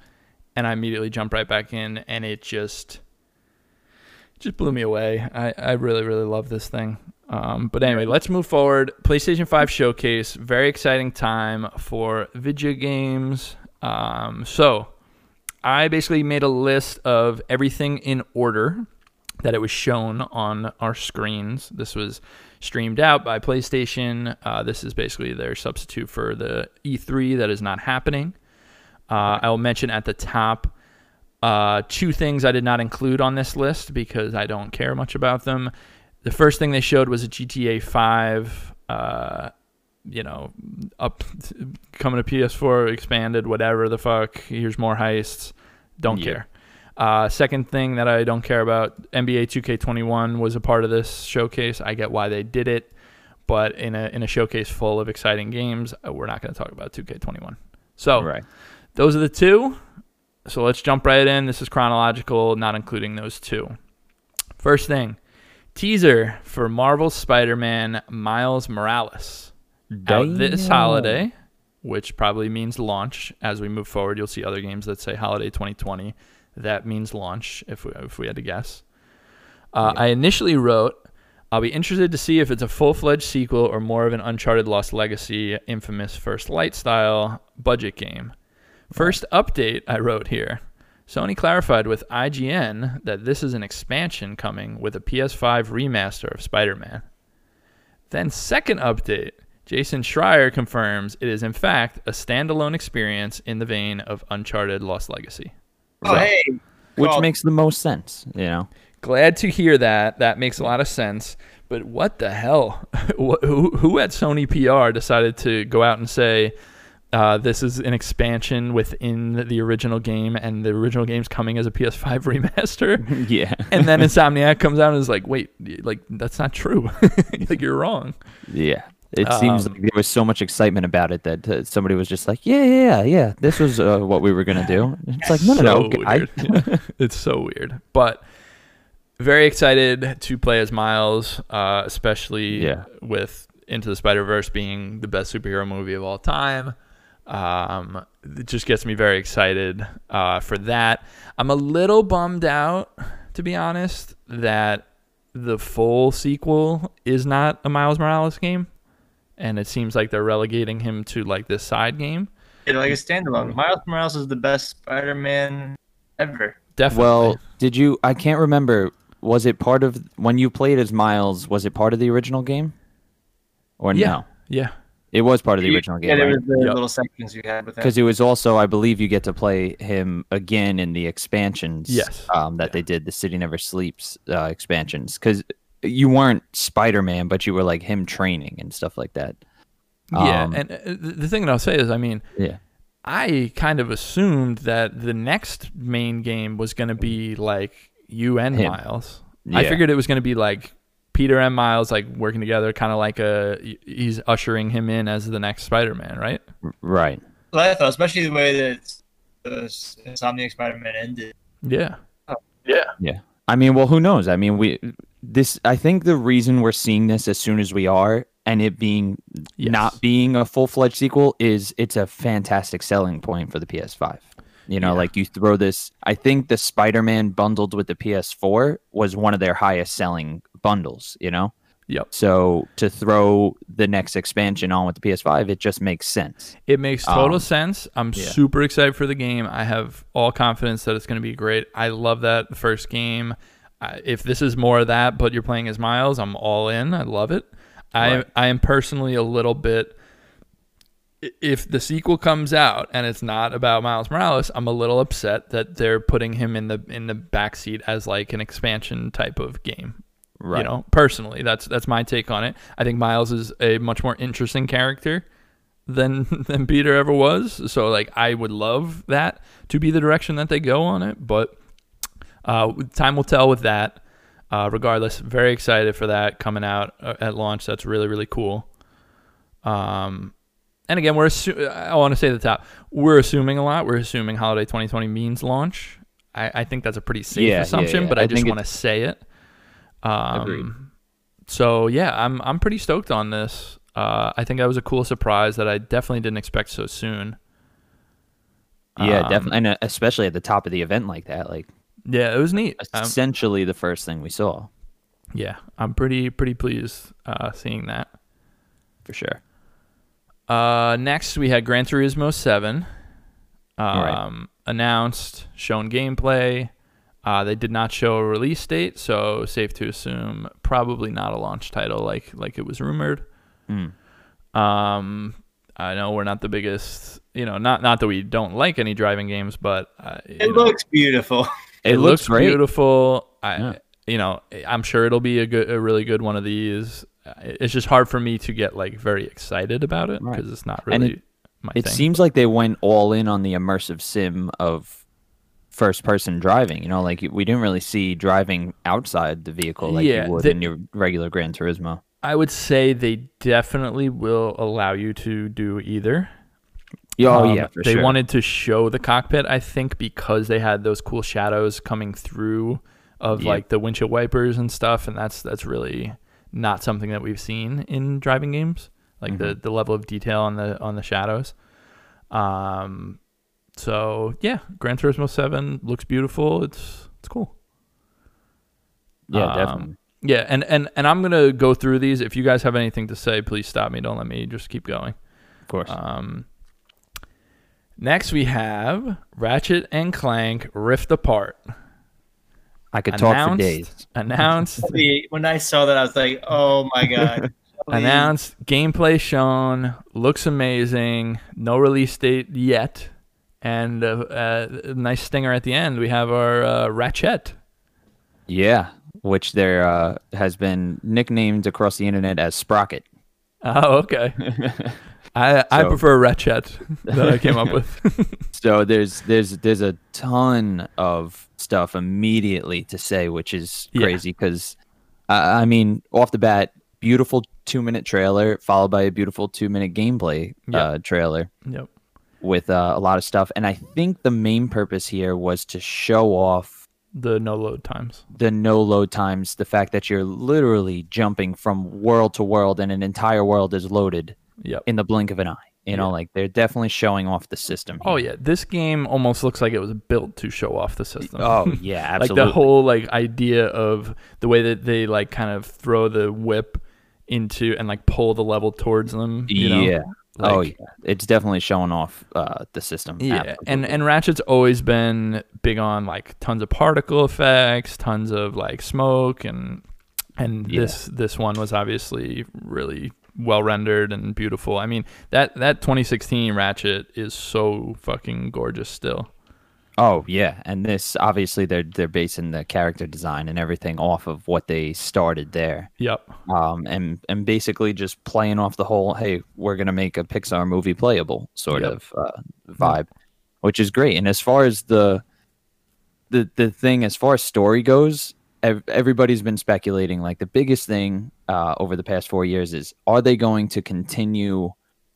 and I immediately jumped right back in and it just just blew me away I, I really really love this thing um, but anyway let's move forward PlayStation 5 showcase very exciting time for video games um, so I basically made a list of everything in order that it was shown on our screens. This was streamed out by PlayStation. Uh, this is basically their substitute for the E3 that is not happening. Uh, I will mention at the top uh, two things I did not include on this list because I don't care much about them. The first thing they showed was a GTA 5, uh, you know, up coming to PS4, expanded, whatever the fuck. Here's more heists. Don't Yeah. care. Uh, second thing that I don't care about, NBA 2K21 was a part of this showcase. I get why they did it, but in a in a showcase full of exciting games, uh, we're not going to talk about 2K21. So Right. Those are the two. So let's jump right in. This is chronological, not including those two. First thing, teaser for Marvel Spider-Man Miles Morales out this holiday, which probably means launch. As we move forward, you'll see other games that say holiday 2020. That means launch, if we, if we had to guess. Uh, I initially wrote, I'll be interested to see if it's a full fledged sequel or more of an Uncharted Lost Legacy, infamous First Light style budget game. First update, I wrote here. Sony clarified with IGN that this is an expansion coming with a PS5 remaster of Spider Man. Then, second update, Jason Schreier confirms it is in fact a standalone experience in the vein of Uncharted Lost Legacy. Oh, hey. Which Well- makes the most sense, you know. Glad to hear that. That makes a lot of sense. But what the hell? Who, who at Sony PR decided to go out and say uh, this is an expansion within the original game and the original game's coming as a PS5 remaster? yeah. and then Insomniac comes out and is like, wait, like, that's not true. like, you're wrong. Yeah. It seems Um, like there was so much excitement about it that uh, somebody was just like, "Yeah, yeah, yeah, yeah. This was uh, what we were gonna do." It's like, no, no, no, So guy. Yeah. it's so weird. But very excited to play as Miles, uh, especially Yeah. with Into the Spider Verse being the best superhero movie of all time. Um, it just gets me very excited uh, for that. I'm a little bummed out, to be honest, that the full sequel is not a Miles Morales game, and it seems like they're relegating him to like this side game. Like a standalone. Miles Morales is the best Spider-Man ever. Definitely. Well, did you? I can't remember. Was it part of when you played as Miles? Was it part of the original game? Or yeah, no? yeah. It was part of the original Yeah, game, there right? was the Yep. little sections you had with him. Because it was also, I believe, you get to play him again in the expansions. Yes. Um, that they did the City Never Sleeps uh, expansions. Because you weren't Spider Man, but you were like him training and stuff like that. Yeah, Um, and uh, the the thing that I'll say is, I mean, Yeah. I kind of assumed that the next main game was going to be like you and Him. Miles. I figured it was going to be like Peter and Miles like working together, kind of like uh, a he's ushering him in as the next Spider-Man, right? Right. Well, I thought, especially the way that the Insomniac Spider-Man ended. Yeah, Yeah. Yeah. I mean, well, who knows? I mean, we this. I think the reason we're seeing this as soon as we are, and it being Yes. not being a full fledged sequel, is it's a fantastic selling point for the PS5. You know, Yeah. like you throw this. I think the Spider-Man bundled with the PS4 was one of their highest selling bundles. You know, Yep. so to throw the next expansion on with the PS5, it just makes sense. It makes total Um, sense. I'm yeah. super excited for the game. I have all confidence that it's going to be great. I love that first game. I, if this is more of that, but you're playing as Miles, I'm all in. I love it. I Right. I am personally a little bit. If the sequel comes out and it's not about Miles Morales, I'm a little upset that they're putting him in the in the backseat as like an expansion type of game. Right. You know, personally, that's that's my take on it. I think Miles is a much more interesting character than than Peter ever was. So like, I would love that to be the direction that they go on it. But uh, time will tell with that. Uh, regardless, very excited for that coming out uh, at launch. That's really really cool. Um, and again, we're assu- I want to say the top, we're assuming a lot. We're assuming holiday 2020 means launch. I, I think that's a pretty safe Yeah, yeah, assumption, yeah. but I, I just want to say it. Agreed. Um, so yeah, I'm I'm pretty stoked on this. Uh, I think that was a cool surprise that I definitely didn't expect so soon. Yeah, Um, definitely, and especially at the top of the event like that, like Yeah, it was neat. Um, essentially the first thing we saw yeah, I'm pretty pretty pleased uh, seeing that. for sure. Uh, next, we had Gran Turismo 7 um, Right. announced, shown gameplay. Uh, they did not show a release date, so safe to assume probably not a launch title like like it was rumored. Mm. Um, I know we're not the biggest, you know, not not that we don't like any driving games, but uh, It know, looks beautiful. It, looks, great. beautiful. I, Yeah. you know, I'm sure it'll be a good, a really good one of these. Uh, It's just hard for me to get like very excited about it Right. because it's not And really my It thing. seems like they went all in on the immersive sim of first person driving. You know, like we didn't really see driving outside the vehicle like Yeah, you would they- in your regular Gran Turismo. I would say they definitely will allow you to do either. Oh Um, yeah, for they sure. wanted to show the cockpit, I think, because they had those cool shadows coming through of Yep. like the windshield wipers and stuff, and that's that's really not something that we've seen in driving games, like the Mm-hmm. the level of detail on the on the shadows. Um, so yeah, Gran Turismo Seven looks beautiful. It's it's cool. yeah, um, definitely. Yeah, and, and and I'm gonna go through these. If you guys have anything to say, please stop me. Don't let me just keep going. Of course. Um, next we have Ratchet and Clank Rift Apart. I could talk for days. Announced, when I saw that, I was like, "Oh my god!" announced, gameplay shown, looks amazing. No release date yet, and uh, uh, a nice stinger at the end. We have our uh, Ratchet. Yeah, which there uh, has been nicknamed across the internet as Sprocket. Oh, okay. I I So- prefer Ratchet that I came up with. So there's there's there's a ton of stuff immediately to say, which is crazy because uh, I mean, off the bat, beautiful two minute trailer followed by a beautiful two minute gameplay Yeah. uh, trailer yep. With uh, a lot of stuff. And I think the main purpose here was to show off The no load times. the no load times, the fact that you're literally jumping from world to world and an entire world is loaded Yep. in the blink of an eye. You know, Yeah. like they're definitely showing off the system. Oh yeah, this game almost looks like it was built to show off the system. Oh yeah, absolutely. like the whole like idea of the way that they like kind of throw the whip into and like pull the level towards them. You know? yeah. Oh yeah. It's definitely showing off uh, the system. Yeah, and and Ratchet's always been big on like tons of particle effects, tons of like smoke, and and Yeah. this this one was obviously really well rendered and beautiful. I mean that that 2016 Ratchet is so fucking gorgeous still. Oh yeah, and this obviously they're they're basing the character design and everything off of what they started there. Yep. Um, and and basically just playing off the whole hey we're gonna make a Pixar movie playable sort Yep. of uh, vibe, which is great. And as far as the the the thing as far as story goes, ev- everybody's been speculating. Like the biggest thing uh, over the past four years is are they going to continue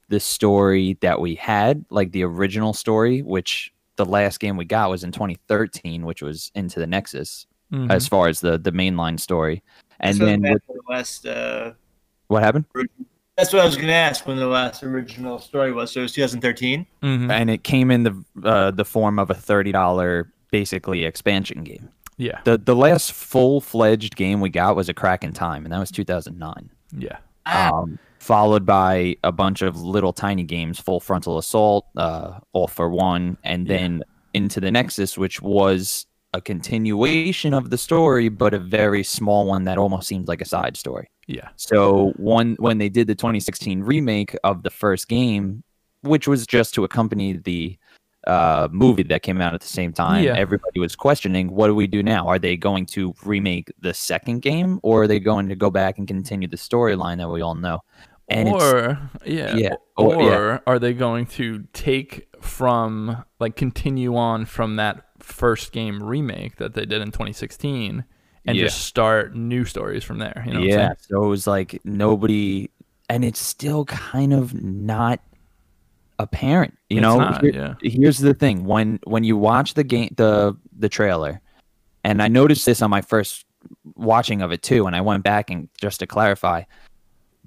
the story that we had, like the original story, which the last game we got was in 2013, which was Into the Nexus, Mhm. as far as the the mainline story. And So then Matt with, West, uh, what happened? that's That's what I was going to ask when the last original story was. So it was 2013. Mhm. and it came in the uh, the form of a thirty dollar basically expansion game. Yeah. The the last full fledged game we got was a Crack in Time, and that was two thousand nine. Yeah. um, followed by a bunch of little tiny games, Full Frontal Assault, uh, All for One, and Yeah. then into the Nexus, which was a continuation of the story, but a very small one that almost seemed like a side story. Yeah. So one when they did the 2016 remake of the first game, which was just to accompany the uh, movie that came out at the same time, Yeah. everybody was questioning, what do we do now? Are they going to remake the second game, or are they going to go back and continue the storyline that we all know? And or yeah, yeah, or, or- yeah. are they going to take from like continue on from that first game remake that they did in 2016 and Yeah. just start new stories from there? You know, yeah, so it was like nobody, and it's still kind of not apparent. You It's know, not, Here- yeah. here's the thing: when when you watch the game, the the trailer, and I noticed this on my first watching of it too, and I went back and just to clarify,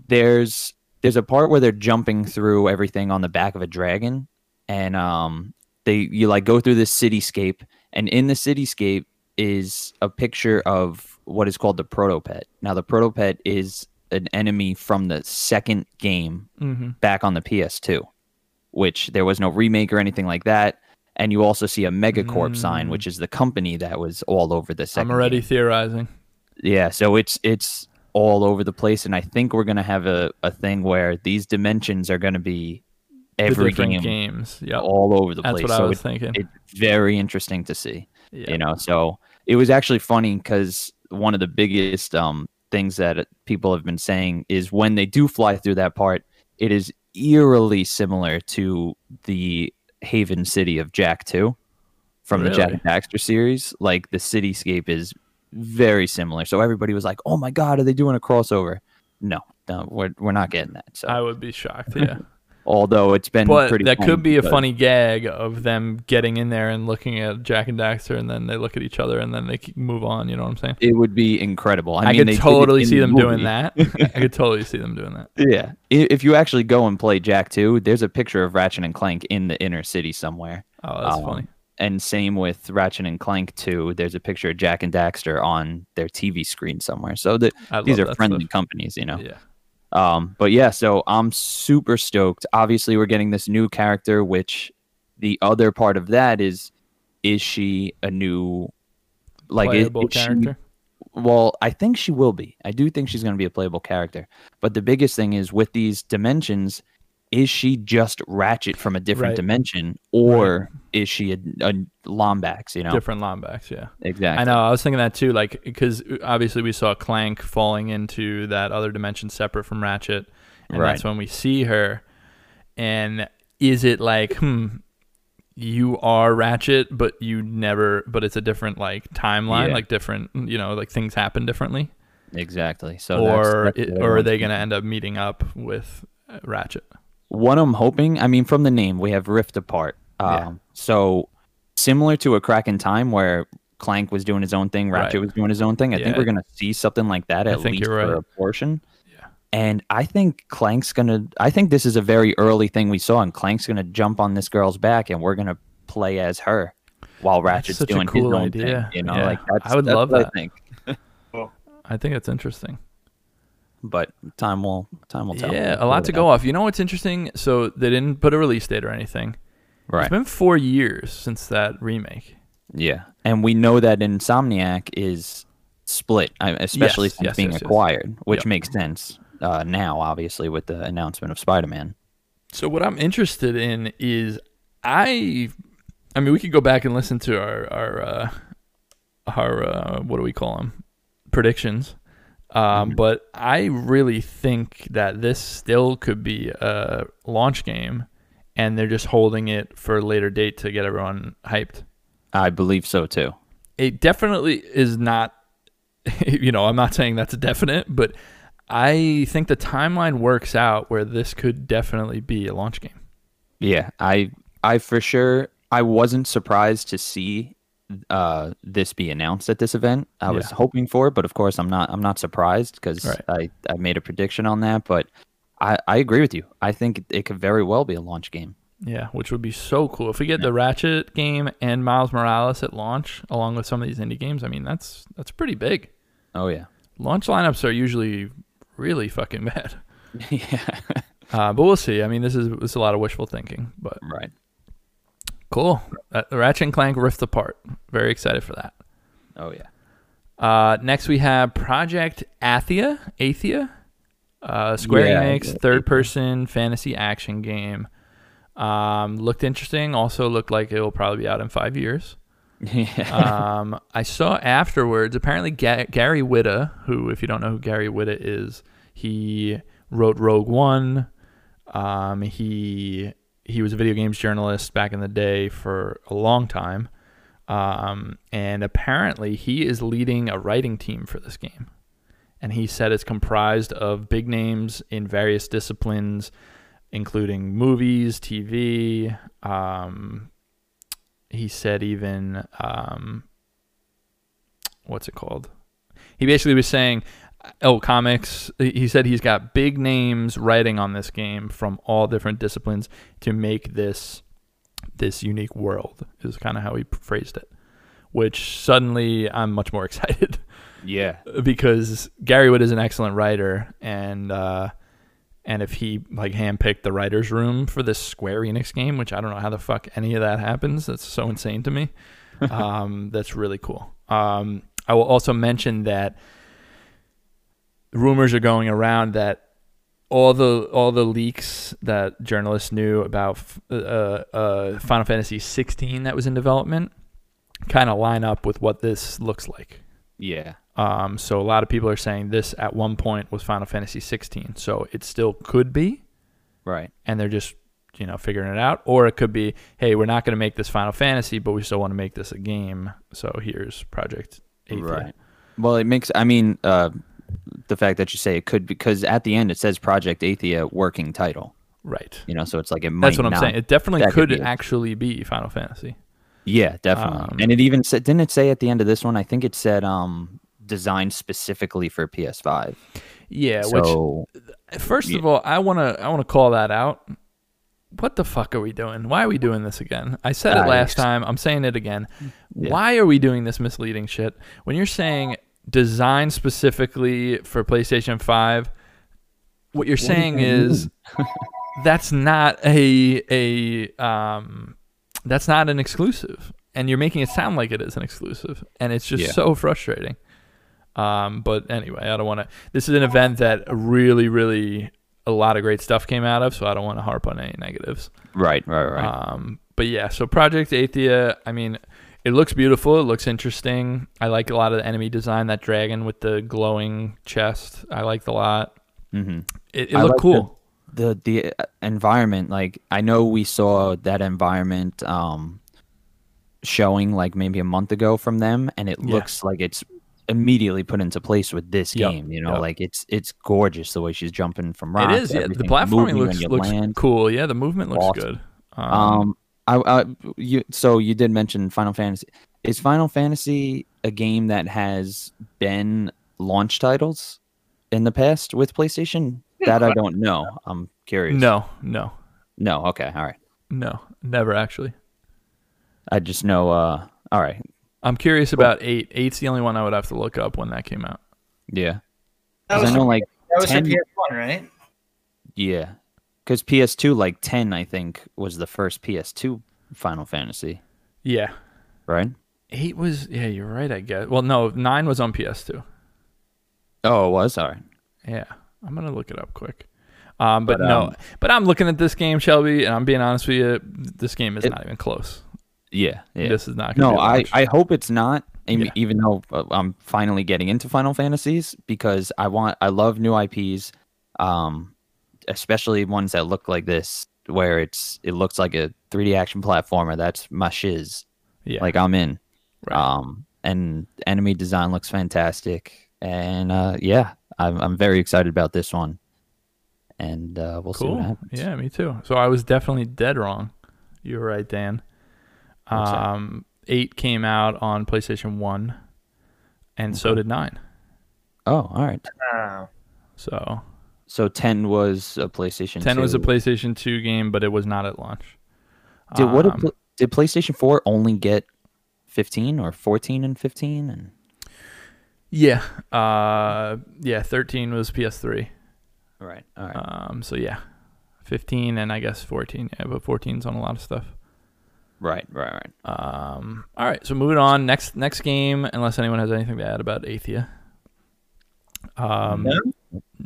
there's there's a part where they're jumping through everything on the back of a dragon, and um, they you like go through this cityscape, and in the cityscape is a picture of what is called the protopet. Now, the protopet is an enemy from the second game Mhm. back on the PS2, which there was no remake or anything like that. And you also see a Megacorp sign, Mm. which is the company that was all over the 2nd I'm already game. theorizing. Yeah, so it's it's all over the place, and I think we're gonna have a, a thing where these dimensions are gonna be every game games. Yeah. all over the That's place. That's what I was it- thinking. it's very interesting to see yeah. you know so it was actually funny because one of the biggest um things that people have been saying is when they do fly through that part it is eerily similar to the haven city of Jak 2 from the Jak Really? and daxter series like the cityscape is very similar so everybody was like oh my god are they doing a crossover no no we're, we're not getting that so I would be shocked. Yeah. although it's been but pretty that funny could be a funny gag of them getting in there and looking at Jak and Daxter, and then they look at each other, and then they move on. You know what I'm saying? it would be incredible i, I, mean, could totally see the them doing that. I could totally see them doing that. Yeah. If you actually go and play Jak 2, there's a picture of Ratchet and Clank in the inner city somewhere. Oh, that's Um, funny. And same with Ratchet and Clank 2, there's a picture of Jak and Daxter on their TV screen somewhere. So the, these are friendly stuff. companies, you know. Yeah. Um, but yeah, so I'm super stoked. Obviously, we're getting this new character, which the other part of that is, is she a new, like, is, Playable is she- character. well, I think she will be. I do think she's going to be a playable character. But the biggest thing is with these dimensions, is she just Ratchet from a different Right. dimension, or is she a, a Lombax? You know, Different Lombax, yeah. exactly. I know. I was thinking that too, like because obviously we saw Clank falling into that other dimension separate from Ratchet, and Right. that's when we see her. And is it like, hmm, you are Ratchet, but you never, but it's a different like timeline, Yeah. like different, you know, like things happen differently, Exactly. So or that's, that's it, or are they going to end up meeting up with uh, Ratchet? What I'm hoping, I mean, from the name, we have Rift Apart. Um, Yeah. So similar to a Crack in Time where Clank was doing his own thing, Ratchet Right. was doing his own thing. I think we're going to see something like that I at think least you're for a portion. Yeah. And I think Clank's going to, I think this is a very early thing we saw, and Clank's going to jump on this girl's back and we're going to play as her while Ratchet's such a doing cool his own idea. thing. You know, Yeah. like that's, I would that's love what that. I think. I think it's interesting. But time will, time will tell. Yeah, a lot to go off. You know what's interesting? So they didn't put a release date or anything. Right. It's been four years since that remake. Yeah, and we know that Insomniac is split, especially Yes, since yes, being yes, yes. acquired, which Yep. makes sense uh, now, obviously, with the announcement of Spider-Man. So what I'm interested in is I I mean we could go back and listen to our our uh, our uh, what do we call them predictions. Um, Mhm. but I really think that this still could be a launch game, and they're just holding it for a later date to get everyone hyped. I believe so too. it definitely is not you know i'm not saying that's a definite but i think the timeline works out where this could definitely be a launch game Yeah, I, I for sure, I wasn't surprised to see uh, this be announced at this event. I was hoping for but of course, I'm not. I'm not surprised because Right. I, I made a prediction on that. But I, I agree with you. I think it, could very well be a launch game. Yeah, which would be so cool if we get the Ratchet game and Miles Morales at launch, along with some of these indie games. I mean, that's that's pretty big. Oh yeah, Launch lineups are usually really fucking bad. yeah, Uh, but we'll see. I mean, this is this is a lot of wishful thinking, but right. Cool. Uh, Ratchet and Clank Rift Apart. Very excited for that. Oh yeah, Uh, next we have Project Athia. Athia. Uh, Square Yeah, Enix third person fantasy action game. Um, looked interesting. Also looked like it will probably be out in five years. yeah. um, I saw afterwards. Apparently, Ga- Gary Whitta, who, if you don't know who Gary Whitta is, he wrote Rogue One. Um, he he was a video games journalist back in the day for a long time, um, and apparently he is leading a writing team for this game. And he said it's comprised of big names in various disciplines, including movies, TV, um, he said even um, what's it called? He basically was saying, oh, comics. He said he's got big names writing on this game from all different disciplines to make this this unique world. Is kind of how he phrased it. Which suddenly I'm much more excited yeah, because Gary Whitta is an excellent writer, and uh, and if he like handpicked the writers' room for this Square Enix game, which I don't know how the fuck any of that happens, that's so insane to me. um, that's really cool. Um, I will also mention that rumors are going around that all the all the leaks that journalists knew about uh, uh, Final Fantasy 16 that was in development kind of line up with what this looks like. yeah, Um, so a lot of people are saying this at one point was Final Fantasy 16. So it still could be, right. and they're just you know figuring it out. Or it could be, hey, we're not going to make this Final Fantasy, but we still want to make this a game. So here's Project Athia. Right. Well, it makes. I mean, uh, the fact that you say it could because at the end it says Project Athia working title. Right. You know, so it's like it might. That's what I'm not- saying. It definitely could could be actually be Final Fantasy. Yeah, definitely. Um, and it even said, didn't it say at the end of this one? I think it said um designed specifically for PS5. Yeah. which so first yeah. of all, I wanna I wanna call that out. What the fuck are we doing? Why are we doing this again? I said it last time. I'm saying it again. Yeah. Why are we doing this misleading shit? When you're saying designed specifically for PlayStation 5, what you're saying is that's not a a um that's not an exclusive and you're making it sound like it is an exclusive and it's just Yeah. so frustrating. Um but anyway, I don't want to this is an event that really really a lot of great stuff came out of, so I don't want to harp on any negatives. right, right, right. Um, but yeah, so Project Athia, I mean, it looks beautiful. It looks interesting. I like a lot of the enemy design. That dragon with the glowing chest, I liked a lot. hmm It, it looked like cool. The the uh, environment, like I know we saw that environment um showing like maybe a month ago from them, and it Yeah. looks like it's immediately put into place with this Yep, game. You know, yep. like it's it's gorgeous the way she's jumping from It rocks. is. Yeah, the platforming looks looks land. cool. Yeah, the movement looks Awesome. good. Um, Um, I, I, you, so you did mention Final Fantasy. Is Final Fantasy a game that has been launch titles in the past with PlayStation? That I don't know. I'm curious. no, no, No. Okay. All right. no, never actually. I just know. Uh. All right. I'm curious about eight. Eight's the only one I would have to look up when that came out. Yeah. That 'Cause was, I know for, like that was for 10 PS1, right? yeah. Because PS2 like ten I think was the first PS2 Final Fantasy, Yeah, right? eight was. Yeah, you're right. I guess. Well, no, nine was on PS2. Oh, it was all right. Yeah, I'm gonna look it up quick. Um, but, But, no, um, but I'm looking at this game, Shelby, and I'm being honest with you. This game is It- not even close. Yeah. Yeah. This is not. Gonna No, I. I hope it's not. Yeah. Even though uh, I'm finally getting into Final Fantasies because I want I love new IPs, um, especially ones that look like this, where it's it looks like a 3D action platformer. That's my shiz. yeah, Like I'm in. right. Um, and enemy design looks fantastic, and uh, yeah, I'm I'm very excited about this one. And uh, we'll see what happens. Yeah, me too. So I was definitely dead wrong. You were right, Dan. Um, eight came out on PlayStation One, and so did nine. Oh, all right. So So 10 was a PlayStation 10 was a PlayStation 2 game, but it was not at launch. Did what did, Um, did PlayStation 4 only get 15 or 14 and 15 and yeah. Uh, yeah, 13 was PS3. Right. All right. Um, so yeah. 15 and I guess 14. Yeah, but 14's on a lot of stuff. right, right, right. Um, all right, so moving on. Next next game, unless anyone has anything to add about Athia. Um, No?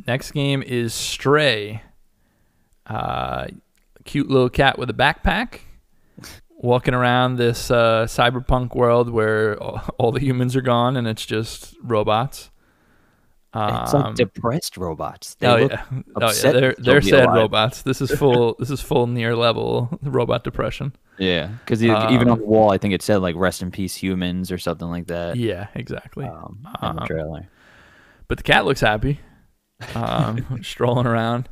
Next game is Stray. Uh, cute little cat with a backpack, walking around this uh, cyberpunk world where all, all the humans are gone and it's just robots. it's Um, like depressed robots. They oh look yeah, oh yeah, upset they're they're sad alive. robots. This is full. this is full near level robot depression. Yeah, because even on Um, the wall, I think it said like "Rest in peace, humans" or something like that. Yeah, exactly. Um, in the Um, trailer. But the cat looks happy, um, strolling around.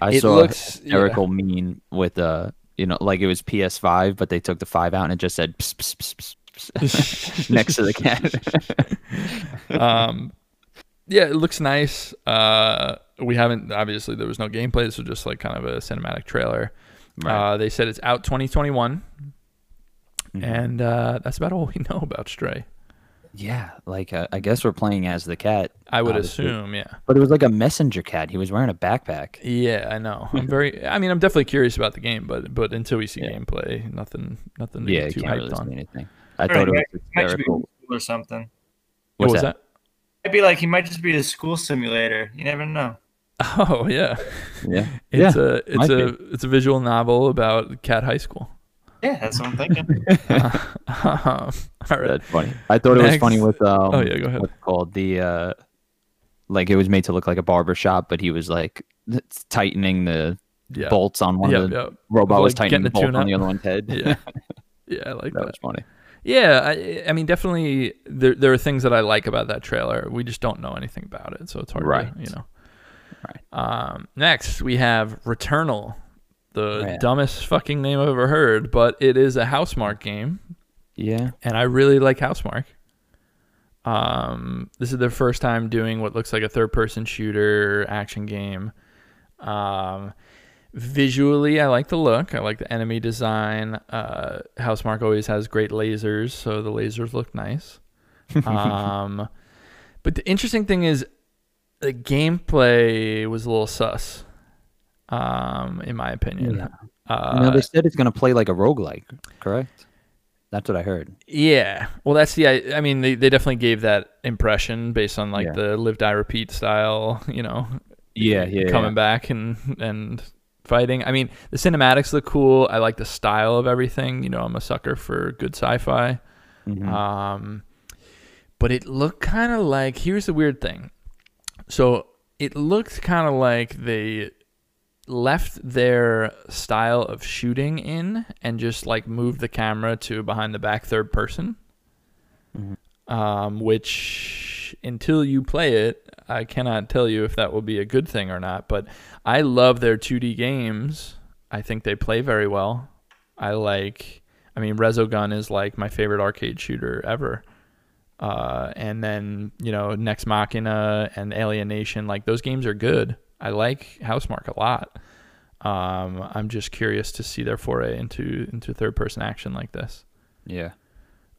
I it saw looks- a hysterical meme with a you know, like it was PS5, but they took the five out and it just said pss, pss, pss, next to the cat. um, yeah, it looks nice. Uh, we haven't obviously there was no gameplay. This was just like kind of a cinematic trailer. Right. Uh, they said it's out 2021, Mhm. and uh, that's about all we know about Stray. Yeah, like uh, I guess we're playing as the cat, I would Obviously. assume, yeah. but it was like a messenger cat. He was wearing a backpack. Yeah, I know. I'm very. I mean, I'm definitely curious about the game, but but until we see Yeah. gameplay, nothing, nothing to Yeah, get too can't hyped really on. anything. I Or thought it he was might be hysterical. school or something. What was that? that? I'd be like, he might just be a school simulator. You never know. Oh yeah, Yeah, it's yeah. a it's might a it's a visual novel about cat high school. Yeah, that's what I'm thinking. Um, all right. That's funny. I thought it was funny with um, Oh, yeah, go ahead. what's called the uh, like it was made to look like a barber shop, but he was like tightening the Yeah. bolts on one Yeah, of the yeah. robot was tightening getting the a bolt on tune-up. the other one's head. Yeah. Yeah, I like that that. was funny. Yeah, I, I mean, definitely there there are things that I like about that trailer. We just don't know anything about it, so it's hard Right. to, you know. Right. Um, next we have Returnal, the Yeah. dumbest fucking name I've ever heard, but it is a Housemarque game, Yeah, and I really like Housemarque. Um, this is their first time doing what looks like a third-person shooter action game. Um, visually, I like the look. I like the enemy design. Uh, Housemarque always has great lasers, so the lasers look nice. um, but the interesting thing is, the gameplay was a little sus. Um, in my opinion. Yeah. Uh, no, they said it's gonna play like a roguelike, correct? That's what I heard. Yeah. Well, that's the. I, I mean, they, they definitely gave that impression based on like Yeah. the live die repeat style. You know. Yeah, yeah, Coming yeah. back and and fighting. I mean, the cinematics look cool. I like the style of everything. You know, I'm a sucker for good sci-fi. Mhm. Um, but it looked kind of like. Here's the weird thing. So it looked kind of like they left their style of shooting in and just like moved the camera to behind the back third person. Mhm. Um, which until you play it, I cannot tell you if that will be a good thing or not. But I love their 2D games. I think they play very well. I like. I mean, Resogun is like my favorite arcade shooter ever. Uh, and then you know, Nex Machina and Alienation, like those games are good. I like Housemarque a lot. Um, I'm just curious to see their foray into into third person action like this. yeah.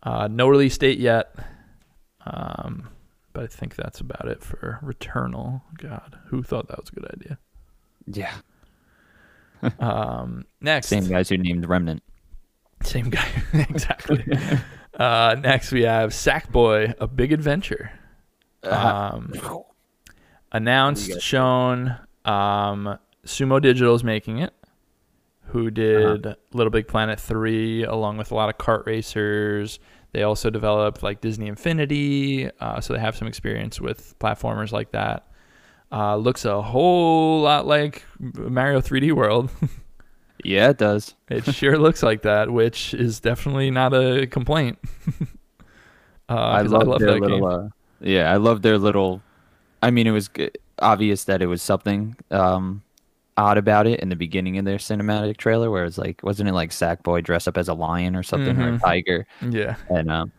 Uh, no release date yet, um, but I think that's about it for Returnal. God, who thought that was a good idea? Yeah. Um, next, Same guys who named Remnant. Same guy, exactly. uh, next, we have Sackboy: A Big Adventure. Um, announced, shown. Um, Sumo Digital is making it. Who did Little Big Planet three, along with a lot of kart racers. They also developed like Disney Infinity, uh, so they have some experience with platformers like that. Uh, looks a whole lot like Mario 3D World. Yeah, it does. It sure looks like that, which is definitely not a complaint. uh, I 'cause love, their that little. Uh, yeah, I love their little. I mean, it was obvious that it was something um, odd about it in the beginning of their cinematic trailer, where it's like, wasn't it like Sackboy dress up as a lion or something or a Mhm. tiger? Yeah, And um,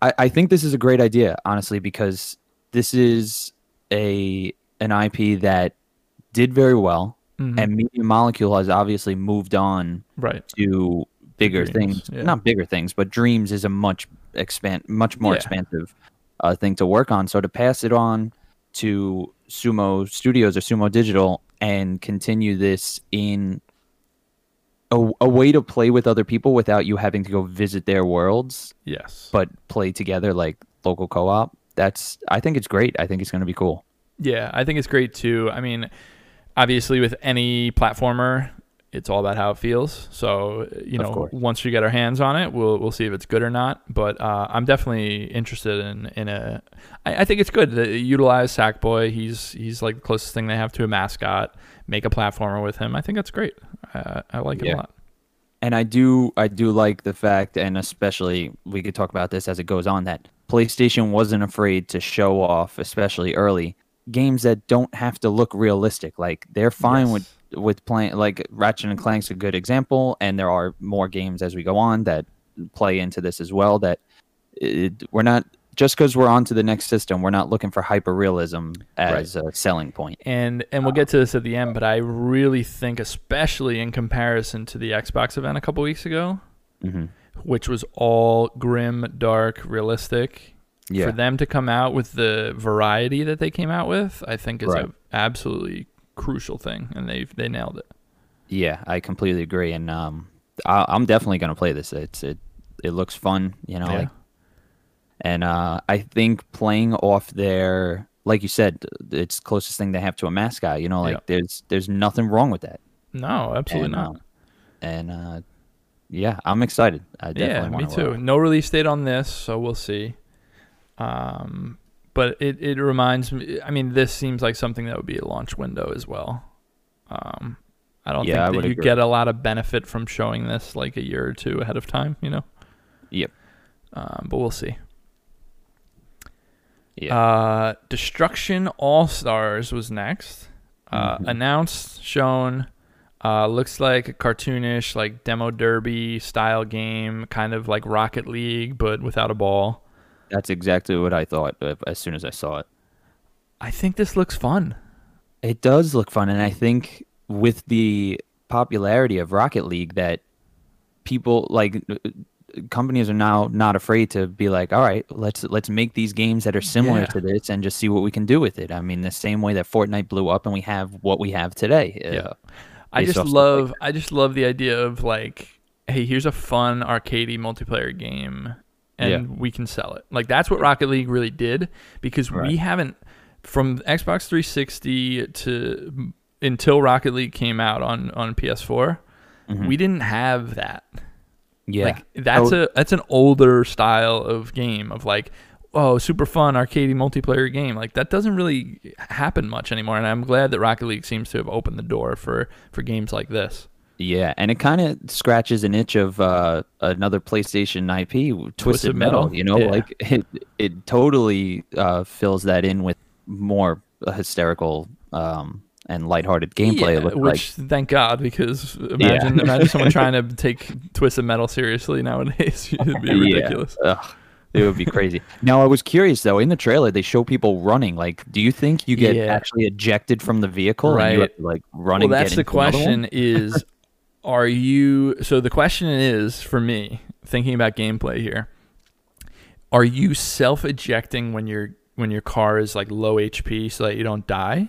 I, I think this is a great idea, honestly, because this is a an IP that did very well, Mhm. and Media Molecule has obviously moved on right. to bigger Dreams, things. yeah. Not bigger things, but Dreams is a much expand, much more Yeah. expansive uh, thing to work on. So to pass it on to Sumo Studios or Sumo Digital and continue this in a, a way to play with other people without you having to go visit their worlds, Yes. but play together like local co-op. That's I think it's great. I think it's going to be cool. Yeah, I think it's great too. I mean, obviously, with any platformer, it's all about how it feels. So, you know, once we get our hands on it, we'll we'll see if it's good or not. But uh, I'm definitely interested in in a. I, I think it's good to utilize Sackboy. He's he's like the closest thing they have to a mascot. Make a platformer with him. I think that's great. I, I like it Yeah. a lot. and I do I do like the fact, and especially we could talk about this as it goes on that PlayStation wasn't afraid to show off, especially early games that don't have to look realistic. Like they're fine Yes. with with playing like Ratchet and Clank's a good example, and there are more games as we go on that play into this as well. That it, we're not just because we're on to the next system, we're not looking for hyper realism as a selling point. and and we'll get to this at the end, but I really think, especially in comparison to the Xbox event a couple weeks ago, hmm which was all grim, dark, realistic. Yeah, For them to come out with the variety that they came out with, I think is Right. a absolutely crucial thing, and they they nailed it. Yeah, I completely agree, and um, I, I'm definitely gonna play this. It's it it looks fun, you know, Yeah. like, and uh, I think playing off their, like you said, it's closest thing they have to a mascot. You know, like Yeah. there's there's nothing wrong with that. No, absolutely and, not. uh, and uh, yeah, I'm excited. I yeah, me too. uh, No release date on this, so we'll see. Um, but it, it reminds me. I mean, this seems like something that would be a launch window as well. Um, I don't Yeah, think that you agree. get a lot of benefit from showing this like a year or two ahead of time. You know. Yep. Um, but we'll see. Yeah. Uh, Destruction All Stars was next. Uh, Mhm. Announced, shown. Uh, looks like a cartoonish, like demo derby style game, kind of like Rocket League, but without a ball. That's exactly what I thought uh, as soon as I saw it. I think this looks fun. It does look fun, and I think with the popularity of Rocket League, that people like uh, companies are now not afraid to be like, all right, let's let's make these games that are similar Yeah. to this and just see what we can do with it. I mean, the same way that Fortnite blew up, and we have what we have today. Uh, Yeah. I just stuff like love I just love the idea of like, hey, here's a fun arcadey multiplayer game and Yeah. we can sell it. Like that's what Rocket League really did because we haven't from Xbox 360 to until Rocket League came out on on PS4, Mhm. we didn't have that. yeah, Like that's Oh. a that's an older style of game of like oh super fun arcadey multiplayer game like that doesn't really happen much anymore and I'm glad that Rocket League seems to have opened the door for for games like this. Yeah, and it kind of scratches an itch of uh, another PlayStation IP, Twisted, Twisted Metal. Metal, You know, yeah. like it it totally uh, fills that in with more hysterical um, and lighthearted gameplay. Yeah, which thank God because imagine imagine someone trying to take Twisted Metal seriously nowadays. It'd be ridiculous. like ugh, it would be crazy. now, I was curious though. In the trailer, they show people running. Like, do you think you get Yeah. actually ejected from the vehicle and you Right. like run Well, that's the into another one? question is are you so the question is for me thinking about gameplay here are you self-ejecting when your when your car is like low HP so that you don't die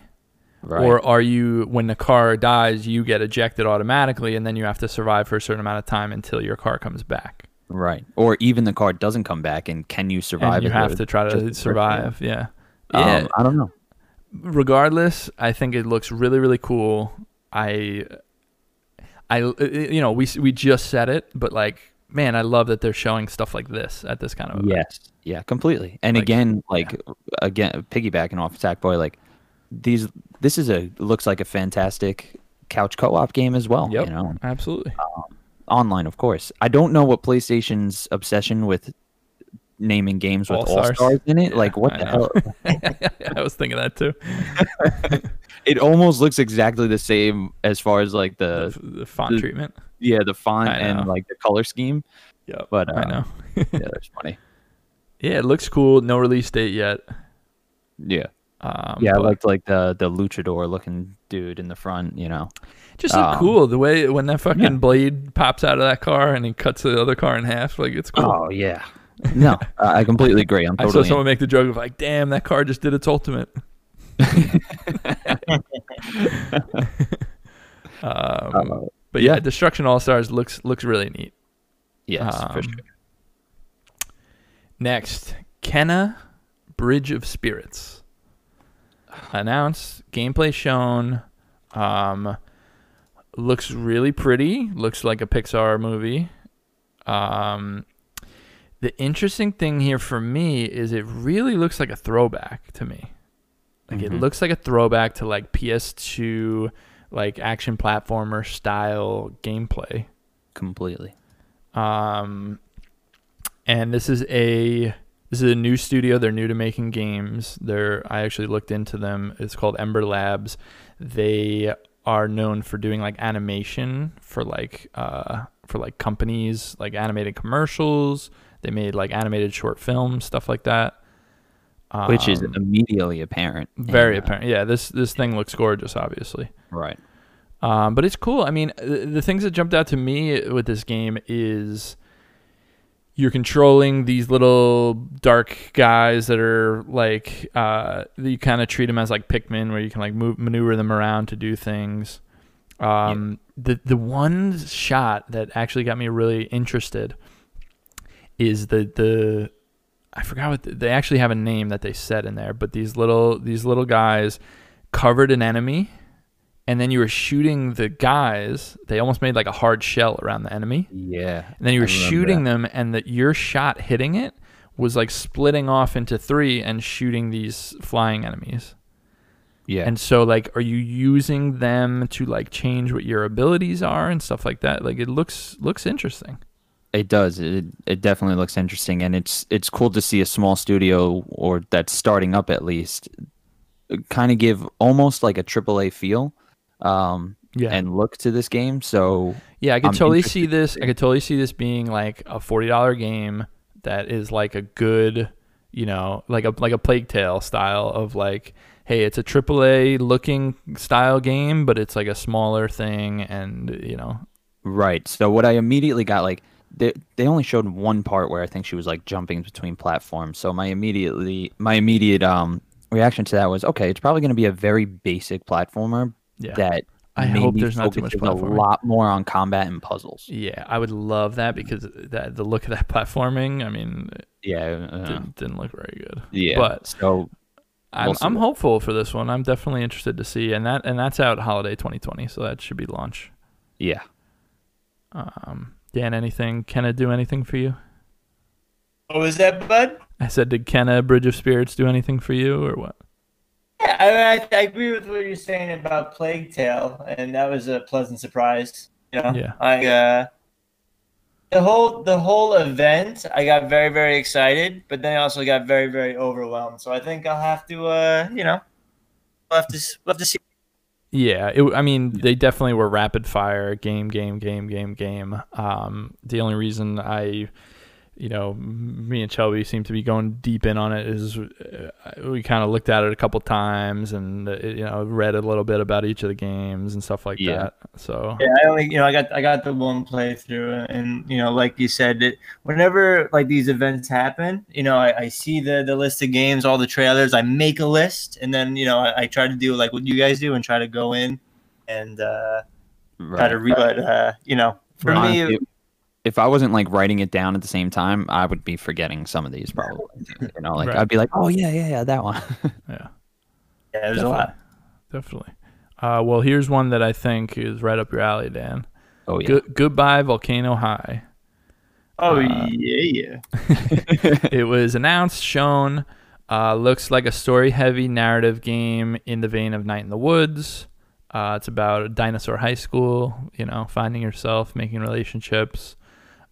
Right. or are you when the car dies you get ejected automatically and then you have to survive for a certain amount of time until your car comes back right. Or even the car doesn't come back, and can you survive? and you have to try to survive yeah yeah Um, I don't know. regardless, I think it looks really really cool. I I uh, uh, you know, we we just said it, but like man, I love that they're showing stuff like this at this kind of event. Yes. Yeah, completely. And Like, again, like again, piggybacking off Sackboy, like these this is a looks like a fantastic couch co-op game as well. Yep. You know, Absolutely. Um, online, of course. I don't know what PlayStation's obsession with naming games with All-Stars. in it. Yeah, like what I the know. hell? I was thinking that too. It almost looks exactly the same as far as like The, the the font the- treatment. yeah the font and like the color scheme. Yeah, But uh, I know. yeah, that's funny. Yeah, it looks cool. No release date yet. Yeah. Um, Yeah, I but- liked like the the luchador looking dude in the front. You know, Just look Um, cool the way when that fucking yeah. blade pops out of that car and he cuts the other car in half. Like it's cool. oh yeah, no, I I completely agree. I'm I saw totally. someone make the joke of like, "Damn, that car just did its ultimate." um, Uh, but yeah, Destruction All Stars looks looks really neat. yes, for um, sure. Next, Kena Bridge of Spirits. Announced, gameplay shown. Um, looks really pretty. Looks like a Pixar movie. Um, the interesting thing here for me is it really looks like a throwback to me. Like it Mhm. looks like a throwback to like PS2, like action platformer style gameplay. Completely. Um, and this is a this is a new studio. They're new to making games. They're I actually looked into them. It's called Ember Labs. They are known for doing like animation for like uh for like companies, like animated commercials. They made like animated short films, stuff like that. Which is Um, immediately apparent. very uh, apparent. Yeah, this this thing looks gorgeous, obviously. Right. Um, but it's cool. I mean, the, the things that jumped out to me with this game is you're controlling these little dark guys that are like uh, you kind of treat them as like Pikmin, where you can like move maneuver them around to do things. Um, The the one shot that actually got me really interested is the the I forgot what the, they actually have a name that they said in there, but these little these little guys covered an enemy and then you were shooting the guys. They almost made like a hard shell around the enemy, Yeah. and then you were shooting that. them, and that your shot hitting it was like splitting off into three and shooting these flying enemies. Yeah. And so, like, are you using them to like change what your abilities are and stuff like that? Like, it looks looks interesting. It does. It it definitely looks interesting, and it's it's cool to see a small studio or that's starting up at least, kind of give almost like a AAA feel, um, Yeah, and look to this game. So yeah, I could I'm totally interested see this. I could totally see this being like a forty dollar game that is like a good, you know, like a like a Plague Tale style of like, hey, it's a AAA looking style game, but it's like a smaller thing, and you know, right. So what I immediately got like they they only showed one part where I think she was like jumping between platforms. So my immediately my immediate um reaction to that was okay. It's probably going to be a very basic platformer yeah, that I hope there's not too much focuses a lot more on combat and puzzles. yeah, I would love that because that the look of that platforming, I mean, Yeah. uh, didn't, didn't look very good. yeah. but so I'm, We'll I'm hopeful for this one. I'm definitely interested to see, and that and that's out holiday 2020, so that should be launch. yeah. Um, Dan, anything? Kena do anything for you? What was that, bud? I said, did Kena Bridge of Spirits do anything for you, or what? Yeah, I, I, I agree with what you're saying about Plague Tale, and that was a pleasant surprise. You know, Yeah. I uh, the whole the whole event, I got very very excited, but then I also got very very overwhelmed. So I think I'll have to, uh, you know, we'll have to we'll have to see. Yeah, it, I mean, they definitely were rapid fire game, game, game, game, game. Um, the only reason I, you know, me and Shelby seem to be going deep in on it is uh, we kind of looked at it a couple times and uh, you know read a little bit about each of the games and stuff like Yeah. that. So Yeah, I only you know I got I got the one playthrough, and you know, like you said, it, whenever like these events happen, you know, I, I see the the list of games, all the trailers, I make a list, and then you know I, I try to do like what you guys do and try to go in and uh, try to read. But uh, you know, for Right. me, Honestly, if I wasn't like writing it down at the same time, I would be forgetting some of these probably. You know, like Right. I'd be like, oh yeah, yeah, yeah, that one. yeah. yeah, there's a Definitely. lot. Definitely. Uh, well, here's one that I think is right up your alley, Dan. oh yeah. Good, goodbye, Volcano High. Oh Uh, yeah, yeah. it was announced, shown. Uh, looks like a story-heavy narrative game in the vein of Night in the Woods. Uh, it's about a dinosaur high school. You know, finding yourself, making relationships.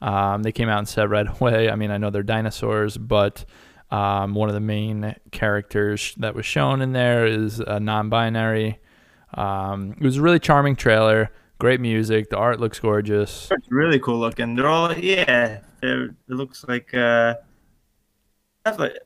Um, they came out and said right away. I mean, I know they're dinosaurs, but um, one of the main characters that was shown in there is a non-binary. Um, it was a really charming trailer. Great music. The art looks gorgeous. It's really cool looking. They're all yeah. They're, it looks like uh,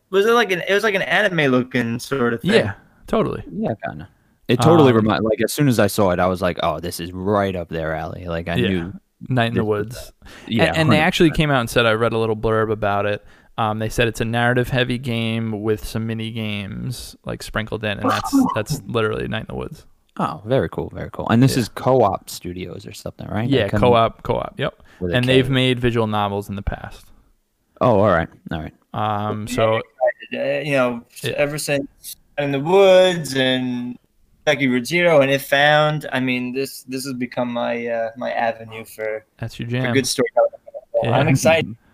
was it like an it was like an anime looking sort of thing. Yeah, totally. yeah, kind of. It totally Um, remind like as soon as I saw it, I was like, oh, this is right up their alley. Like I Yeah. knew. Night in the Woods. Yeah, and, and they actually came out and said I read a little blurb about it. Um, they said it's a narrative heavy game with some mini games like sprinkled in, and that's that's literally Night in the Woods. Oh, very cool, very cool. And this Yeah. is co-op studios or something, right? Yeah, That co-op, co-op. Yep. And K. they've made visual novels in the past. Oh, all right, all right. Um, so Uh, you know, Yeah. ever since in the woods and Kentucky Route Zero and If Found, I mean, this this has become my uh, my avenue for, that's your jam. for good storytelling. Yeah. I'm excited.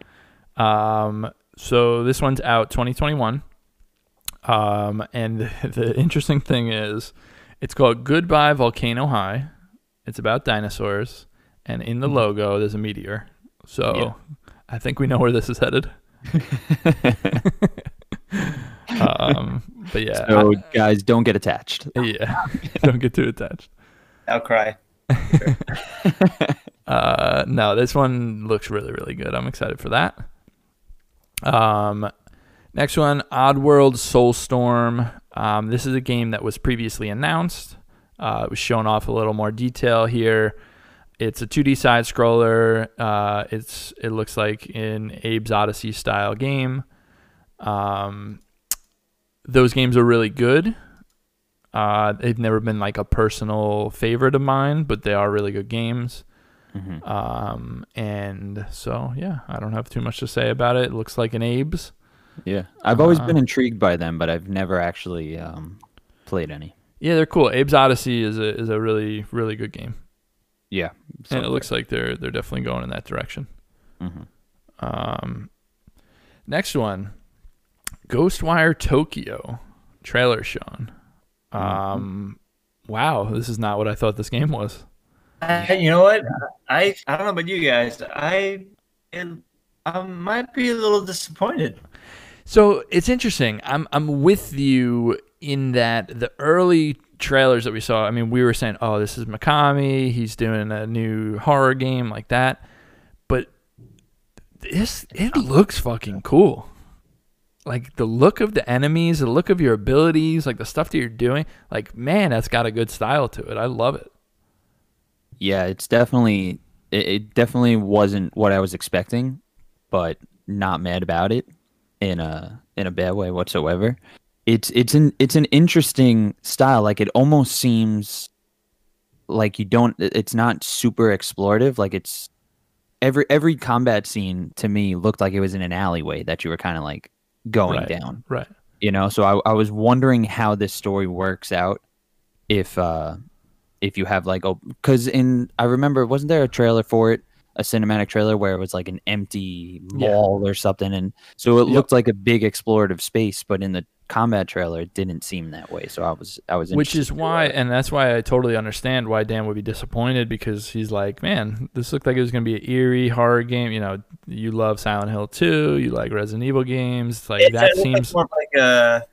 Um, so this one's out 2021. Um, and the, the interesting thing is, it's called Goodbye Volcano High. It's about dinosaurs, and in the logo there's a meteor. So Yeah. I think we know where this is headed. um, but yeah, So guys, don't get attached. Yeah, don't get too attached. I'll cry. Uh, no, this one looks really, really good. I'm excited for that. Um, next one, Oddworld Soulstorm. Um, this is a game that was previously announced. Uh, it was shown off a little more detail here. It's a 2D side scroller. Uh, it's it looks like an Abe's Oddysee style game. Um, those games are really good. Uh, they've never been like a personal favorite of mine, but they are really good games. Mhm. Um, and so yeah, I don't have too much to say about it. It looks like an Abe's. Yeah, I've always Uh, been intrigued by them, but I've never actually um, played any. Yeah, they're cool. Abe's Oddysee is a is a really really good game, Yeah, and it looks like they're they're definitely going in that direction. hmm Um, next one, Ghostwire Tokyo trailer shown. Um, wow, this is not what I thought this game was. I, you know what? I I don't know about you guys. I I might be a little disappointed. So it's interesting. I'm I'm with you in that the early trailers that we saw. I mean, we were saying, "Oh, this is Mikami. He's doing a new horror game like that." But this it looks fucking cool. Like the look of the enemies, the look of your abilities, like the stuff that you're doing. Like man, that's got a good style to it. I love it. Yeah, it's definitely it, it definitely wasn't what I was expecting, but not mad about it in a in a bad way whatsoever. It's it's an it's an interesting style. Like it almost seems like you don't. It's not super explorative. Like it's every every combat scene to me looked like it was in an alleyway that you were kind of like going Right. down Right. you know so I, I was wondering how this story works out if uh if you have like oh because in i remember wasn't there a trailer for it a cinematic trailer where it was like an empty Yeah. or something and so it Yep. looked like a big explorative space but in the combat trailer it didn't seem that way so i was i was Which is why, and that's why I totally understand why Dan would be disappointed because he's like, man, this looked like it was going to be an eerie horror game. You know, you love Silent Hill 2, you like Resident Evil games. Like, It's, that it seems. more like a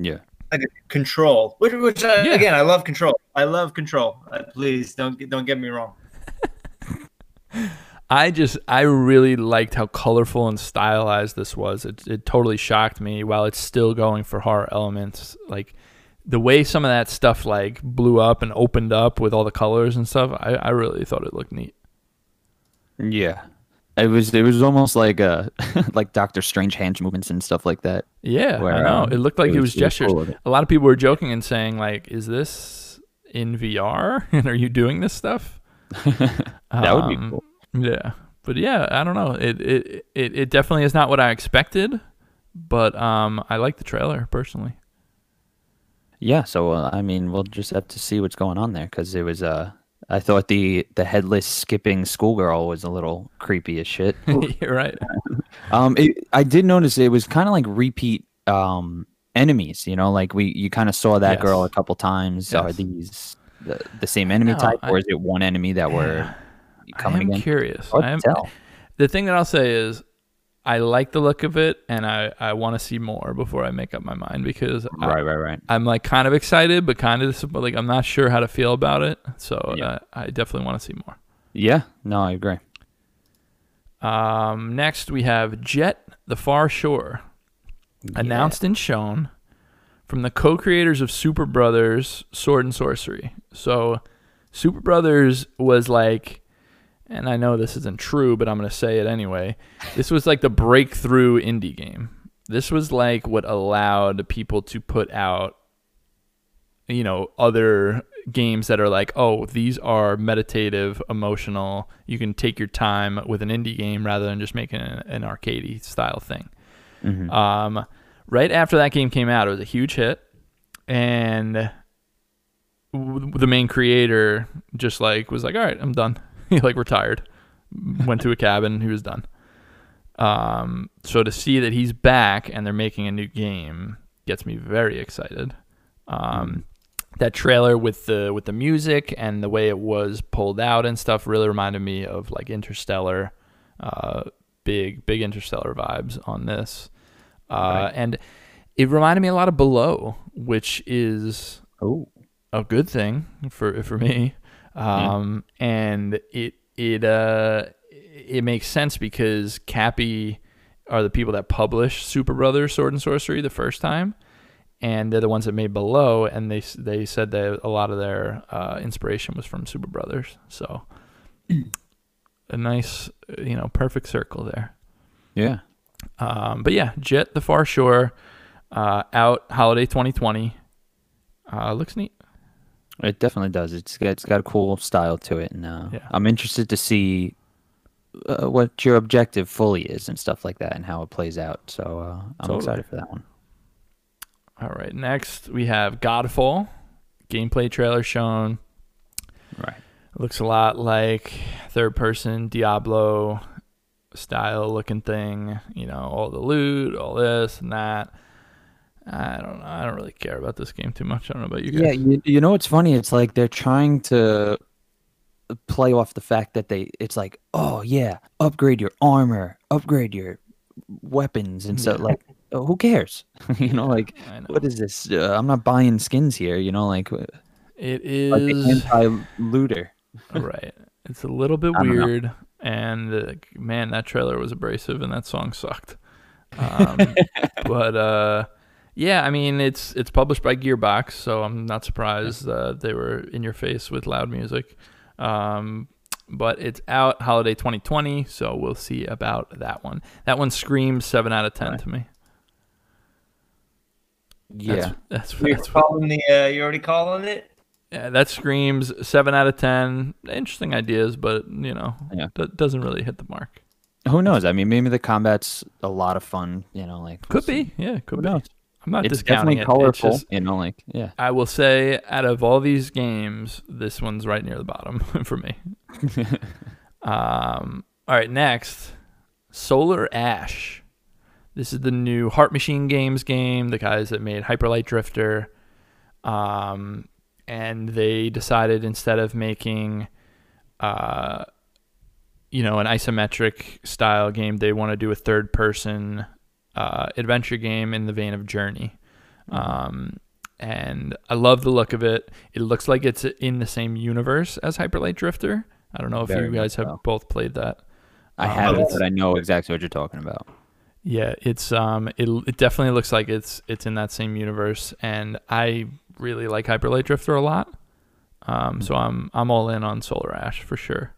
yeah like a control, which which uh, Yeah. again I love control. I love control. Uh, please don't don't get me wrong. I just, I really liked how colorful and stylized this was. It, it totally shocked me while it's still going for horror elements. Like, the way some of that stuff like blew up and opened up with all the colors and stuff, I, I really thought it looked neat. yeah it was it was almost like uh like doctor strange hand movements and stuff like that Yeah, I know. um, It looked like it was, it was gestures. cool with it. A lot of people were joking and saying like, "Is this in VR? and are you doing this stuff?" that would be Um, cool Yeah, but yeah, I don't know. It it it, it definitely is not what I expected, but um, I like the trailer personally. Yeah, so uh, I mean, we'll just have to see what's going on there because it was. Uh, I thought the the headless skipping schoolgirl was a little creepy as shit. You're right. um, it, I did notice it was kind of like repeat um enemies. You know, like we you kind of saw that Yes. girl a couple times. Are these the, the same enemy know, type, I- or is it one enemy that we're coming against? curious. I am, tell. the thing that I'll say is, I like the look of it, and I I want to see more before I make up my mind because I, Right, right, right. I'm like kind of excited, but kind of. Like I'm not sure how to feel about it. So Yeah. uh, I definitely want to see more. Yeah, no, I agree. Um, next we have Jet: The Far Shore, announced and shown. From the co-creators of Super Brothers Sword and Sworcery. So Super Brothers was like and I know this isn't true, but I'm going to say it anyway. This was like the breakthrough indie game. This was like what allowed people to put out you know, other games that are like, oh, these are meditative, emotional. You can take your time with an indie game rather than just making an, an arcadey style thing. Mhm. Um, right after that game came out, it was a huge hit, and the main creator just like was like, "All right, I'm done." he like retired, went to a cabin, he was done. Um, so to see that he's back and they're making a new game gets me very excited. Um, that trailer with the with the music and the way it was pulled out and stuff really reminded me of like Interstellar, uh, big big Interstellar vibes on this, uh, Right. and it reminded me a lot of Below, which is Oh. a good thing for for me. Um, and it it uh it makes sense because Cappy are the people that published Super Brothers Sword and Sworcery the first time, and they're the ones that made Below, and they they said that a lot of their uh, inspiration was from Super Brothers. So a nice uh, you know perfect circle there. Yeah. Um, but yeah, Jet the Far Shore, uh, out holiday 2020. Uh, looks neat. It definitely does. It's got, it's got a cool style to it, and uh, Yeah. I'm interested to see uh, what your objective fully is and stuff like that, and how it plays out. So uh, I'm Totally. excited for that one. All right, next we have Godfall. Gameplay trailer shown. Right. looks a lot like third person Diablo style looking thing. You know, all the loot, all this and that. I don't know. I don't really care about this game too much. I don't know about you guys. Yeah, you, you know what's funny? It's like they're trying to play off the fact that they. It's like, oh yeah, upgrade your armor, upgrade your weapons, and so like, oh, who cares? you know, like, know. what is this? Uh, I'm not buying skins here. You know, like, it is like anti-looter. right. It's a little bit weird. know. And uh, man, that trailer was abrasive, and that song sucked. Um, but uh, yeah, I mean, it's it's published by Gearbox, so I'm not surprised uh, they were in your face with loud music. Um, but it's out holiday 2020, so we'll see about that one. That one screams seven out of ten Right. to me. Yeah. That's that's, You're what, calling the. Uh, you already calling it. Yeah, that screams seven out of ten. Interesting ideas, but you know, Yeah. that doesn't really hit the mark. Who knows? I mean, maybe the combat's a lot of fun. You know, like Could be, yeah, could be. knows? I'm not It's discounting definitely it. It's colorful. just- you know, like yeah. I will say, out of all these games, this one's right near the bottom for me. um, all right, next, Solar Ash. This is the new Heart Machine Games game, the guys that made Hyperlight Drifter. Um, and they decided instead of making, uh, you know, an isometric style game, they want to do a third person uh, adventure game in the vein of Journey. Um, and I love the look of it. It looks like it's in the same universe as Hyperlight Drifter. I don't know if Very you guys have both played that. I Um, haven't, but I know exactly what you're talking about. Yeah, it's um, it, it definitely looks like it's it's in that same universe, and I really like Hyperlight Drifter a lot. Um, so I'm I'm all in on Solar Ash for sure.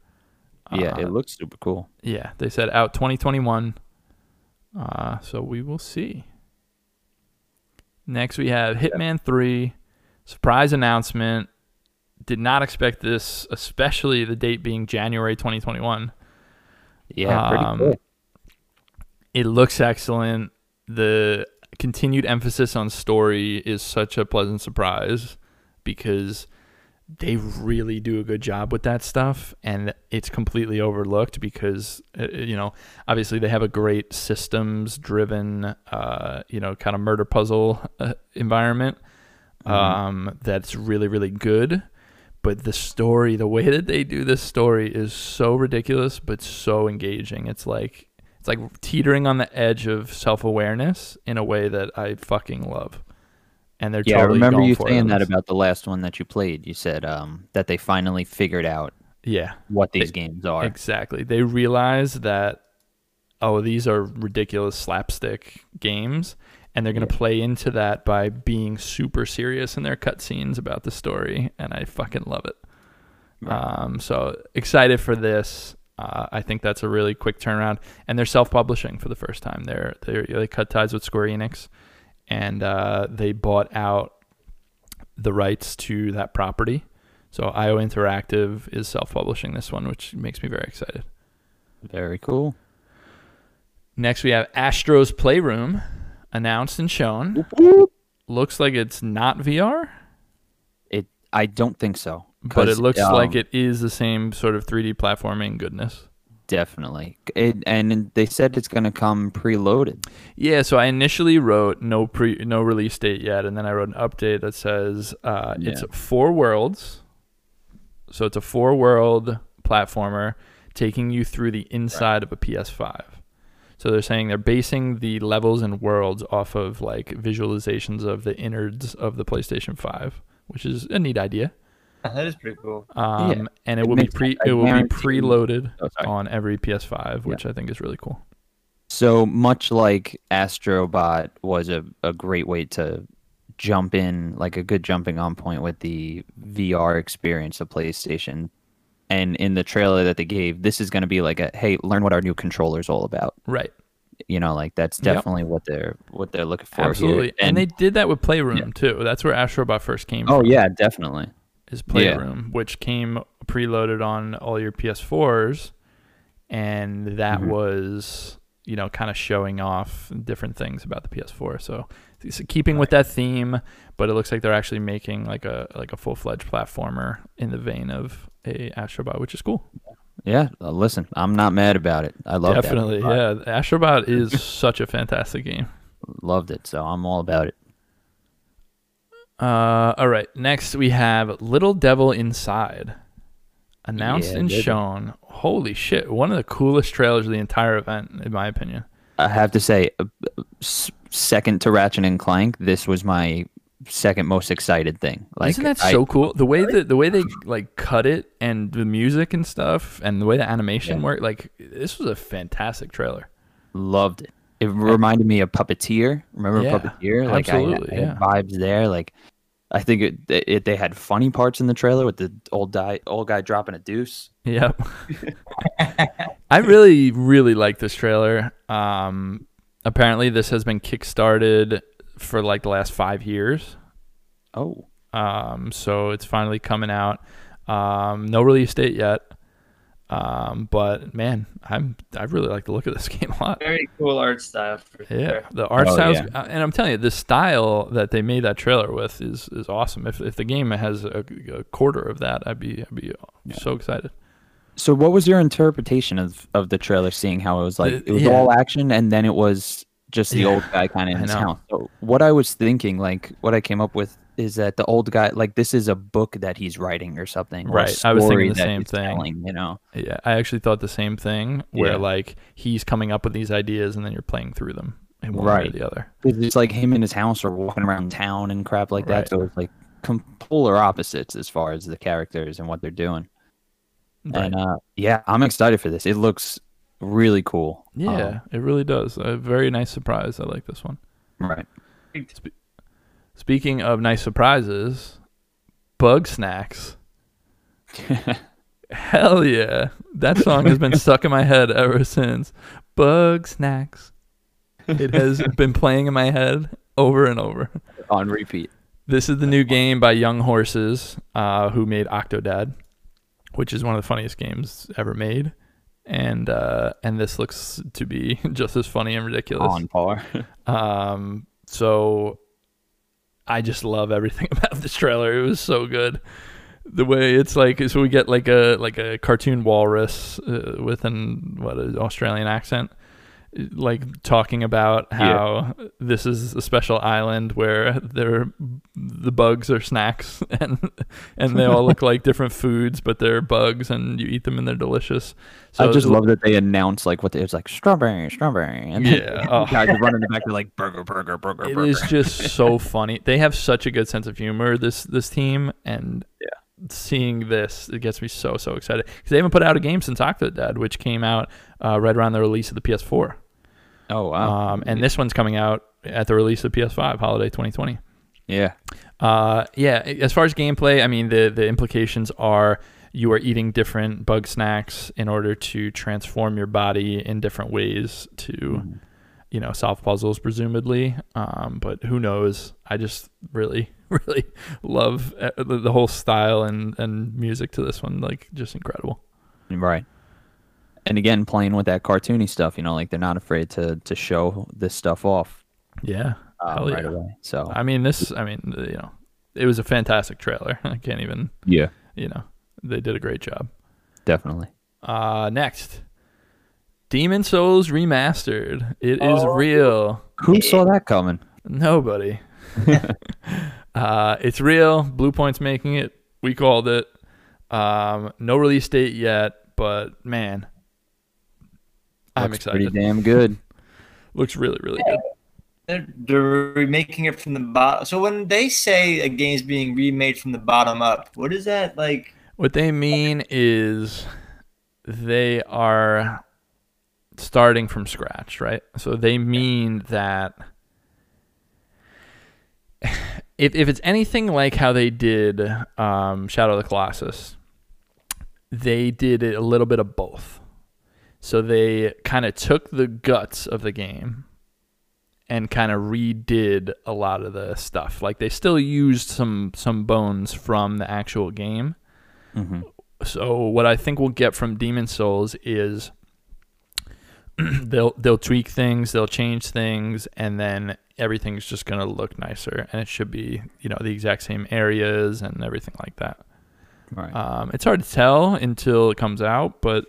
Yeah, Uh, it looks super cool. yeah, they said out 2021. Uh, so we will see. Next, we have Hitman 3 surprise announcement. Did not expect this, especially the date being January 2021. Yeah, pretty Um, cool. It looks excellent. The continued emphasis on story is such a pleasant surprise because they really do a good job with that stuff and it's completely overlooked because uh, you know obviously they have a great systems driven uh, you know kind of murder puzzle uh, environment um, that's really really good. But the story the way that they do this story is so ridiculous but so engaging. It's like it's like teetering on the edge of self-awareness in a way that i fucking love and they're Yeah, I totally remember going you for it saying that about the last one that you played. You said um, that they finally figured out yeah what these They- games are. Exactly. They realize that oh, these are ridiculous slapstick games and they're going to play into that by being super serious in their cutscenes about the story, and I fucking love it. Um, so excited for this. Uh, I think that's a really quick turnaround, and they're self-publishing for the first time. They're they they cut ties with Square Enix, and uh, they bought out the rights to that property. So IO Interactive is self-publishing this one, which makes me very excited. Very cool. Next, we have Astro's Playroom, announced and shown. Looks like it's not VR, It. I don't think so. But it looks like um, it is the same sort of 3D platforming goodness. Definitely. It, and they said it's going to come preloaded. Yeah, so I initially wrote no pre no release date yet, and then I wrote an update that says uh, it's four worlds. So it's a four world platformer taking you through the inside of a PS5. So they're saying they're basing the levels and worlds off of like visualizations of the innards of the PlayStation 5, which is a neat idea. That is pretty cool. Um, and it, It will be pre sense. It will be preloaded Oh, on every PS5, which I think is really cool. So much like Astrobot was a, a great way to jump in, like a good jumping on point with the VR experience of PlayStation. And in the trailer that they gave, this is going to be like a hey, learn what our new controller is all about. Right. You know, like that's Yep. definitely what they're what they're looking for Absolutely. here. And, they did that with Playroom too. That's where Astrobot first came oh from. yeah, definitely. Is Yeah. Playroom, which came preloaded on all your PS4s and that Mhm. was, you know, kind of showing off different things about the PS4. So it's keeping with that theme, but it looks like they're actually making like a like a full-fledged platformer in the vein of a Astrobot, which is cool. Yeah, uh, listen, I'm not mad about it. I love it. Definitely. that. Yeah, Astrobot is such a fantastic game. Loved it, so I'm all about it. Uh, all right. Next, we have Little Devil Inside, announced Yeah, and baby. shown. Holy shit! One of the coolest trailers of the entire event, in my opinion. I have to say, uh, second to Ratchet and Clank, this was my second most excited thing. Like, Isn't that I so cool? The way that the way they like cut it and the music and stuff, and the way the animation Yeah. worked. Like this was a fantastic trailer. loved it. It reminded me of Puppeteer. Remember Yeah, Puppeteer? Like, absolutely, I, had yeah. vibes there. Like, I think it, it. They had funny parts in the trailer with the old guy, old guy dropping a deuce. Yep. I really, really like this trailer. Um, apparently, this has been kickstarted for like the last five years. Oh, Um, so it's finally coming out. Um, no release date yet. Um, but man, I'm I really like the look of this game a lot. Very cool art style for Yeah, sure. the art Oh, styles, yeah. uh, and I'm telling you, the style that they made that trailer with is is awesome. If if the game has a, a quarter of that, I'd be I'd be so excited. so what was your interpretation of of the trailer? Seeing how it was like it was yeah. all action, and then it was just the Yeah, old guy kind of in his house. So what I was thinking, like what I came up with, is that the old guy, like this is a book that he's writing or something, or Right, I was thinking the same thing. telling, you know. Yeah, I actually thought the same thing. Where Yeah. like he's coming up with these ideas, and then you're playing through them in one way or Right. the other. It's like him in his house or walking around town and crap like Right. that. So it's like polar opposites as far as the characters and what they're doing. Right. And uh, yeah, I'm excited for this. It looks really cool. yeah, Um, it really does. A very nice surprise. I like this one. right. Speaking of nice surprises, bug snacks. Hell yeah. That song has been stuck in my head ever since. Bug snacks. It has been playing in my head over and over. On repeat. This is the new game by Young Horses, uh, who made Octodad, which is one of the funniest games ever made. And uh, and this looks to be just as funny and ridiculous. On par. Um, so I just love everything about this trailer. It was so good. The way it's like, so we get like a like a cartoon walrus uh, with an what an Australian accent, like talking about how this is a special island where they're the bugs are snacks and and they all look like different foods, but they're bugs and you eat them and they're delicious. So I just love that they announce like what they, it's like strawberry, strawberry, and Yeah, oh. guys running in the back. They're like burger, burger, burger, It burger. is just so funny. They have such a good sense of humor. This this team and Yeah. seeing this it gets me so so excited because they haven't put out a game since Octodad, which came out uh, right around the release of the PS4. Oh wow. Um, and this one's coming out at the release of PS5, holiday 2020. yeah. Uh, yeah, as far as gameplay, I mean, the the implications are you are eating different bug snacks in order to transform your body in different ways to, Mm-hmm. you know, solve puzzles, presumably. Um, but who knows? I just really, really love uh, the, the whole style and and music to this one. Like, just incredible. Right. And again, playing with that cartoony stuff, you know, like they're not afraid to to show this stuff off Yeah. uh, Hell right yeah. away. So I mean, this. I mean, you know, it was a fantastic trailer. I can't even. yeah, You know, they did a great job. definitely. Uh, next, Demon Souls remastered. It is Oh. real. Who saw that coming? Nobody. uh, it's real. Bluepoint's making it. We called it. Um, no release date yet, but man, I'm Looks excited. Pretty damn good. Looks really, really good. They're, they're remaking it from the bottom. So when they say a game's being remade from the bottom up, what is that like? What they mean is they are starting from scratch, right? So they mean that if if it's anything like how they did um, Shadow of the Colossus, they did it a little bit of both. So they kind of took the guts of the game and kind of redid a lot of the stuff. Like they still used some some bones from the actual game. hmm So what I think we'll get from Demon Souls is they'll they'll tweak things, they'll change things, and then everything's just gonna look nicer, and it should be you know the exact same areas and everything like that. Right. Um, it's hard to tell until it comes out, but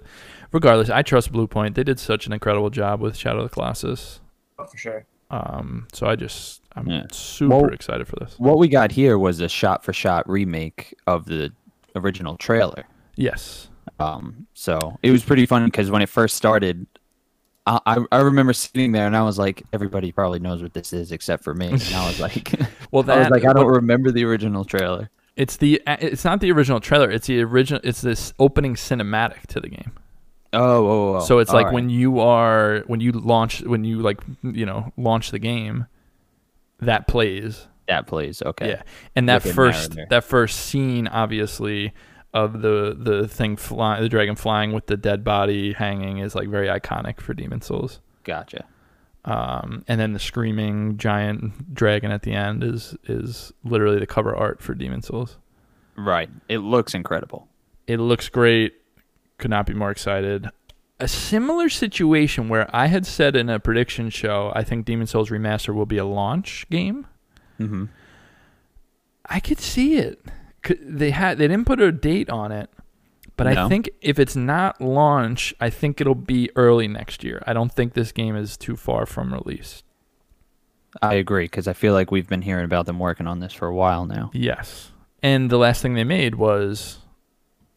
regardless, I trust Bluepoint. They did such an incredible job with Shadow of the Colossus. Oh, for sure. Um, so I just I'm Yeah. super Well- excited for this. what we got here was a shot-for-shot remake of the original trailer. Yes. Um, so it was pretty funny because when it first started, I, I I remember sitting there and I was like, everybody probably knows what this is except for me. And I was like, Well, that, I was like, I don't remember the original trailer. It's the it's not the original trailer. It's the original. It's this opening cinematic to the game. Oh, oh, oh. so it's like all when you are when you launch when you like you know launch the game, that plays. that plays. Okay. Yeah, and that first narrator. that first scene obviously of the the thing flying the dragon flying with the dead body hanging is like very iconic for Demon Souls. Gotcha. Um, and then the screaming giant dragon at the end is is literally the cover art for Demon Souls. Right. It looks incredible. It looks great. Could not be more excited. A similar situation where I had said in a prediction show, I think Demon Souls Remaster will be a launch game. Mm-hmm. I could see it. They had they didn't put a date on it, but I think if it's not launch, I think it'll be early next year. I don't think this game is too far from release. I agree because I feel like we've been hearing about them working on this for a while now. Yes, and the last thing they made was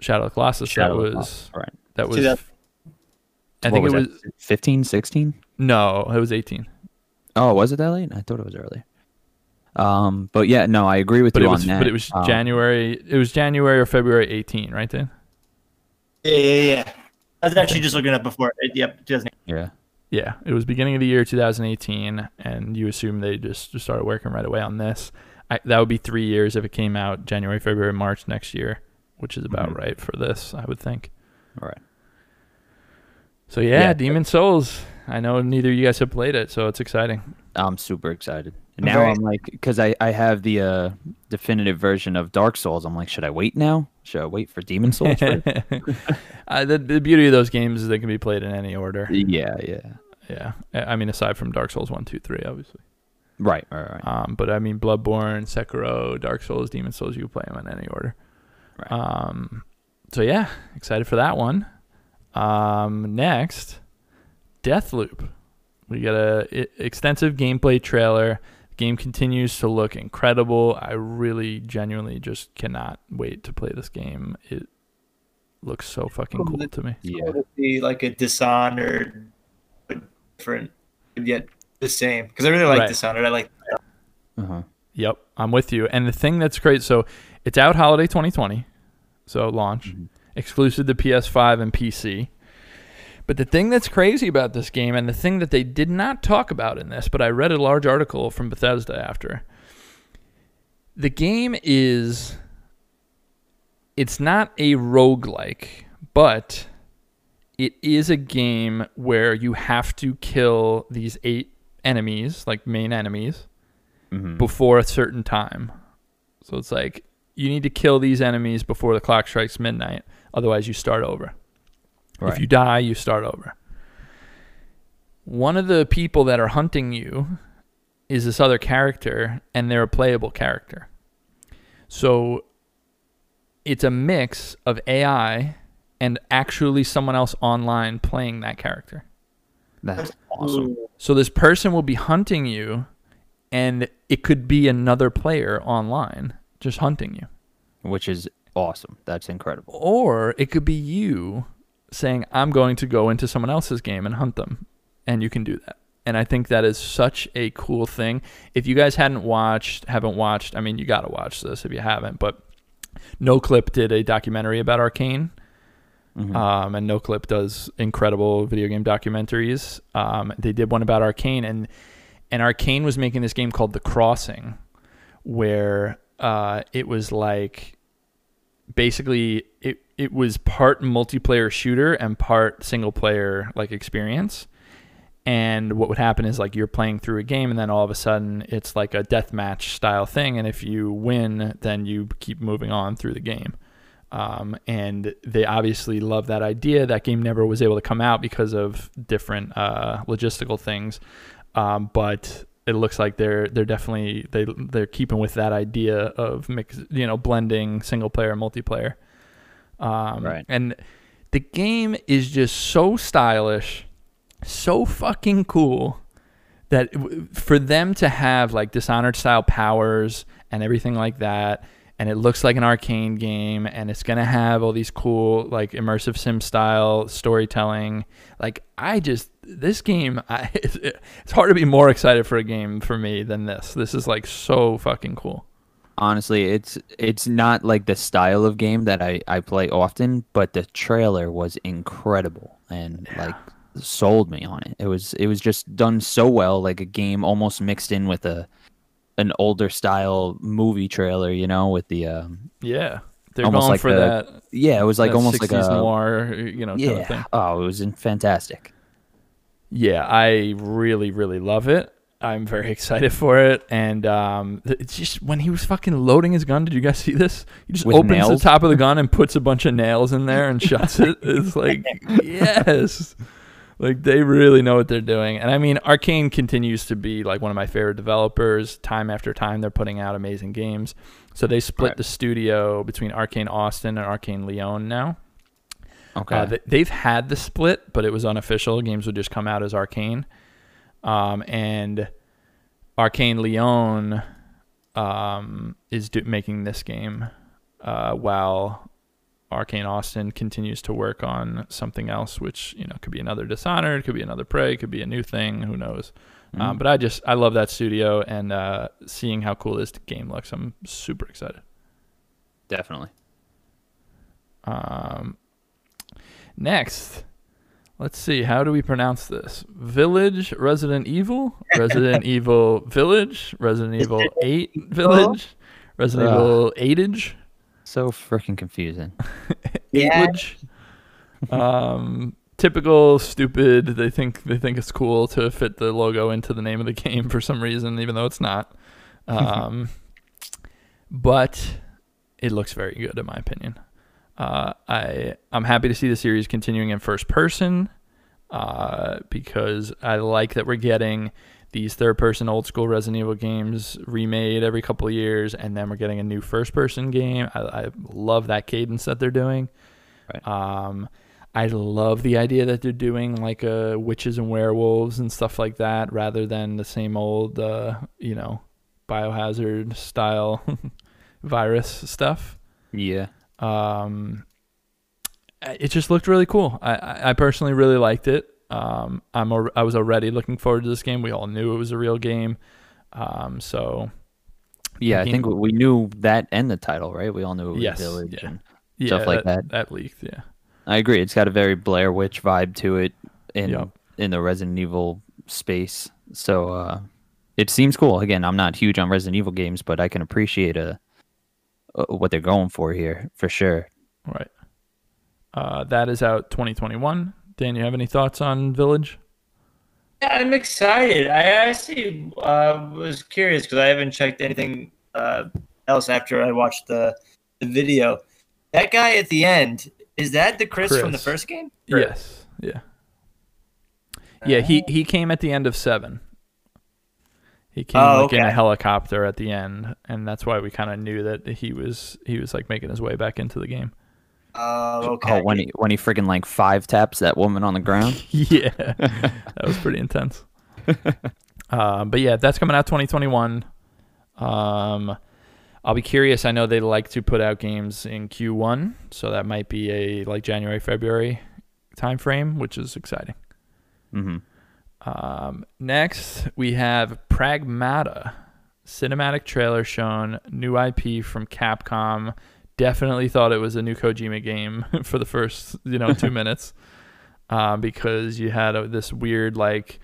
Shadow of the Colossus. Shadow that was Colossus, right. that was. That- I What think it was was that, 15, 16? no, it was eighteen. Oh, was it that late? I thought it was early. Um, but yeah, no, I agree with But you it was on that. but it was Um, January. It was January or February eighteen, right, Dan? Yeah, yeah, yeah. I was actually just looking up before. It, yep, 2000. Yeah. Yeah, it was beginning of the year 2018, and you assume they just, just started working right away on this. I, that would be three years if it came out January, February, March next year, which is about Mhm. right for this, I would think. All right. So yeah, Yeah. Demon Souls. I know neither of you guys have played it, so it's exciting. I'm super excited. I'm now very- I'm like, because I, I have the uh, definitive version of Dark Souls. I'm like, should I wait now? Should I wait for Demon Souls? first? uh, the, the beauty of those games is they can be played in any order. yeah, yeah. Yeah, I I mean aside from Dark Souls one, two, three, obviously. Right, right, right. Um, but I mean, Bloodborne, Sekiro, Dark Souls, Demon Souls, you can play them in any order. Right. Um, so yeah, excited for that one. Um, next, Deathloop. We got a i- extensive gameplay trailer. Game continues to look incredible. I really, genuinely, just cannot wait to play this game. It looks so fucking cool to me. yeah. Would it be like a Dishonored, but different, but yet the same? Because I really like Right. Dishonored. I like. Uh-huh. Yep, I'm with you. And the thing that's great, so it's out holiday 2020, so launch, Mhm. exclusive to PS5 and PC. But the thing that's crazy about this game, and the thing that they did not talk about in this, but I read a large article from Bethesda after. The game is. It's not a roguelike, but it is a game where you have to kill these eight enemies, like main enemies, Mhm. before a certain time. So it's like you need to kill these enemies before the clock strikes midnight. Otherwise, you start over. Right. If you die, you start over. One of the people that are hunting you is this other character, and they're a playable character. So it's a mix of AI and actually someone else online playing that character. That's awesome. So this person will be hunting you, and it could be another player online just hunting you. Which is awesome. That's incredible. Or it could be you saying, I'm going to go into someone else's game and hunt them. And you can do that. And I think that is such a cool thing. If you guys hadn't watched, haven't watched, I mean, you got to watch this if you haven't. But Noclip did a documentary about Arkane. Mhm. Um, and Noclip does incredible video game documentaries. Um, they did one about Arkane, and and Arkane was making this game called The Crossing, where uh, it was like basically it it was part multiplayer shooter and part single player like experience. And what would happen is like you're playing through a game, and then all of a sudden it's like a deathmatch style thing, and if you win, then you keep moving on through the game. Um, and they obviously love that idea. That game never was able to come out because of different uh, logistical things, um, but it looks like they're they're definitely they they're keeping with that idea of mix, you know, blending single player and multiplayer. Um, Right. And the game is just so stylish, so fucking cool that for them to have like Dishonored style powers and everything like that, and it looks like an Arkane game, and it's gonna have all these cool like immersive sim style storytelling. Like I just this game, I, it's hard to be more excited for a game for me than this. This is like so fucking cool. Honestly, it's it's not like the style of game that I, I play often, but the trailer was incredible and like sold me on it. It was it was just done so well, like a game almost mixed in with a an older style movie trailer, you know, with the um Yeah, they're Almost going like for that. yeah, it was like almost like a noir, you know, kind of thing. yeah. Oh, it was in- fantastic. Yeah, I really, really love it. I'm very excited for it, and um, it's just when he was fucking loading his gun. Did you guys see this? He just With opens nails? the top of the gun and puts a bunch of nails in there and shuts it. It's like yes, like they really know what they're doing. And I mean, Arkane continues to be like one of my favorite developers. Time after time, they're putting out amazing games. So they split Right. the studio between Arkane Austin and Arkane Lyon now. Okay. Uh, they've had the split, but it was unofficial. Games would just come out as Arkane. Um, and Arkane Lyon um, is do- making this game uh, while Arkane Austin continues to work on something else, which you know could be another Dishonored, could be another Prey, could be a new thing. Who knows? Um, Mm. but I just I love that studio and uh, seeing how cool this game looks. I'm super excited. Definitely. Um, next, let's see. How do we pronounce this? Village Resident Evil, Resident Evil Village, Resident Evil Eight Village, Resident Ugh. Evil Eightage, So freaking confusing. Yeah. Eightage. Um, typical stupid. They think they think it's cool to fit the logo into the name of the game for some reason, even though it's not. Um, but it looks very good in my opinion. Uh, I I'm happy to see the series continuing in first person uh, because I like that we're getting these third person old school Resident Evil games remade every couple of years, and then we're getting a new first person game. I, I love that cadence that they're doing. Right. Um, I love the idea that they're doing like uh, witches and werewolves and stuff like that, rather than the same old, uh, you know, biohazard style virus stuff. Yeah. Um, it just looked really cool. I, I personally really liked it. Um, I'm al- I was already looking forward to this game. We all knew it was a real game. Um, so Yeah, I think we knew that and the title, right? We all knew it was Yes, Village yeah. and yeah, Stuff like that. That leaked. Yeah. I agree. It's got a very Blair Witch vibe to it. in Yep. in the Resident Evil space. So uh, it seems cool. Again, I'm not huge on Resident Evil games, but I can appreciate uh, what they're going for here for sure. Right. Uh, that is out 2021. Dan, you have any thoughts on Village? Yeah, I'm excited. I actually uh, was curious because I haven't checked anything uh, else after I watched the, the video. That guy at the end is that the Chris, from the first game? Yes. Yeah. Yeah, he he came at the end of seven. He came Oh, like in a helicopter at the end, and that's why we kind of knew that he was he was like making his way back into the game. Oh, okay. Oh, when he when he freaking like five taps that woman on the ground. yeah, that was pretty intense. uh, but yeah, that's coming out 2021. Um, I'll be curious. I know they like to put out games in Q1, so that might be a like January February time frame, which is exciting. hmm Um, next, we have Pragmata, cinematic trailer shown, new IP from Capcom. Definitely thought it was a new Kojima game for the first, you know, two minutes, uh, because you had a, this weird like,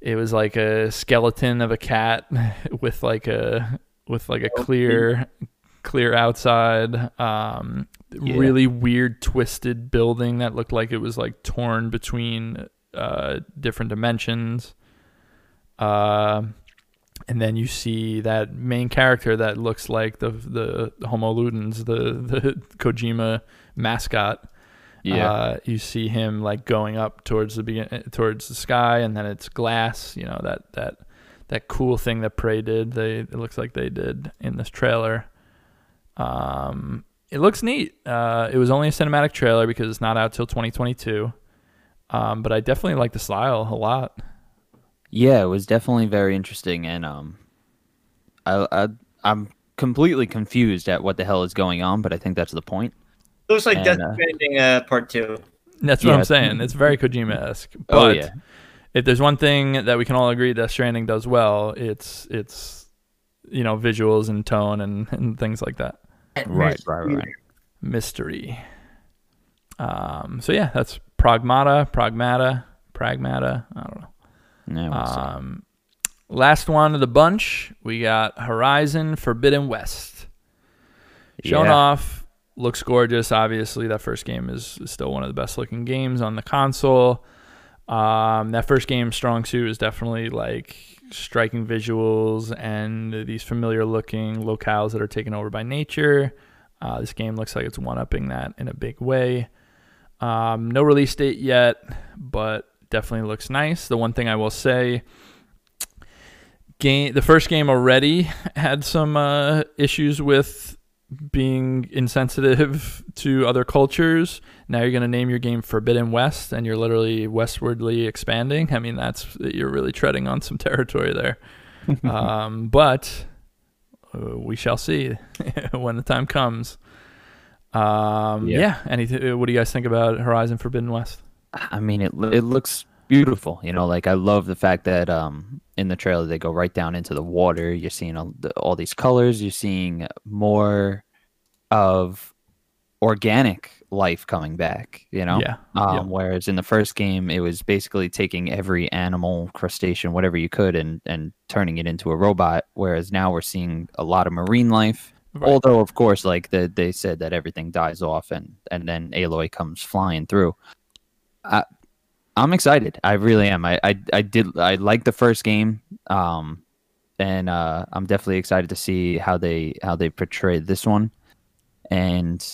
it was like a skeleton of a cat with like a with like a clear clear outside um Yeah. really weird twisted building that looked like it was like torn between uh different dimensions uh, and then you see that main character that looks like the the Homo Ludens, the the Kojima mascot. Yeah. Uh, you see him like going up towards the begin towards the sky, and then it's glass. You know that that that cool thing that Prey did. They it looks like they did in this trailer. Um, it looks neat. Uh, it was only a cinematic trailer because it's not out till 2022. Um, but I definitely like the style a lot. Yeah, it was definitely very interesting, and um, I, I I'm completely confused at what the hell is going on, but I think that's the point. Looks like And, Death uh, Stranding uh, Part Two. That's what Yeah. I'm saying. It's very Kojima esque. But Oh, yeah. if there's one thing that we can all agree Death Stranding does well, it's it's you know visuals and tone and, and things like that. Right, right, right. Mystery. Um. So yeah, that's Pragmata, Pragmata, Pragmata. I don't know. Yeah, we'll. Um, last one of the bunch, we got Horizon Forbidden West. Shown Yeah. off, looks gorgeous. Obviously, that first game is, is still one of the best looking games on the console. Um, that first game, Strong Suit, is definitely like striking visuals and these familiar looking locales that are taken over by nature. Uh, this game looks like it's one upping that in a big way. Um, no release date yet, but definitely looks nice. The one thing I will say, game the first game already had some uh, issues with being insensitive to other cultures. Now you're going to name your game Forbidden West, and you're literally westwardly expanding. I mean, that's you're really treading on some territory there. um, but uh, we shall see when the time comes. Um, Yeah. yeah. Anything? What do you guys think about Horizon Forbidden West? I mean, it it looks beautiful. You know, like I love the fact that um in the trailer they go right down into the water. You're seeing all, the, all these colors. You're seeing more of organic life coming back. You know, Yeah. Um, yeah. Whereas in the first game, it was basically taking every animal, crustacean, whatever you could, and and turning it into a robot. Whereas now we're seeing a lot of marine life. Right. Although, of course, like the, they said that everything dies off, and and then Aloy comes flying through. I, I'm excited. I really am. I, I I did. I like the first game. Um, and uh, I'm definitely excited to see how they how they portray this one. And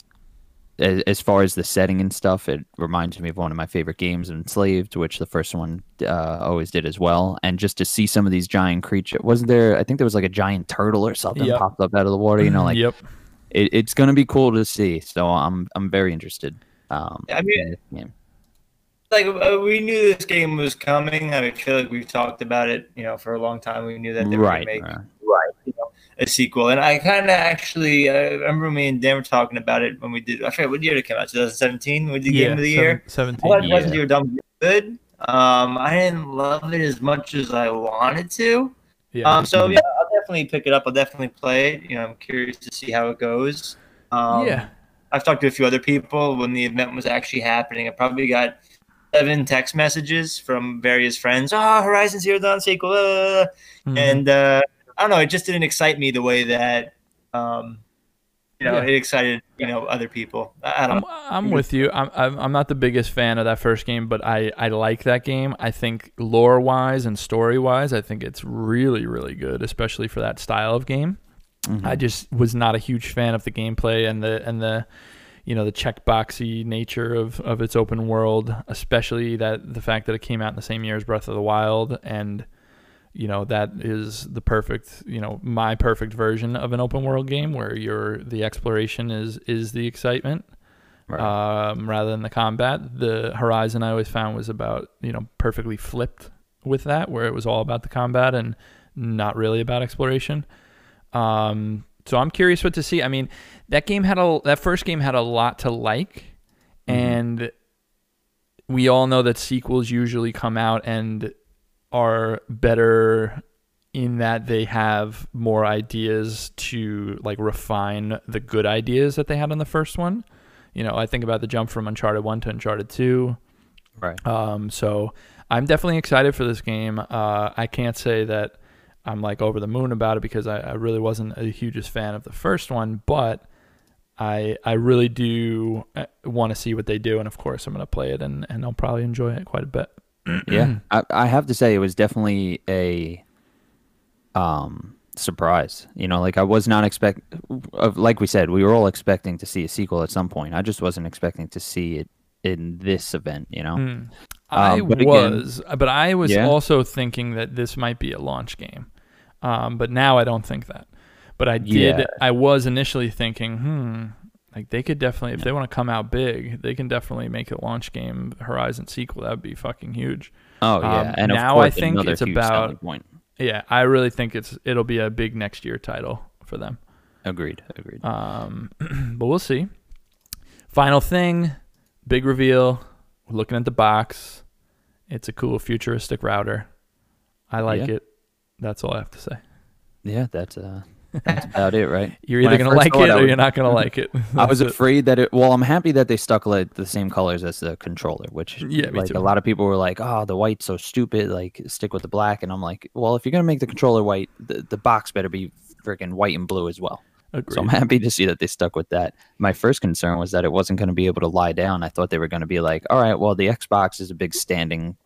as, as far as the setting and stuff, it reminds me of one of my favorite games, Enslaved, which the first one uh, always did as well. And just to see some of these giant creatures, wasn't there? I think there was like a giant turtle or something Yep. popped up out of the water. You know, like yep. it, it's gonna be cool to see. So I'm I'm very interested. Um, I mean-. Like uh, we knew this game was coming. I mean, I feel like we've talked about it, you know, for a long time. We knew that they were right. gonna make right. right, you know, a sequel. And I kind of actually, I remember me and Dan were talking about it when we did. I forget what year it came out. 2017. We did Game of the Year. I Seventeen. thought Yeah. Resident Evil Dawn was good. Um, I didn't love it as much as I wanted to. Yeah. Um, so yeah, I'll definitely pick it up. I'll definitely play it. You know, I'm curious to see how it goes. Um, yeah. I've talked to a few other people when the event was actually happening. I probably got seven text messages from various friends. Oh, Horizon Zero Dawn sequel, uh, Mhm. and uh, I don't know. It just didn't excite me the way that um, you know Yeah. it excited you know other people. I, don't I'm. I'm with you. I'm, I'm I'm not the biggest fan of that first game, but I, I like that game. I think lore wise and story wise, I think it's really really good, especially for that style of game. Mhm. I just was not a huge fan of the gameplay and the and the you know the checkboxy nature of of its open world, especially that the fact that it came out in the same year as Breath of the Wild and you know that is the perfect you know my perfect version of an open world game where your the exploration is is the excitement Right. um, rather than the combat. The Horizon I always found was about you know perfectly flipped with that, where it was all about the combat and not really about exploration. Um, so I'm curious what to see. I mean, that game had a that first game had a lot to like, Mhm. and we all know that sequels usually come out and are better in that they have more ideas to like refine the good ideas that they had on the first one. You know, I think about the jump from Uncharted 1 to Uncharted 2. right. Um, so I'm definitely excited for this game. Uh, I can't say that I'm like over the moon about it because I, I really wasn't a hugest fan of the first one, but I I really do want to see what they do, and of course I'm gonna play it and, and I'll probably enjoy it quite a bit. yeah, I, I have to say it was definitely a um surprise. You know, like I was not expect like we said, we were all expecting to see a sequel at some point. I just wasn't expecting to see it in this event. You know, Mm. I Um, but again- was, but I was Yeah. also thinking that this might be a launch game. Um, but now I don't think that. But I did. Yeah. I was initially thinking, hmm, like they could definitely, if they want to come out big, they can definitely make a launch game Horizon sequel. That would be fucking huge. oh yeah, um, and of now I think it's about- point. Yeah, I really think it's it'll be a big next year title for them. Agreed, agreed. Um, but we'll see. Final thing, big reveal. We're looking at the box. It's a cool futuristic router. I like Yeah. it. That's all I have to say. yeah, that's uh, that's about it, right? You're either I gonna like it or was- you're not gonna like it. I was afraid that it. Well, I'm happy that they stuck like the same colors as the controller, which Yeah, like too. a lot of people were like, "Oh, the white's so stupid. Like, stick with the black." And I'm like, "Well, if you're gonna make the controller white, the, the box better be freaking white and blue as well." Agreed. So I'm happy to see that they stuck with that. My first concern was that it wasn't going to be able to lie down. I thought they were going to be like, "All right, well, the Xbox is a big standing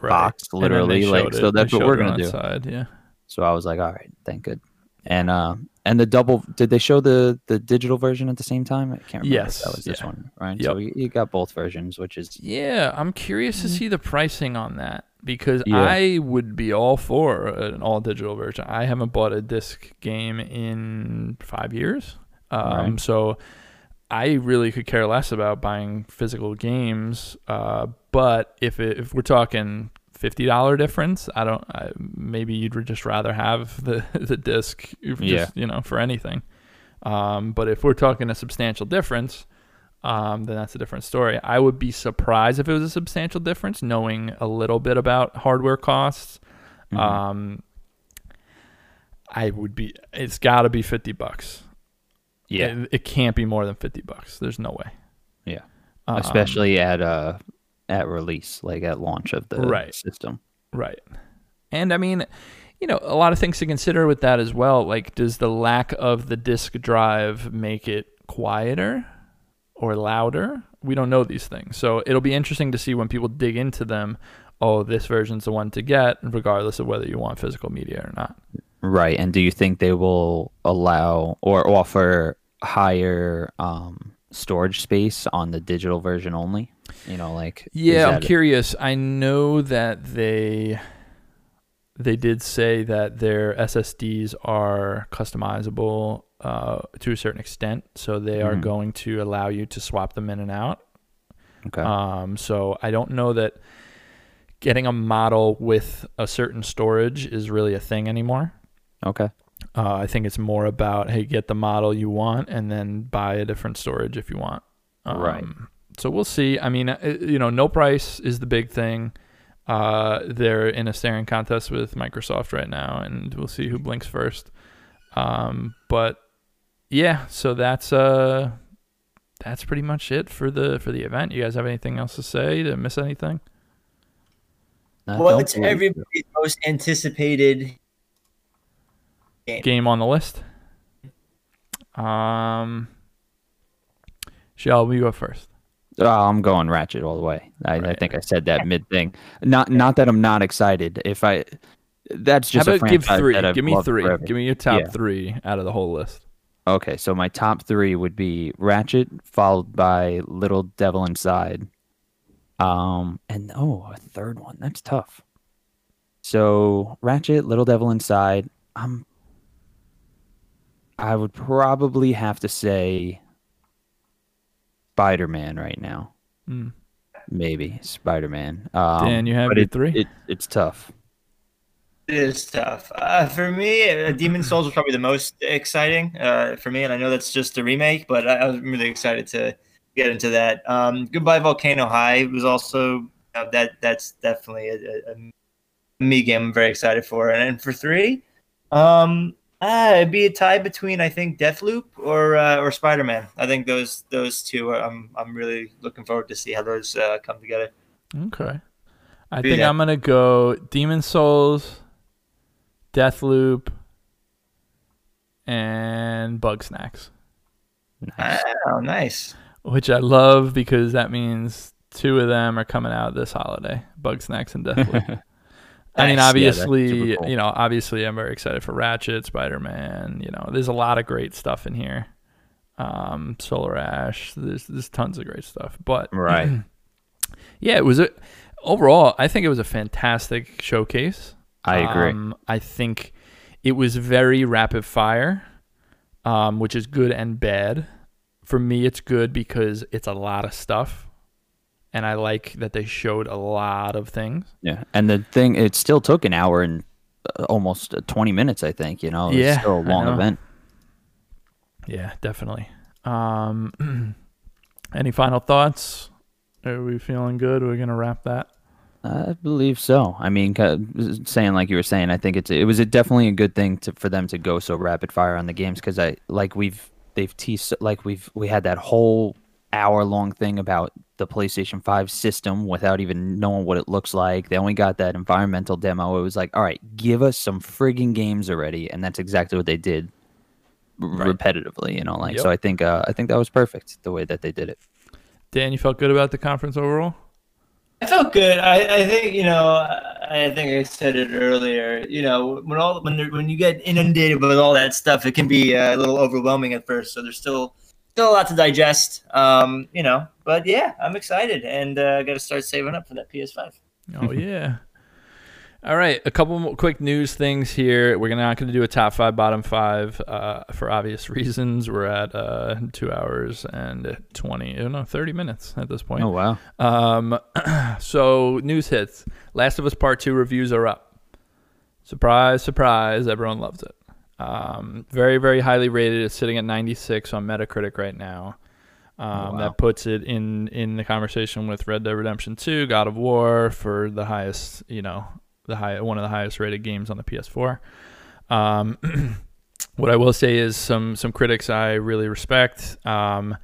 Right. box, And then they literally, like, so it- that's they what we're gonna on do. Side, yeah. So I was like, "All right, thank good." And uh, and the double did they show the the digital version at the same time? I can't remember. Yes, that was this one, right? Yep. So you, you got both versions, which is Yeah, I'm curious to see the pricing on that because Yeah. I would be all for an all digital version. I haven't bought a disc game in five years. Um, Right. So I really could care less about buying physical games. Uh, but if, it, if we're talking fifty dollar difference, I don't. I, maybe you'd just rather have the the disc, if Yeah. you know, for anything. Um, but if we're talking a substantial difference, um, then that's a different story. I would be surprised if it was a substantial difference, knowing a little bit about hardware costs. Mhm. Um, I would be. It's got to be fifty bucks. Yeah, It, it can't be more than fifty bucks. There's no way. Yeah. Um, especially at uh at release, like at launch of the Right. system. Right. And I mean, you know, a lot of things to consider with that as well. Like, does the lack of the disk drive make it quieter or louder? We don't know these things. So it'll be interesting to see when people dig into them. Oh, this version's the one to get, regardless of whether you want physical media or not. Right. And do you think they will allow or offer higher um, storage space on the digital version only? You know, like Yeah, I'm curious. I know that they they did say that their SSDs are customizable uh, to a certain extent, so they are Mhm. going to allow you to swap them in and out. Okay. Um, so I don't know that getting a model with a certain storage is really a thing anymore. Okay. Uh, I think it's more about hey, get the model you want and then buy a different storage if you want. Right. So we'll see. I mean, uh, you know, no price is the big thing. Uh, they're in a staring contest with Microsoft right now, and we'll see who blinks first. Um, but yeah, so that's uh, that's pretty much it for the for the event. You guys have anything else to say? To miss anything? I What's don't everybody's most anticipated game? Game on the list. Um, Shell, you go first. Oh, I'm going Ratchet all the way. I, I think I said that mid thing. Not not that I'm not excited. If I, that's just How a about give franchise three? that I've Give me three. forever. Give me your top Yeah. three out of the whole list. Okay, so my top three would be Ratchet, followed by Little Devil Inside. Um, and oh, a third one. That's tough. So Ratchet, Little Devil Inside. Um, I would probably have to say Spider Man right now. Hmm. Maybe Spider Man. Um, Dan, you have but your it, three? It, it's tough. It is tough. Uh, for me, uh, Demon Souls was probably the most exciting uh, for me, and I know that's just a remake, but I, I was really excited to get into that. Um, Goodbye Volcano High was also uh, that. That's definitely a, a, a me game. I'm very excited for, and, then for three, um, ah, it'd be a tie between I think Deathloop or uh, or Spider Man. I think those those two. Are, I'm I'm really looking forward to see how those uh, come together. Okay. I think that. I'm gonna go Demon's Souls, Deathloop, and Bugsnax, Nice. Oh, nice. which I love because that means two of them are coming out this holiday: Bugsnax and Deathloop. I mean, Nice. Yeah, obviously, cool. you know, obviously, I'm very excited for Ratchet, Spider Man. You know, there's a lot of great stuff in here. Um, Solar Ash. There's there's tons of great stuff, but Right. yeah, it was a overall. I think it was a fantastic showcase. I agree. Um, I think it was very rapid fire, um, which is good and bad. For me, it's good because it's a lot of stuff, and I like that they showed a lot of things. Yeah, and the thing, it still took an hour and uh, almost uh, 20 minutes, I think. You know, it's Yeah, still a long event. Yeah, definitely. Um, any final thoughts? Are we feeling good? We're gonna wrap that. I believe so. I mean, saying like you were saying, I think it's it was a definitely a good thing to for them to go so rapid fire on the games because I like we've they've teased like we've we had that whole hour long thing about the PlayStation 5 system without even knowing what it looks like. They only got that environmental demo. It was like, all right, give us some friggin' games already, and that's exactly what they did Right. repetitively. You know, like Yep. so. I think uh, I think that was perfect the way that they did it. Dan, you felt good about the conference overall? I felt good. I, I think you know. I think I said it earlier. You know, when all when when you get inundated with all that stuff, it can be uh, a little overwhelming at first. So there's still still a lot to digest. Um, you know, but yeah, I'm excited and uh, got to start saving up for that PS5. Oh yeah. All right, a couple more quick news things here. We're not going to do a top five, bottom five uh, for obvious reasons. We're at uh, two hours and twenty, oh no, thirty minutes at this point. Oh wow! Um, so news hits. Last of Us Part Two reviews are up. Surprise, surprise! Everyone loves it. Um, very, very highly rated. It's sitting at 96 on Metacritic right now. Um, Oh, wow. That puts it in in the conversation with Red Dead Redemption 2, God of War for the highest, you know, the high one of the highest rated games on the PS4. Um, what I will say is some some critics I really respect. Um,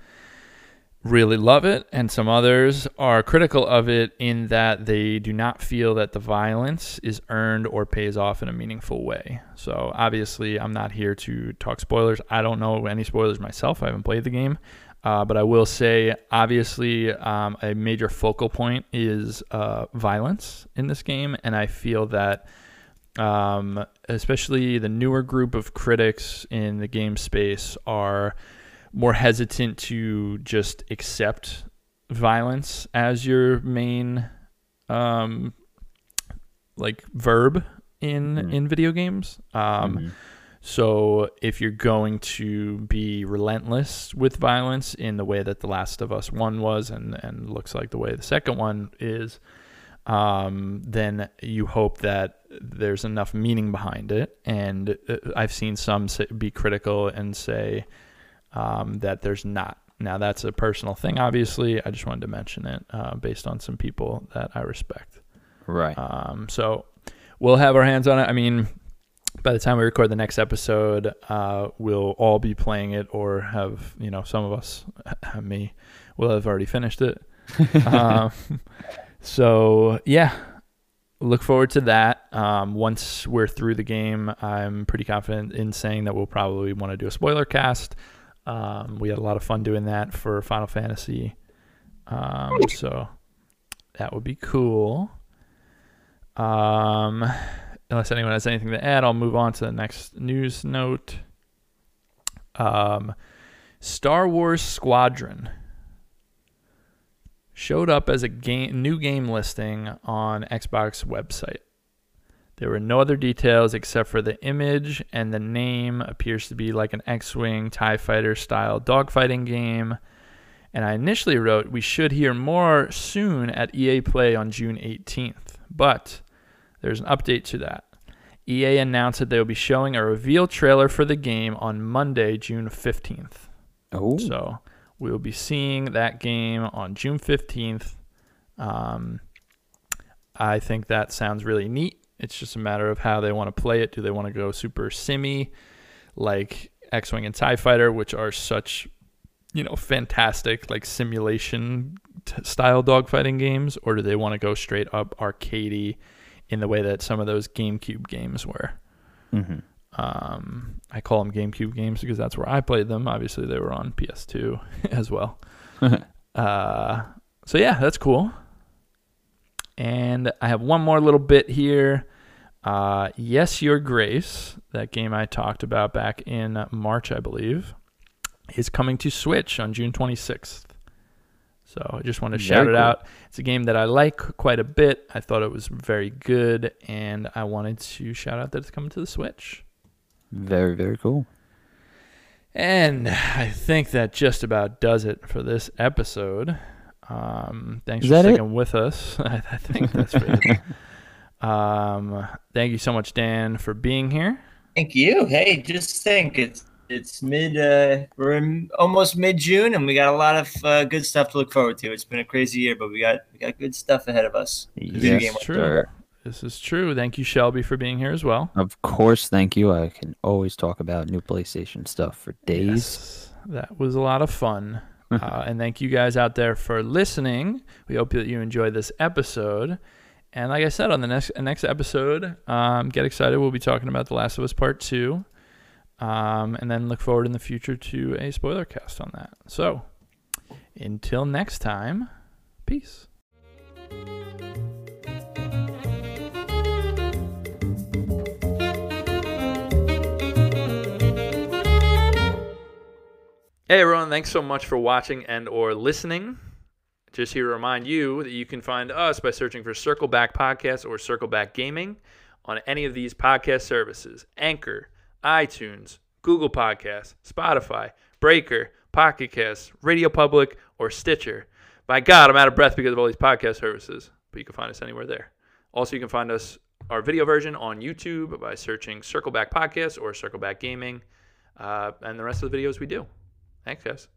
really love it, and some others are critical of it in that they do not feel that the violence is earned or pays off in a meaningful way. So, obviously, I'm not here to talk spoilers. I don't know any spoilers myself, I haven't played the game. Uh, but I will say, obviously, um, a major focal point is uh, violence in this game, and I feel that um, especially the newer group of critics in the game space are more hesitant to just accept violence as your main um like verb in Mhm. in video games um Mhm. so if you're going to be relentless with violence in the way that the last of us one was and and looks like the way the second one is um, then you hope that there's enough meaning behind it. And uh, I've seen some say, be critical and say um, that there's not. Now, that's a personal thing, obviously. I just wanted to mention it uh, based on some people that I respect. Right. Um, so we'll have our hands on it. I mean, by the time we record the next episode, uh, we'll all be playing it, or have you know some of us, me, will have already finished it. um, so yeah, look forward to that. Um, once we're through the game, I'm pretty confident in saying that we'll probably want to do a spoiler cast. Um, we had a lot of fun doing that for Final Fantasy, um, so that would be cool. Um, unless anyone has anything to add, I'll move on to the next news note. Um, Star Wars Squadron showed up as a game, new game listing on Xbox website. There were no other details except for the image, and the name appears to be like an X Wing TIE fighter style dogfighting game. And I initially wrote, we should hear more soon at EA Play on June 18th. But there's an update to that. EA announced that they will be showing a reveal trailer for the game on Monday, June 15th. Oh, So we will be seeing that game on June 15th. Um, I think that sounds really neat. It's just a matter of how they want to play it. Do they want to go super simmy like X Wing and TIE Fighter, which are such, you know, fantastic, like simulation t- style dogfighting games? Or do they want to go straight up arcadey in the way that some of those GameCube games were? hmm Um, I call them GameCube games because that's where I played them. Obviously, they were on PS2 as well. uh, so yeah, that's cool. And I have one more little bit here. Uh, yes, Your Grace, that game I talked about back in March, I believe, is coming to Switch on June 26th. So I just want to Very shout it cool. out. It's a game that I like quite a bit. I thought it was very good, and I wanted to shout out that it's coming to the Switch. very very cool. And I think that just about does it for this episode. Um, thanks Is for that it? sticking with us. I, I think that's it. um, thank you so much, Dan, for being here. Thank you. Hey, just think it's it's mid uh we're in almost mid June and we got a lot of uh, good stuff to look forward to. It's been a crazy year, but we got we got good stuff ahead of us. Yes, game true. This is true. Thank you, Shelby, for being here as well. Of course, thank you. I can always talk about new PlayStation stuff for days. Yes, that was a lot of fun. uh, and thank you guys out there for listening. We hope that you enjoyed this episode. And like I said, on the next next episode, um, get excited. We'll be talking about The Last of Us Part Two, um, and then look forward in the future to a spoiler cast on that. So, until next time, peace. Hey everyone, thanks so much for watching and or listening. Just here to remind you that you can find us by searching for Circleback Podcast or Circleback Gaming on any of these podcast services. Anchor, iTunes, Google Podcasts, Spotify, Breaker, Pocket Casts, Radio Public, or Stitcher. By God, I'm out of breath because of all these podcast services, but you can find us anywhere there. Also, you can find us our video version on YouTube by searching Circleback Podcast or Circleback Gaming, uh, and the rest of the videos we do. Thanks, guys.